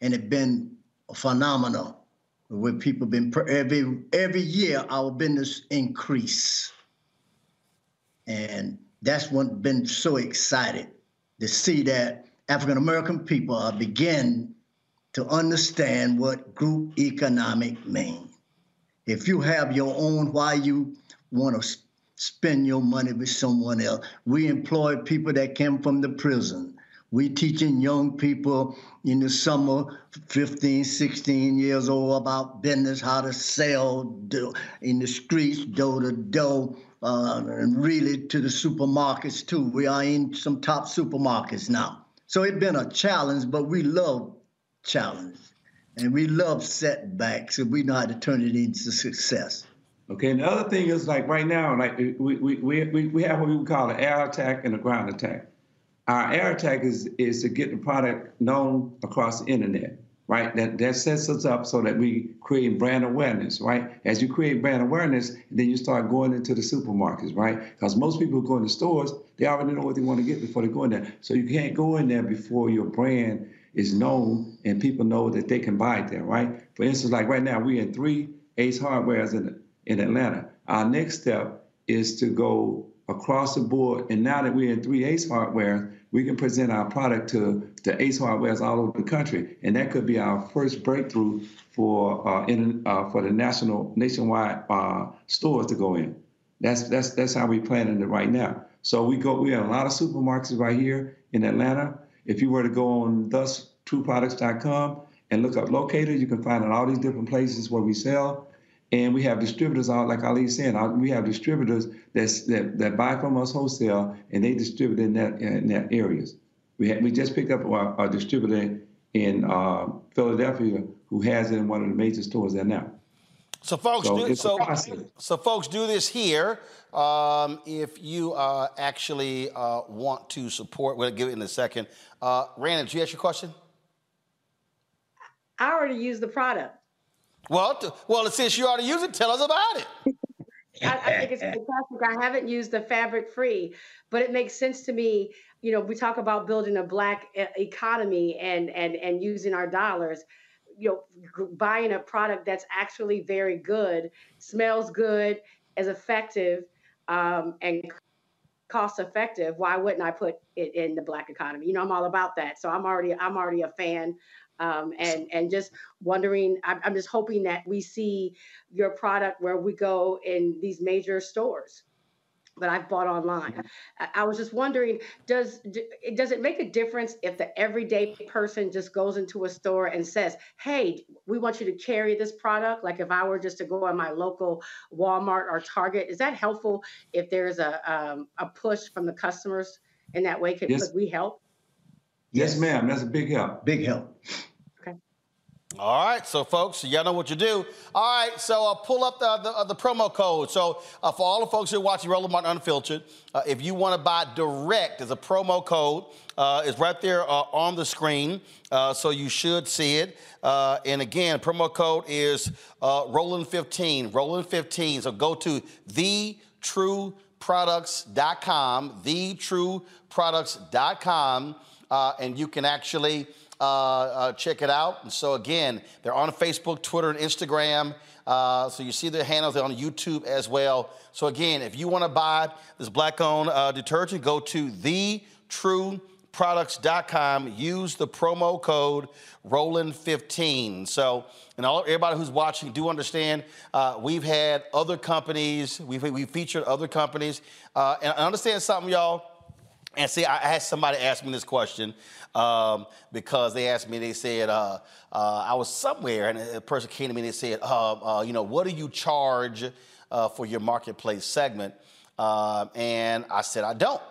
and it's been phenomenal. Where people been every every year our business increase, and that's what been so excited to see that African American people are begin to understand what group economic means. If you have your own, why you want to spend your money with someone else? We employ people that came from the prison. We teaching young people in the summer, 15, 16 years old, about business, how to sell in the streets, door to door uh, and really to the supermarkets too. We are in some top supermarkets now. So it's been a challenge, but we love challenge and we love setbacks and we know how to turn it into success. Okay, and the other thing is like right now, like we, we, we, we have what we call an air attack and a ground attack. Our air attack is, is to get the product known across the internet right? That that sets us up so that we create brand awareness, right? As you create brand awareness, then you start going into the supermarkets, right? Because most people who go in the stores, they already know what they want to get before they go in there. So you can't go in there before your brand is known and people know that they can buy it there, right? For instance, like right now, we're in three Ace Hardwares in in Atlanta. Our next step is to go across the board, and now that we're in three Ace Hardware, we can present our product to, to Ace Hardwares all over the country, and that could be our first breakthrough for uh, in, uh, for the national nationwide uh, stores to go in. That's that's that's how we're planning it right now. So we go we have a lot of supermarkets right here in Atlanta. If you were to go on thetrueproducts.com and look up locator. You can find it all these different places where we sell. And we have distributors, like Ali said, we have distributors that's, that, that buy from us wholesale and they distribute in that, in that areas. We, we just picked up a, a distributor in uh, Philadelphia who has it in one of the major stores there now. So folks, so do, so, so folks do this here. Um, if you uh, actually uh, want to support, we'll give it in a second. Uh, Randa, did you ask your question? I already used the product. Well, well, since you already use it, tell us about it. I, I, think it's fantastic. I haven't used the fabric free, but it makes sense to me. You know, we talk about building a black economy and and and using our dollars. You know, buying a product that's actually very good, smells good, is effective, um, and cost effective. Why wouldn't I put it in the black economy? You know, I'm all about that. So I'm already I'm already a fan um, and and just wondering. I'm, I'm just hoping that we see your product where we go in these major stores but I've bought online. I was just wondering, does does it make a difference if the everyday person just goes into a store and says, "Hey, we want you to carry this product"? Like if I were just to go on my local Walmart or Target, is that helpful? If there's a um, a push from the customers in that way, could, yes. could we help? Yes, ma'am. That's a big help. Big help. Okay. All right, so folks, y'all know what you do. All right, so uh, pull up the, the, uh, the, promo code. So uh, for all the folks who are watching Roland Martin Unfiltered, uh, if you want to buy direct, there's a promo code. Uh, it's right there uh, on the screen, so you should see it. and again, promo code is Roland15, Roland15. So go to thetrueproducts.com, thetrueproducts.com uh, and you can actually uh, uh, check it out. And so, again, they're on Facebook, Twitter, and Instagram. Uh, so you see their handles. They're on YouTube as well. So, again, if you want to buy this black owned uh, detergent, go to thetrueproducts.com. Use the promo code Roland15. So, and all, everybody who's watching, do understand uh, we've had other companies, we've, we've featured other companies. and I understand something, y'all and see, I had somebody ask me this question um, because they asked me, they said, uh, uh, I was somewhere and a person came to me and they said, uh, uh you know, what do you charge uh, for your marketplace segment? Um, and I said, I don't.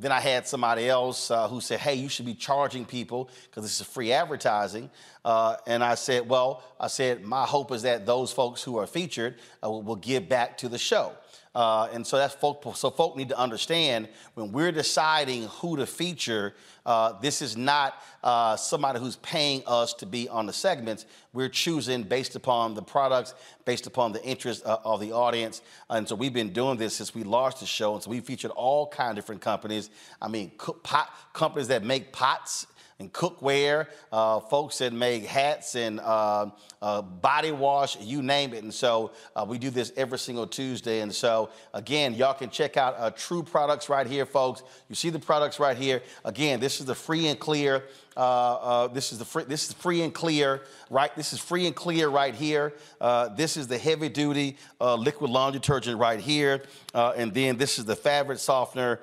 Then I had somebody else uh, who said, hey, you should be charging people because this is free advertising. and I said, well, I said, my hope is that those folks who are featured will give back to the show. Uh, and so that's folk, so folk need to understand when we're deciding who to feature, uh, this is not uh, somebody who's paying us to be on the segments. We're choosing based upon the products, based upon the interest uh, of the audience. And so we've been doing this since we launched the show. And so we featured all kind of different companies. I mean, pot, companies that make pots and cookware, uh, folks that make hats and uh, uh, body wash, you name it. And so uh, we do this every single Tuesday. And so, again, y'all can check out uh, True Products right here, folks. You see the products right here. Again, this is the free and clear uh, uh, this is the free, this is free and clear, right? This is free and clear right here. Uh, this is the heavy duty uh, liquid laundry detergent right here. Uh, and then this is the fabric softener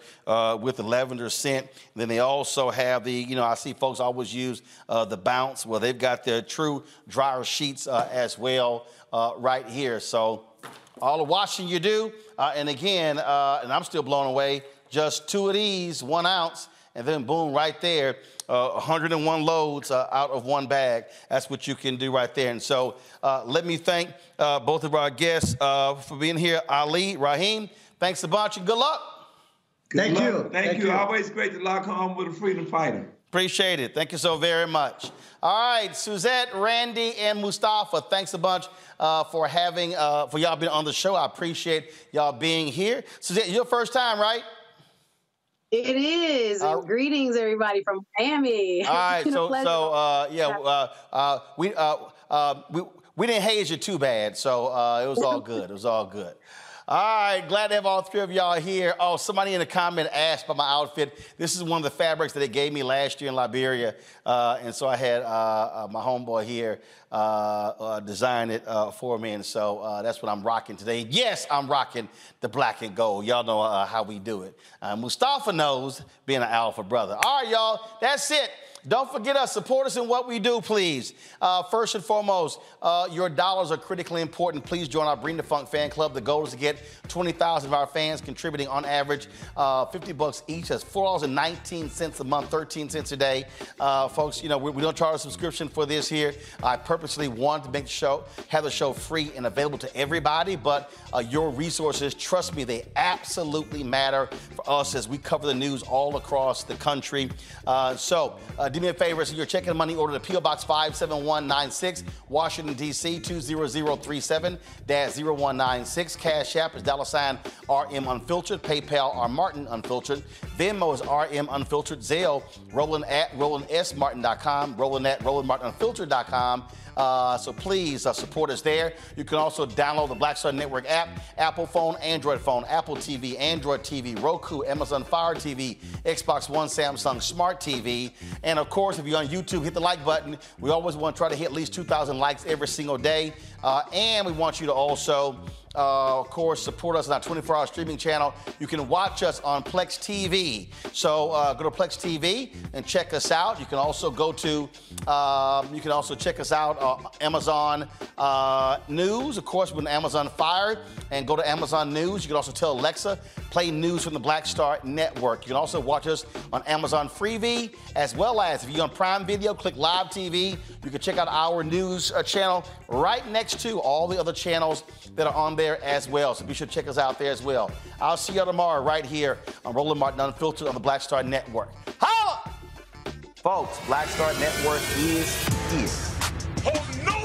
with the lavender scent. And then they also have the, you know, I see folks always use the bounce. Well, they've got their true dryer sheets as well right here. So all the washing you do, and again, and I'm still blown away, just two of these, one ounce, and then boom, right there, uh, 101 loads uh, out of one bag. That's what you can do right there. And so uh, let me thank uh, both of our guests uh, for being here. Ali, Raheem, thanks a bunch and good luck. Good Thank luck. you. Thank, Thank you. you. Always great to lock home with a freedom fighter. Appreciate it. Thank you so very much. All right, Suzette, Randy, and Mustafa, thanks a bunch uh, for having, uh, for y'all being on the show. I appreciate y'all being here. Suzette, your first time, right? It is. Uh, greetings, everybody from Miami. All right. so, so uh, yeah, uh, uh, we, uh, uh, we we didn't haze you too bad, so it was all good. It was all good. All right, glad to have all three of y'all here. Oh, somebody in the comment asked about my outfit. This is one of the fabrics that they gave me last year in Liberia. Uh, and so I had uh, uh, my homeboy here uh, uh, design it uh, for me. And so that's what I'm rocking today. Yes, I'm rocking the black and gold. Y'all know how we do it. Mustafa knows being an alpha brother. All right, y'all, that's it. Don't forget us. Support us in what we do, please. Uh, first and foremost, uh, your dollars are critically important. Please join our Bring the Funk fan club. The goal is to get 20,000 of our fans contributing on average uh, 50 bucks each. That's $4.19 a month, 13 cents a day. Uh, folks, you know, we, we, don't charge a subscription for this here. I purposely wanted to make the show, have the show free and available to everybody, but uh, your resources, trust me, they absolutely matter for us as we cover the news all across the country. Uh, so do me a favor, so you're checking money order to P.O. Box 57196, Washington, D.C. 20037-0196. Cash App is dollar sign RM Unfiltered. PayPal R Martin Unfiltered. Venmo is RM Unfiltered. Zelle, Roland at RolandSMartin.com, Roland at RolandMartinUnfiltered.com. Uh, so please uh, support us there. You can also download the Black Star Network app, Apple phone, Android phone, Apple TV, Android TV, Roku, Amazon Fire TV, Xbox One, Samsung Smart TV. And of course, if you're on YouTube, hit the like button. We always want to try to hit at least 2,000 likes every single day. Uh, and we want you to also uh, of course, support us on our 24 hour streaming channel. You can watch us on Plex TV. So uh, go to Plex TV and check us out. You can also go to, uh, you can also check us out on Amazon uh, News. Of course, when Amazon Fire and go to Amazon News. You can also tell Alexa, play news from the Black Star Network. You can also watch us on Amazon Freevee, as well as if you're on Prime Video, click Live TV. You can check out our news uh, channel right next to all the other channels that are on there as well. So be sure to check us out there as well. I'll see y'all tomorrow right here on Roland Martin Unfiltered on the Black Star Network. Holla! Folks, Black Star Network is here. Oh, no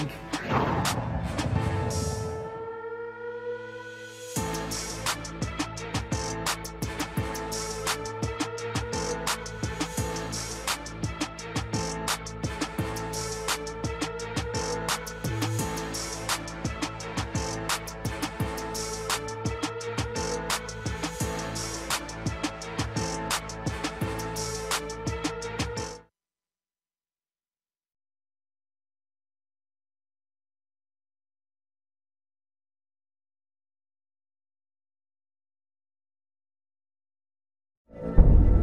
egg.